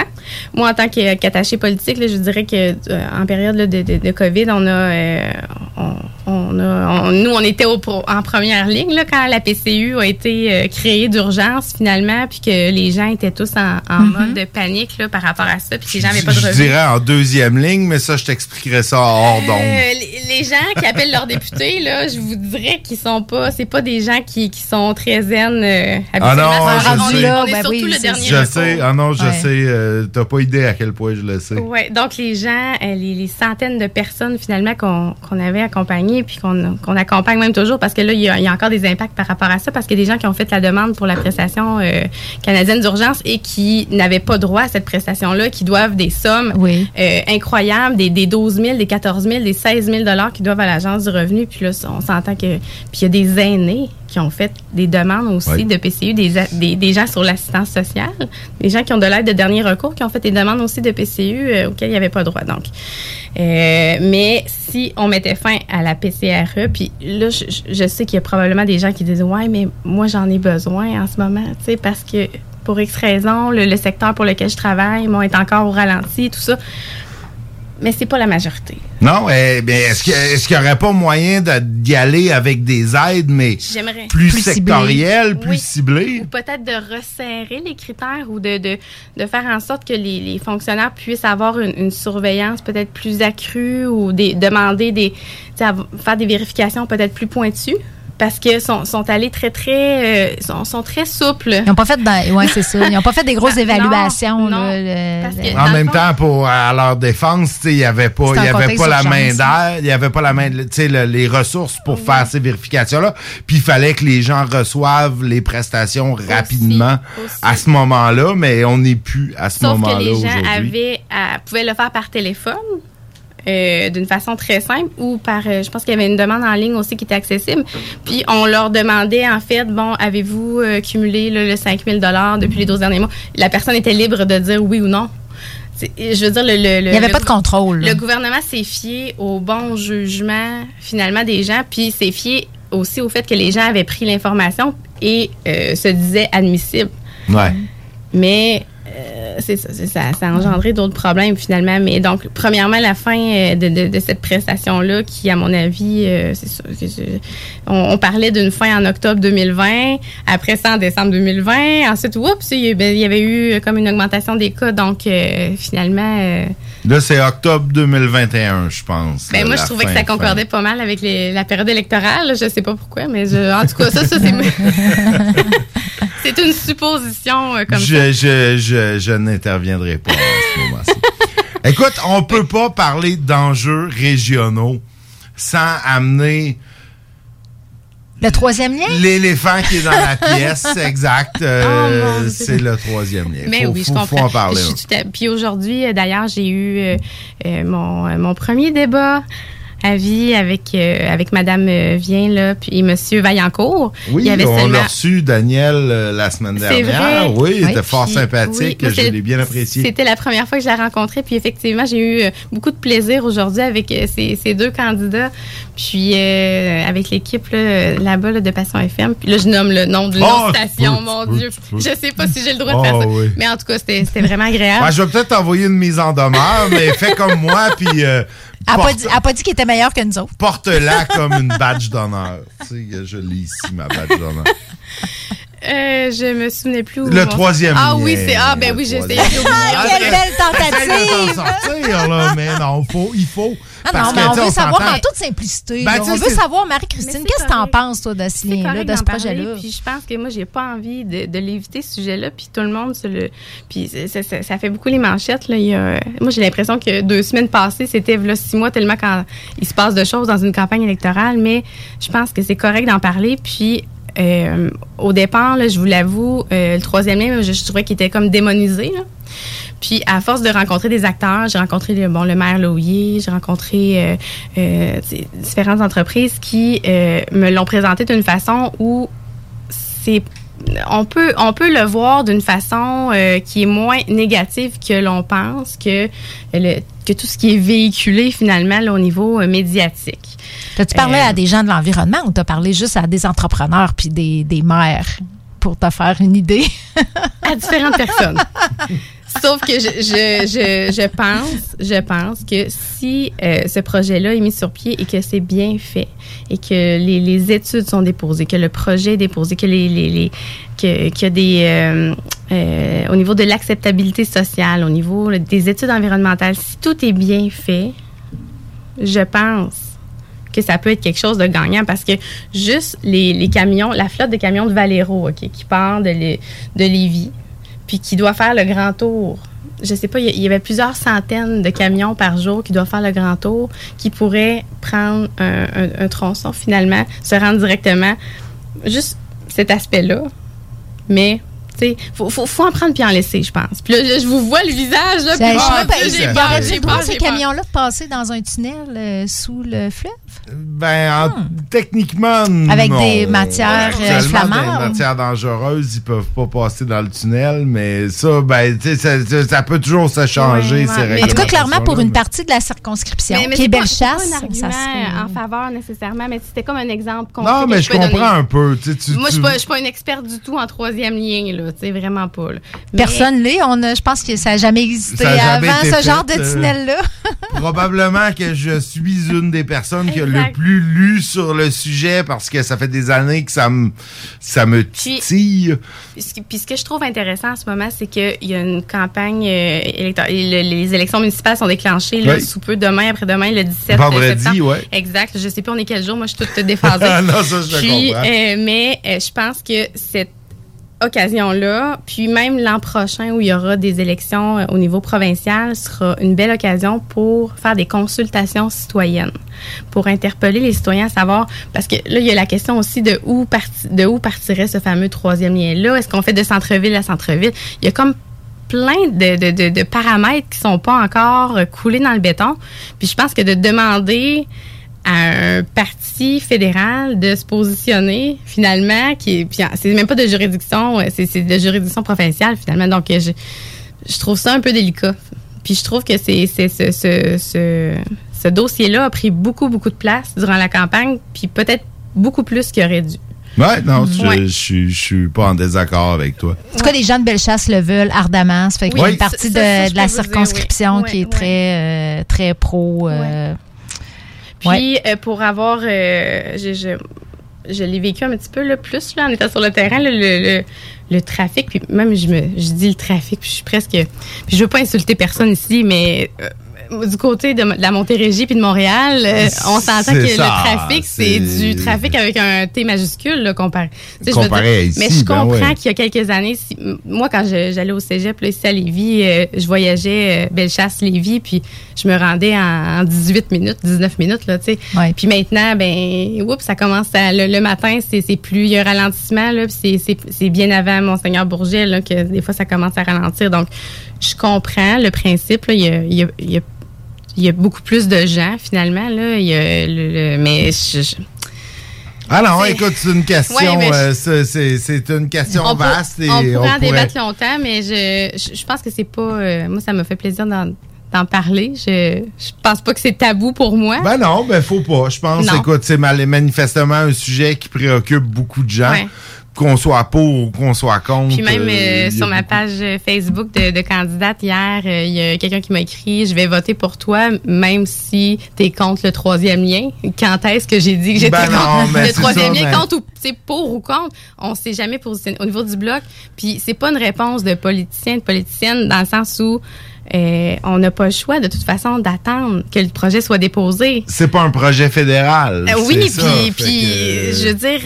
Moi, en tant que- qu'attaché politique, là, je dirais que euh, en période là, de, de, de COVID, on a, euh, on, on a on- nous, on était au en première ligne là, quand la PCU a été euh, créée d'urgence, finalement, puis que les gens étaient tous en, en Mhm. mode de panique là, par rapport à ça, puis que les gens n'avaient pas de Je revenus. dirais en deuxième ligne, mais ça, je t'expliquerai ça hors d'onde. Euh, les, les gens qui appellent leurs députés, là, je vous dirais qu'ils sont pas, c'est pas des gens qui, qui sont très zen. euh, Ah non, habituellement. je sais. est- on est Ben surtout oui, le dernier Je recours. sais, ah non, je Ouais. sais, euh, t'as pas idée à quel point je le sais. Ouais, donc les gens, euh, les, les centaines de personnes finalement qu'on qu'on avait accompagnées puis qu'on accompagne même toujours parce que là il y, a, il y a encore des impacts par rapport à ça parce qu'il y a des gens qui ont fait la demande pour la prestation euh, canadienne d'urgence et qui n'avaient pas droit à cette prestation là, qui doivent des sommes euh, incroyables, des, des 12 000, des 14 000, des 16 000 dollars qui doivent à l'agence du revenu. Puis là on s'entend que puis il y a des aînés qui ont fait des demandes aussi de PCU, des, des, des gens sur l'assistance sociale, des gens qui ont de l'aide de dernier recours, qui ont fait des demandes aussi de PCU euh, auxquelles il n'y avait pas droit. Donc, mais si on mettait fin à la PCRE, puis là, je, je- je sais qu'il y a probablement des gens qui disent ouais, mais moi j'en ai besoin en ce moment, tu sais, parce que pour X raisons, le, le secteur pour lequel je travaille, moi, est encore au ralenti, tout ça. Mais c'est pas la majorité. Non, eh bien, est-ce qu'il n'y aurait pas moyen de- d'y aller avec des aides, mais J'aimerais. plus, Plus sectorielles, plus Oui. ciblées? Ou peut-être de resserrer les critères ou de, de, de faire en sorte que les, les fonctionnaires puissent avoir une, une surveillance peut-être plus accrue ou des, demander des, tu sais, av- faire des vérifications peut-être plus pointues? Parce que sont, sont allés très, très, euh, sont, sont très souples. Ils n'ont pas fait dans- ouais, c'est ça. Ils n'ont pas fait des grosses non, évaluations. non, là, le- parce le- que- En même temps, pour à leur défense, tu sais, il n'y avait pas, il y avait pas la main d'air, il n'y avait pas la main, tu sais, le- les ressources pour faire ces vérifications-là. Puis il fallait que les gens reçoivent les prestations rapidement aussi. à ce moment-là, mais on n'est plus à ce Sauf moment-là que les gens aujourd'hui. avaient, à- pouvaient le faire par téléphone. Euh, d'une façon très simple ou par euh, je pense qu'il y avait une demande en ligne aussi qui était accessible puis on leur demandait en fait bon avez-vous euh, cumulé là, le 5000 dollars depuis les 12 derniers mois? La personne était libre de dire oui ou non je veux dire le, le- le- Il n'y avait le pas de contrôle. le gouvernement s'est fié au bon jugement finalement des gens, puis s'est fié aussi au fait que les gens avaient pris l'information et euh, se disaient admissibles. Ouais. Mais euh, c'est ça, ça, ça a engendré d'autres problèmes finalement. Mais donc, premièrement, la fin euh, de, de- cette prestation-là, qui, à mon avis, euh, c'est ça. on, parlait d'une fin en octobre 2020, après ça en décembre 2020. Ensuite, oups, ben, il y avait eu comme une augmentation des cas. Donc, finalement, Là, c'est octobre 2021, je pense. ben là, moi, je trouvais que ça concordait pas mal avec les- la période électorale. Je sais pas pourquoi, mais je- en tout cas, ça, ça c'est. c'est une supposition euh, comme ça. je, je, je, je n'interviendrai pas à ce moment-ci. Écoute, on peut pas parler d'enjeux régionaux sans amener Le troisième lien? L'éléphant qui est dans la pièce, exact. euh, Oh, Dieu. c'est le troisième lien. Mais faut, oui, faut- je faut comprends. en parler. Je suis tout à- Puis aujourd'hui, euh, d'ailleurs, j'ai eu euh, euh, mon, euh, mon premier débat à vie avec, euh, avec Madame euh, Vien là, puis Monsieur Vaillancourt. Oui, Il y avait on seulement- l'a reçu, Daniel, euh, la semaine dernière. vrai. Oui, il Oui, était fort puis- sympathique. oui, je l'ai bien apprécié. C'était la première fois que je l'ai rencontré, puis effectivement, j'ai eu euh, beaucoup de plaisir aujourd'hui avec ces, ces deux candidats, puis euh, avec l'équipe là, là-bas là, de Passion FM. Puis là, je nomme le nom de Oh, leur tu station, mon Dieu. peux. Je sais pas si j'ai le droit de Oh, faire ça, oui. mais en tout cas, c'était vraiment agréable. Ben, je vais peut-être t'envoyer une mise en demeure, mais fais comme moi, puis Elle n'a pas dit, elle a pas dit qu'il était meilleur que nous autres. porte-la comme une badge d'honneur. Tu sais, je lis ici ma badge d'honneur. Euh, je me souvenais plus où. Le troisième Ah oui, c'est. Ah, ben oui, j'essayais. Ah, Quelle belle de tentative! t'en sortir, là, mais non, faut, il faut. Ah non, mais que, on veut savoir en toute simplicité. Ben, on veut savoir, Marie-Christine, qu'est-ce que t'en penses, toi, de ce lien-là, correct de ce projet-là? Puis je pense que moi, j'ai pas envie de, de l'éviter, ce sujet-là. Puis tout le monde se le. Puis ça, ça fait beaucoup les manchettes. Là. Il y a- moi, j'ai l'impression que deux semaines passées, c'était là, six mois, tellement quand il se passe de choses dans une campagne électorale. Mais je pense que c'est correct d'en parler. Puis. euh, au départ, là, je vous l'avoue, euh, le troisième lien, je, je trouvais qu'il était comme démonisé. Puis à force de rencontrer des acteurs, j'ai rencontré le, bon, le maire Lohier, j'ai rencontré euh, euh, différentes entreprises qui euh, me l'ont présenté d'une façon où c'est on peut on peut le voir d'une façon euh, qui est moins négative que l'on pense que le, que tout ce qui est véhiculé finalement là, au niveau euh, médiatique. T'as-tu parlé Euh, à des gens de l'environnement ou t'as parlé juste à des entrepreneurs puis des, des maires pour te faire une idée? à différentes personnes. Sauf que je, je, je, pense, je pense que si euh, ce projet-là est mis sur pied et que c'est bien fait et que les, les études sont déposées, que le projet est déposé, que les, les, que, a des euh, euh, au niveau de l'acceptabilité sociale, au niveau des études environnementales, si tout est bien fait, je pense que ça peut être quelque chose de gagnant parce que juste les, les camions, la flotte de camions de Valero, OK, qui part de, de Lévis, puis qui doit faire le grand tour. Je sais pas, il y- il y avait plusieurs centaines de camions par jour qui doivent faire le grand tour, qui pourraient prendre un, un- un tronçon finalement, se rendre directement. Juste cet aspect-là. Mais, tu sais, faut, faut, faut en prendre puis en laisser, je pense. Puis là, je, vous vois le visage, là, puis j'ai il peur, j'ai peur, ces camions-là, passer dans un tunnel euh, sous le fleuve? Ben, en- techniquement, Avec non. des matières, euh. Des matières dangereuses, ils peuvent pas passer dans le tunnel, mais ça, ben, tu sais, ça, peut toujours se changer, ces ouais. En tout cas, clairement, pour une partie de la circonscription, Mais, mais qui est belle c'est pas chasse, un argument ça serait... en faveur nécessairement, mais c'était comme un exemple concret Non, mais je comprends donner. un peu. tu Moi, je suis pas, pas une experte du tout en troisième lien, là. Tu sais, vraiment pas. là. Mais- Personne l'est. On a- Je pense que ça n'a jamais existé Ça a jamais avant, été ce genre de euh, tunnel-là. Probablement que je suis une des personnes qui le plus lu sur le sujet parce que ça fait des années que ça me, ça me titille. Puis ce, qui- puis ce que je trouve intéressant en ce moment, c'est qu'il y a une campagne euh, électorale. Le- Les élections municipales sont déclenchées là, Oui. sous peu, demain, après-demain, le 17 Vendredi, septembre. ouais. Exact. Je sais plus on est quel jour. Moi, je suis toute déphasée. Non, ça, je Puis, comprends. euh, mais euh, je pense que cette occasion-là, puis même l'an prochain où il y aura des élections euh, au niveau provincial, sera une belle occasion pour faire des consultations citoyennes, pour interpeller les citoyens à savoir, parce que là, il y a la question aussi de où, de où partirait ce fameux troisième lien-là. Est-ce qu'on fait de centre-ville à centre-ville? Il y a comme plein de, de, de, de paramètres qui sont pas encore coulés dans le béton. Puis je pense que de demander à un parti fédéral de se positionner finalement qui puis c'est même pas de juridiction euh, c'est c'est de juridiction provinciale finalement donc je, je trouve ça un peu délicat puis je trouve que c'est c'est ce, ce, ce, ce dossier-là a pris beaucoup beaucoup de place durant la campagne puis peut-être beaucoup plus qu'il aurait dû Ouais, non, je, Ouais. je, suis- je suis pas en désaccord avec toi. En tout cas, les gens de Bellechasse le veulent ardemment. Ça fait qu'il y a une partie Ça- ça, de, la dire, circonscription oui. qui est très, euh, très pro. euh, Puis euh, pour avoir, euh, je, je, je l'ai vécu un petit peu là, plus là, en étant sur le terrain, là, le, le, le trafic. Puis même je me, je dis le trafic, puis je suis presque, puis je veux pas insulter personne ici, mais euh, du côté de, de la Montérégie puis de Montréal, euh, on s'entend que ça, le trafic, c'est du trafic avec un T majuscule, là, comparé. Tu sais, je veux Comparé à dire, ici, mais je ben comprends ouais. qu'il y a quelques années, si- moi, quand j'allais au cégep, là, ici à Lévis, euh, je voyageais euh, Bellechasse-Lévis, puis je me rendais en, en 18 minutes, 19 minutes, là, tu sais. Puis maintenant, ben, oups, ça commence à, le, le matin, c'est plus, il y a un ralentissement, là, c'est bien avant Monseigneur Bourget, là, que des fois, ça commence à ralentir. Donc, je comprends le principe, là, il y a- il y a- il y a il y a beaucoup plus de gens finalement là il y a le, le- mais je- je- Ah non, écoute, c'est une question, Ouais, euh, c'est- une question on, peut- vaste. et on pourrait en pourrait- débattre longtemps mais je, je, je pense que c'est pas euh, moi ça me fait plaisir d'en parler je je pense pas que c'est tabou pour moi Ben non, ben faut pas. Je pense, Non. écoute, c'est manifestement un sujet qui préoccupe beaucoup de gens. Ouais. Qu'on soit pour ou qu'on soit contre. Puis même euh, euh, sur ma page euh, Facebook de, de candidate hier, euh, il y a quelqu'un qui m'a écrit Je vais voter pour toi, même si tu es contre le troisième lien. Quand est-ce que j'ai dit que j'étais Ben contre le troisième ça, lien? mais- contre ou pour ou contre On s'est jamais positionné au niveau du bloc. Puis c'est pas une réponse de politicien, de politicienne, dans le sens où euh, on n'a pas le choix de toute façon d'attendre que le projet soit déposé. C'est pas un projet fédéral. Euh, oui, puis, fait puis que- je veux dire,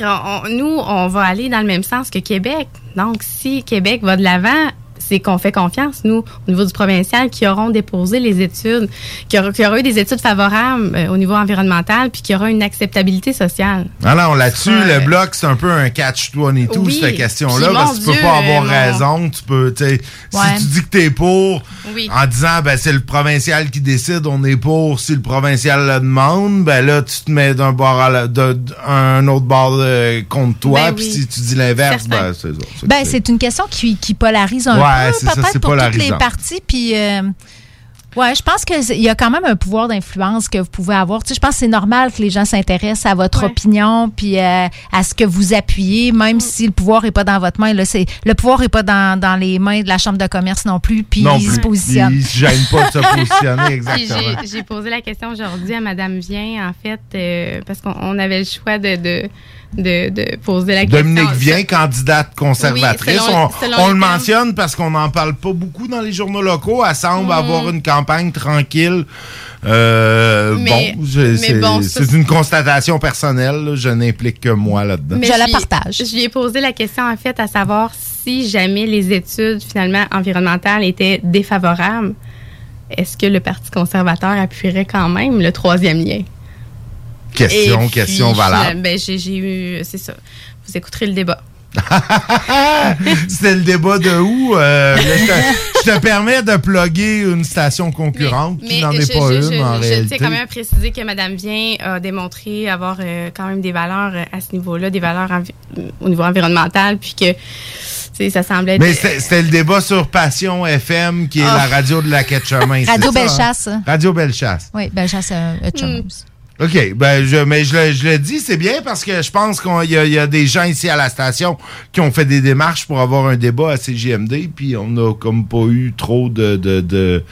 on- nous, on va aller dans le même sens que Québec. Donc, si Québec va de l'avant, c'est qu'on fait confiance, nous, au niveau du provincial, qui auront déposé les études, qui aura, qui aura eu des études favorables euh, au niveau environnemental, puis qui aura une acceptabilité sociale. Alors là-dessus, Ouais. le bloc, c'est un peu un catch-22, Oui. cette question-là, parce que tu peux Dieu, pas avoir mon- raison. Tu peux, tu sais, Ouais. si tu dis que t'es pour, Oui. en disant, ben, c'est le provincial qui décide, on est pour, si le provincial le demande, ben là, tu te mets d'un bord à la- de- d'un autre bord euh, contre toi, Ben puis oui. si tu dis l'inverse, ben, c'est ça. c'est- Ben, c'est une question qui, qui polarise un Ouais, peu, c'est ça, peut-être c'est pour toutes les parties. Puis, euh, ouais, je pense qu'il y a quand même un pouvoir d'influence que vous pouvez avoir. Tu sais, je pense que c'est normal que les gens s'intéressent à votre opinion, puis euh, à ce que vous appuyez, Mm. même si le pouvoir n'est pas dans votre main. Là, c'est, le pouvoir n'est pas dans, dans les mains de la Chambre de commerce non plus, puis Non ils plus. se positionnent. Ils se gênent pas de se positionner, exactement. j'ai- J'ai posé la question aujourd'hui à Madame Vien, en fait, euh, parce qu'on on avait le choix de, de, de, de poser la question. Dominique Vien, candidate conservatrice. Oui, selon- on selon on les le termes. mentionne parce qu'on n'en parle pas beaucoup dans les journaux locaux. Elle semble Mhm. avoir une campagne tranquille. Euh, Mais- bon, je- mais c'est bon, ça, c'est une constatation personnelle. là. Je n'implique que moi là-dedans. Mais je lui- Je lui ai posé la question, en fait, à savoir si jamais les études, finalement, environnementales étaient défavorables, est-ce que le Parti conservateur appuierait quand même le troisième lien? Question, puis, question valable. Ben, j'ai eu, c'est ça. Vous écouterez le débat. C'était le débat de où? Euh, je, te, je te permets de plugger une station concurrente qui n'en est je, pas je- une je- en je réalité. tiens quand même à préciser que Mme Vien a démontré avoir euh, quand même des valeurs euh, à ce niveau-là, des valeurs au niveau environnemental, puis que tu sais, ça semblait. Mais c'était le débat sur Passion FM, qui est Ah. la radio de la quête chemin. Radio ça, Bellechasse. hein? Radio Bellechasse. Oui, ça, OK, ben je, mais je, le- je le dis, c'est bien parce que je pense qu'il y, y a des gens ici à la station qui ont fait des démarches pour avoir un débat à CGMD, puis on n'a comme pas eu trop de, de, de,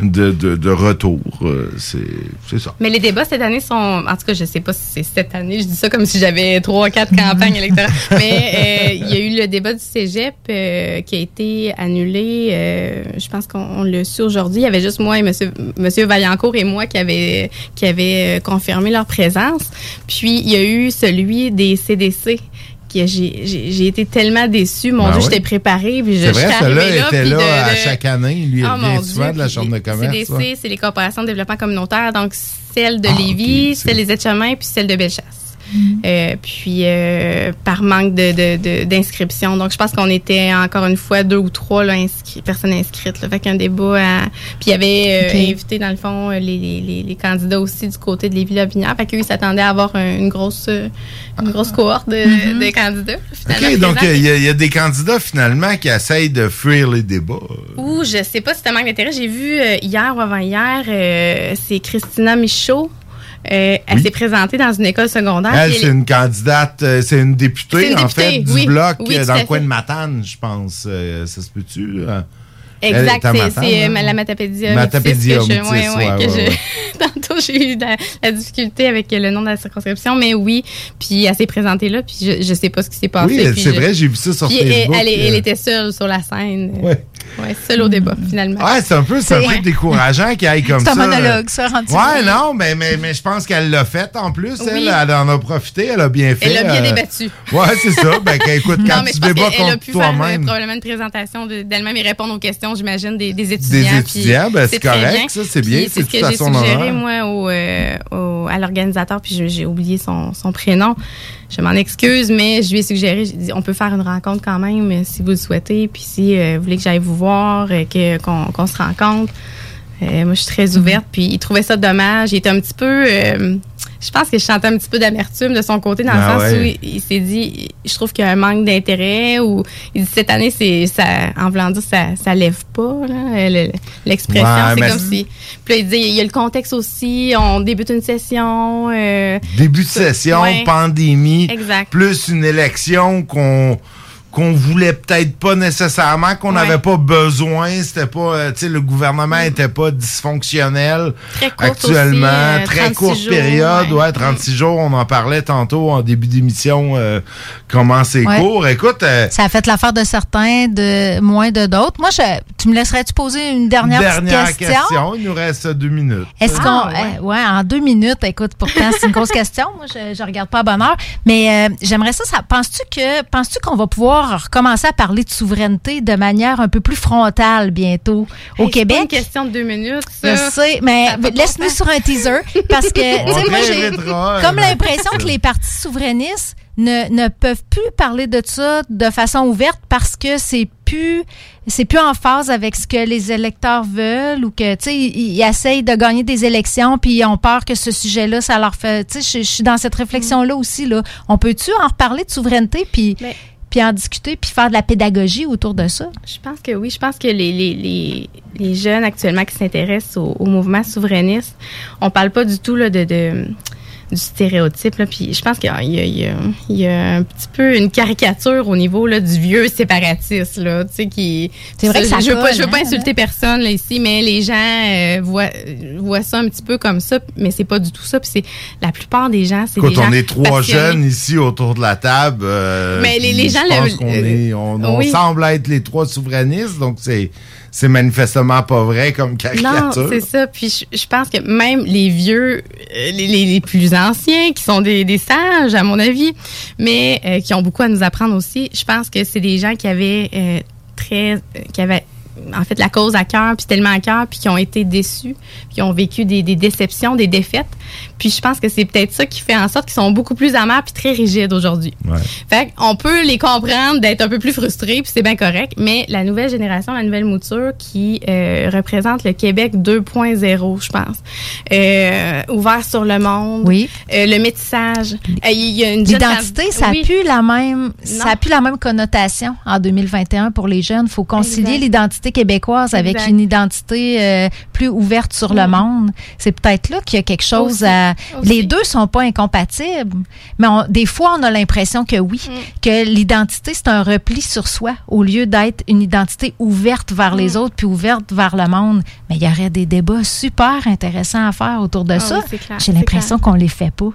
de, de, retours. Euh, C'est ça. Mais les débats cette année sont. En tout cas, je sais pas si c'est cette année. Je dis ça comme si j'avais trois, quatre campagnes électorales. Mais euh, il y a eu le débat du cégep euh, qui a été annulé. euh, je pense qu'on on l'a su aujourd'hui. Il y avait juste moi et monsieur, monsieur Vaillancourt et moi qui avaient, qui avaient euh, confirmé leur présence. Puis il y a eu celui des CDC. que J'ai été tellement déçue. Mon Ben Dieu, j'étais préparée. Puis je, C'est vrai, celui-là était là de- à chaque année. Lui, il Oh, vient souvent Dieu, de la Chambre de commerce. CDC, c'est les corporations de développement communautaire, donc celle de Ah, Lévis, celle des Aides-Chemins, puis celle de Bellechasse. Euh, puis euh, par manque de, de- de- d'inscription. Donc je pense qu'on était encore une fois deux ou trois là, inscrits, personnes inscrites. Là, fait qu'un débat à... Puis il y avait euh, invité dans le fond les, les- les- les candidats aussi du côté de Lévis-Lobinière. Fait qu'eux, ils s'attendaient à avoir un- une grosse une grosse cohorte de, de candidats. finalement, OK, donc il y, a- il y a des candidats finalement qui essayent de fuir les débats. Ou je sais pas si c'est un manque d'intérêt. J'ai vu euh, hier ou avant-hier, euh, c'est Christina Michaud. Euh, elle Oui. s'est présentée dans une école secondaire. Elle, c'est une candidate, euh, c'est une députée, une en députée, fait, du bloc Oui, euh, dans le coin de Matane, je pense. Euh, ça se peut-tu? Exact, Elle c'est c'est, hein? euh, la matapédia. Matapédia que je- métisse, ouais, ouais, ouais, que ouais, je- ouais. Tantôt, j'ai eu de la, la difficulté avec le nom de la circonscription, mais oui. Puis elle s'est présentée là, puis je, je sais pas ce qui s'est passé. Oui, puis c'est je- vrai, j'ai vu ça sur puis elle- Facebook, Elle, elle euh. était seule sur la scène. Ouais. Ouais, seule au débat, finalement. Ouais, c'est un peu, c'est un peu décourageant qu'il aille comme C'est ça. un monologue, ça, rendu Ouais, non, mais, mais, mais je pense qu'elle l'a fait en plus. Elle, Oui. elle en a profité, elle a bien fait. Elle a bien euh, débattu. Ouais, c'est ça. Ben, qu'écoute, quand non, mais tu je pense débats qu'elle a contre pu faire toi-même. probablement une présentation de- d'elle-même et répondre aux questions, j'imagine, des, des étudiants. Des étudiants, ben, c'est correct, ça, c'est bien, c'est ce que j'ai suggéré, moi, au, euh, au- à l'organisateur, puis j'ai oublié son, son prénom. Je m'en excuse, mais je lui ai suggéré, j'ai dit, on peut faire une rencontre quand même, euh, si vous le souhaitez, puis si euh, vous voulez que j'aille vous voir, qu'on se rencontre. Euh, moi, je suis très ouverte, puis il trouvait ça dommage. Il était un petit peu... euh, je pense que je sentais un petit peu d'amertume de son côté, dans Ah le sens ouais. où il, il s'est dit, je trouve qu'il y a un manque d'intérêt, ou il dit, cette année, c'est ça, en voulant dire, ça, ça lève pas, le- l'expression. C'est comme si... Puis là, il dit, il y a le contexte aussi, on débute une session. euh, Début de session, Ouais. pandémie, Exact. plus une élection qu'on qu'on voulait peut-être pas nécessairement, qu'on Ouais. n'avait pas besoin, c'était pas, euh, tu sais, le gouvernement était pas dysfonctionnel. Très courte Actuellement, aussi, euh, très 36 courte jours, période, ouais. ouais, 36 jours, on en parlait tantôt en début d'émission, euh, comment c'est Ouais. court. Écoute, euh, Ça a fait l'affaire de certains, de moins de d'autres. Moi, je, tu me laisserais-tu poser une dernière, dernière question? question. il nous reste deux minutes. Est-ce qu'on. Ah, ouais. euh, ouais, en deux minutes, écoute, pourtant, c'est une grosse question. Moi, je ne regarde pas à bonne heure. Mais euh, j'aimerais ça. ça Penses-tu que penses-tu qu'on va pouvoir recommencer à parler de souveraineté de manière un peu plus frontale bientôt au Hey, c'est Québec? une question de deux minutes, Je sais, mais laisse-nous sur un teaser parce que, tu sais, On moi, j'ai comme l'impression que les partis souverainistes ne, ne peuvent plus parler de ça de façon ouverte parce que c'est plus c'est plus en phase avec ce que les électeurs veulent ou que tu sais ils, ils essayent de gagner des élections puis ils ont peur que ce sujet-là ça leur fait tu sais je, je suis dans cette réflexion là aussi là. On peut-tu en reparler de souveraineté puis Mais- puis en discuter puis faire de la pédagogie autour de ça? Je pense que oui. Je pense que les, les, les, les jeunes actuellement qui s'intéressent au, mouvement souverainiste, on parle pas du tout là, de du stéréotype. Là. Puis je pense qu'il y a, il y, a, il y a- un petit peu une caricature au niveau là, du vieux séparatiste. Là, tu sais, qui, C'est vrai que ça je veux pas, je veux pas hein, insulter personne là, ici, mais les gens euh, voient, voient ça un petit peu comme ça, mais c'est pas du tout ça. Puis c'est la plupart des gens, c'est des gens on est trois jeunes ici autour de la table. euh, Mais les- les gens je pense le- qu'on euh, est- on, on oui. semble être les trois souverainistes, donc c'est c'est manifestement pas vrai comme Non, caricature. c'est ça. Puis je, je pense que même les vieux, euh, les, les- les plus anciens, qui sont des, des sages, à mon avis, mais euh, qui ont beaucoup à nous apprendre aussi, je pense que c'est des gens qui avaient euh, très, qui avaient en fait la cause à cœur, puis tellement à cœur, puis qui ont été déçus, puis qui ont vécu des, des déceptions, des défaites. Puis je pense que c'est peut-être ça qui fait en sorte qu'ils sont beaucoup plus amers puis très rigides aujourd'hui. Fait qu'on peut les comprendre d'être un peu plus frustrés, puis c'est bien correct, mais la nouvelle génération, la nouvelle mouture qui euh, représente le Québec 2.0, je pense, euh, ouvert sur le monde, Oui. euh, le métissage, euh, il y a une L'identité, ça a oui. plus la même, ça a plus la même connotation en 2021 pour les jeunes. Il faut concilier Exact. Québécoise avec Exact. une identité euh, plus ouverte sur le Mm. monde. C'est peut-être là qu'il y a quelque chose Aussi. à. Aussi. Les deux sont pas incompatibles, mais on- des fois on a l'impression que oui, Mm. que l'identité c'est un repli sur soi au lieu d'être une identité ouverte vers les Mm. autres puis ouverte vers le monde. Mais il y aurait des débats super intéressants à faire autour de Ah ça. oui, J'ai l'impression qu'on les fait pas.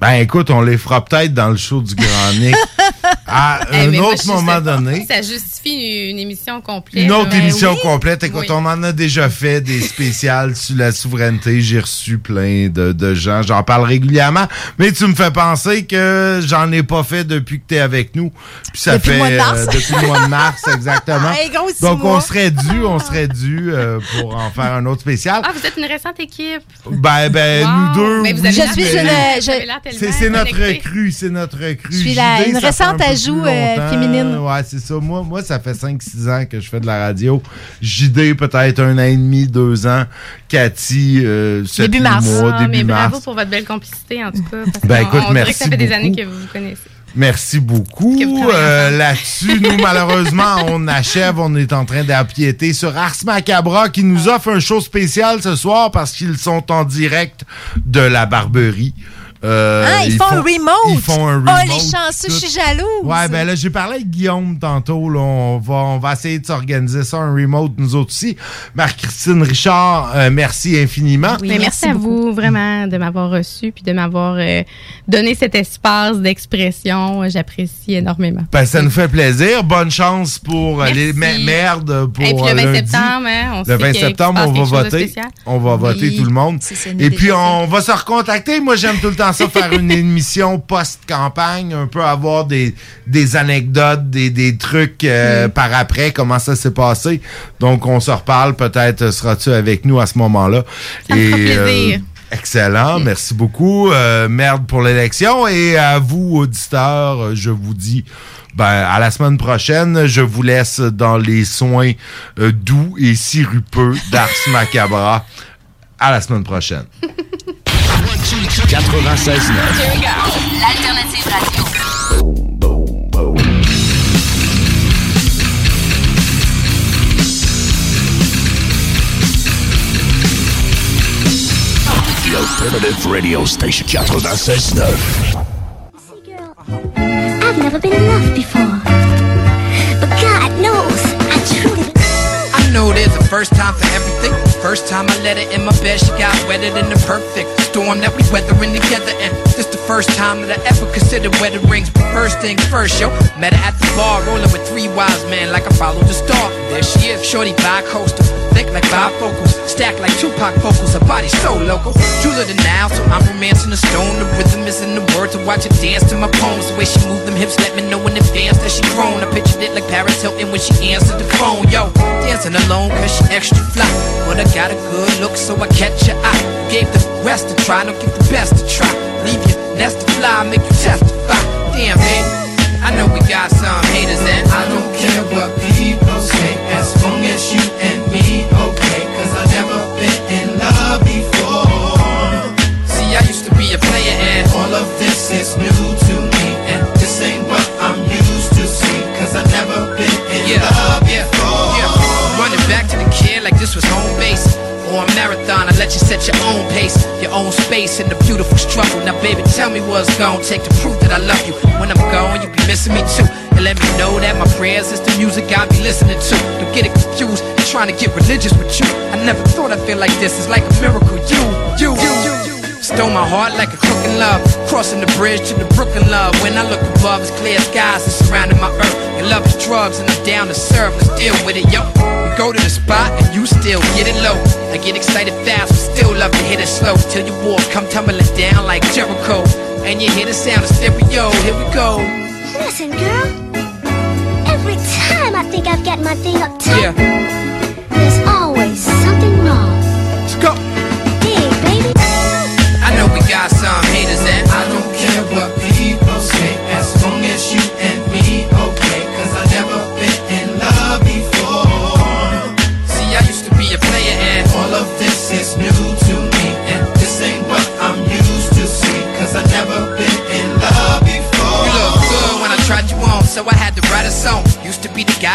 Ben écoute, on les fera peut-être dans le show du Grand Nick à Eh, un moi, autre moment donné. Ça justifie une émission complète. Une autre Ben émission oui. complète. Écoute, Oui. on en a déjà fait des spéciales sur la souveraineté. J'ai reçu plein de, de gens. J'en parle régulièrement. Mais tu me fais penser que j'en ai pas fait depuis que tu es avec nous. Puis ça Depuis le fait mois de mars. depuis le mois de mars, exactement. Hey, gros Donc on serait dû, on serait dû euh, pour en faire un autre spécial. Ah, vous êtes une récente équipe. Ben, ben, Wow. nous deux. Mais vous oui, avez Je l'air- suis mais- une- tellement c'est notre recrue, c'est notre recrue. Je suis la- JD, une récente ajout, euh, féminine. Ouais, c'est ça. Moi, moi, ça fait 5-6 ans que je fais de la radio. JD, peut-être un an et demi, deux ans. Cathy, euh, sept, Début mars. mois, Ah, début mais mars. bravo pour votre belle complicité, en tout cas. Parce Ben, écoute, on dirait merci que ça fait des années beaucoup. que vous vous connaissez. Merci beaucoup. Euh. Là-dessus, nous, malheureusement, on achève. On est en train d'appiéter sur Ars Macabra qui nous offre un show spécial ce soir parce qu'ils sont en direct de la Barberie. Euh, Ah, ils, font, un remote. Ils font un Oh, les chanceux, je suis jalouse. Ouais, ben là, j'ai parlé avec Guillaume tantôt. Là, on, va, on va essayer de s'organiser ça, un remote, nous autres aussi. Marc-Christine Richard, euh, merci infiniment. Mais merci, à vous vraiment de m'avoir reçu puis de m'avoir euh, donné cet espace d'expression. J'apprécie énormément. Ben, ça nous fait plaisir. Bonne chance pour les mer- merdes pour Et puis le euh, 20 lundi. septembre, hein, on le sait 20 qu'il- septembre, on va voter. spécial. On va voter Oui. tout le monde. Et puis, on va se recontacter. Moi, j'aime tout le temps ça, faire une émission post-campagne, un peu avoir des, des anecdotes, des, des trucs euh, Mm. par après, comment ça s'est passé. Donc, on se reparle. Peut-être euh, seras-tu avec nous à ce moment-là. Ça me fera plaisir. Excellent, merci beaucoup. Euh, merde pour l'élection. Et à vous, auditeurs, euh, je vous dis ben, à la semaine prochaine. Je vous laisse dans les soins euh, doux et sirupeux d'Ars Macabra. À la semaine prochaine. 96.9. L'alternative radio. The Alternative Radio Station 96.9. I've never been in love before. But God knows I truly. I know there's a first time for everything. First time I let her in my bed, she got wetter than the perfect storm that we weathering together. And this the first time that I ever considered wedding rings. But first things first, yo. Met her at the bar, rolling with three wise men like I followed the star. There she is, shorty bi-coastal. Thick like bifocals, stacked like Tupac vocals. Her body so local. Jeweler than now, so I'm romancing the stone. The rhythm is in the words, to watch her dance to my poems. The way she moved them hips, let me know in advance that she grown. I pictured it like Paris Hilton when she answered the phone. Yo, dancing alone cause she extra fly. But I got a good look, so I catch your eye. Gave the rest a try, don't get the best to try. Leave your nest to fly, make you testify. Damn, baby. I know we got some haters and I don't care what people say As long as you let you set your own pace, your own space in the beautiful struggle. Now, baby, tell me what's gonna take the proof that I love you. When I'm gone, you be missing me too. And let me know that my prayers is the music I be listening to. Don't get it confused, I'm trying to get religious with you. I never thought I'd feel like this. It's like a miracle. You, you, you, you. Stole my heart like a cooking love. Crossing the bridge to the Brooklyn love. When I look above, it's clear skies that surrounding my earth. Your love is drugs, and I'm down to serve. Let's deal with it, yo. Go to the spot, and you still get it low. I get excited fast, but still love to hit it slow. Till your walls come tumbling down like Jericho. And you hear the sound of stereo. Here we go. Listen, girl. Every time I think I've got my thing up top, Yeah.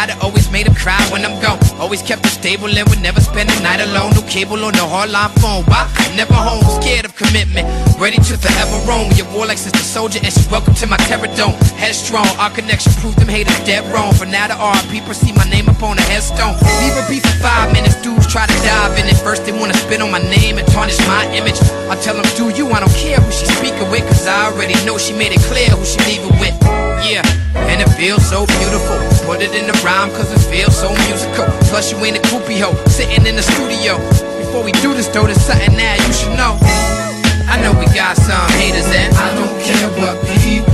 The that always made him cry when I'm gone. Always kept it stable and would never spend a night alone. No cable or no hardline phone. Why? Never home, scared of commitment. Ready to forever roam. Your war like sister soldier and she's welcome to my terror dome Headstrong, our connection proved them haters dead wrong. For now the RP see my name up on a headstone. Leave a beef for five minutes, dudes try to dive in it. First they wanna spit on my name and tarnish my image. I tell them do you, I don't care who she speaking with Cause I already know she made it clear who she leaving with Yeah, and it feels so beautiful. Put it in the rhyme cause it feels so musical. Plus you ain't a groupie hoe, sitting in the studio. Before we do this though, there's something that you should know. I know we got some haters and I don't care what people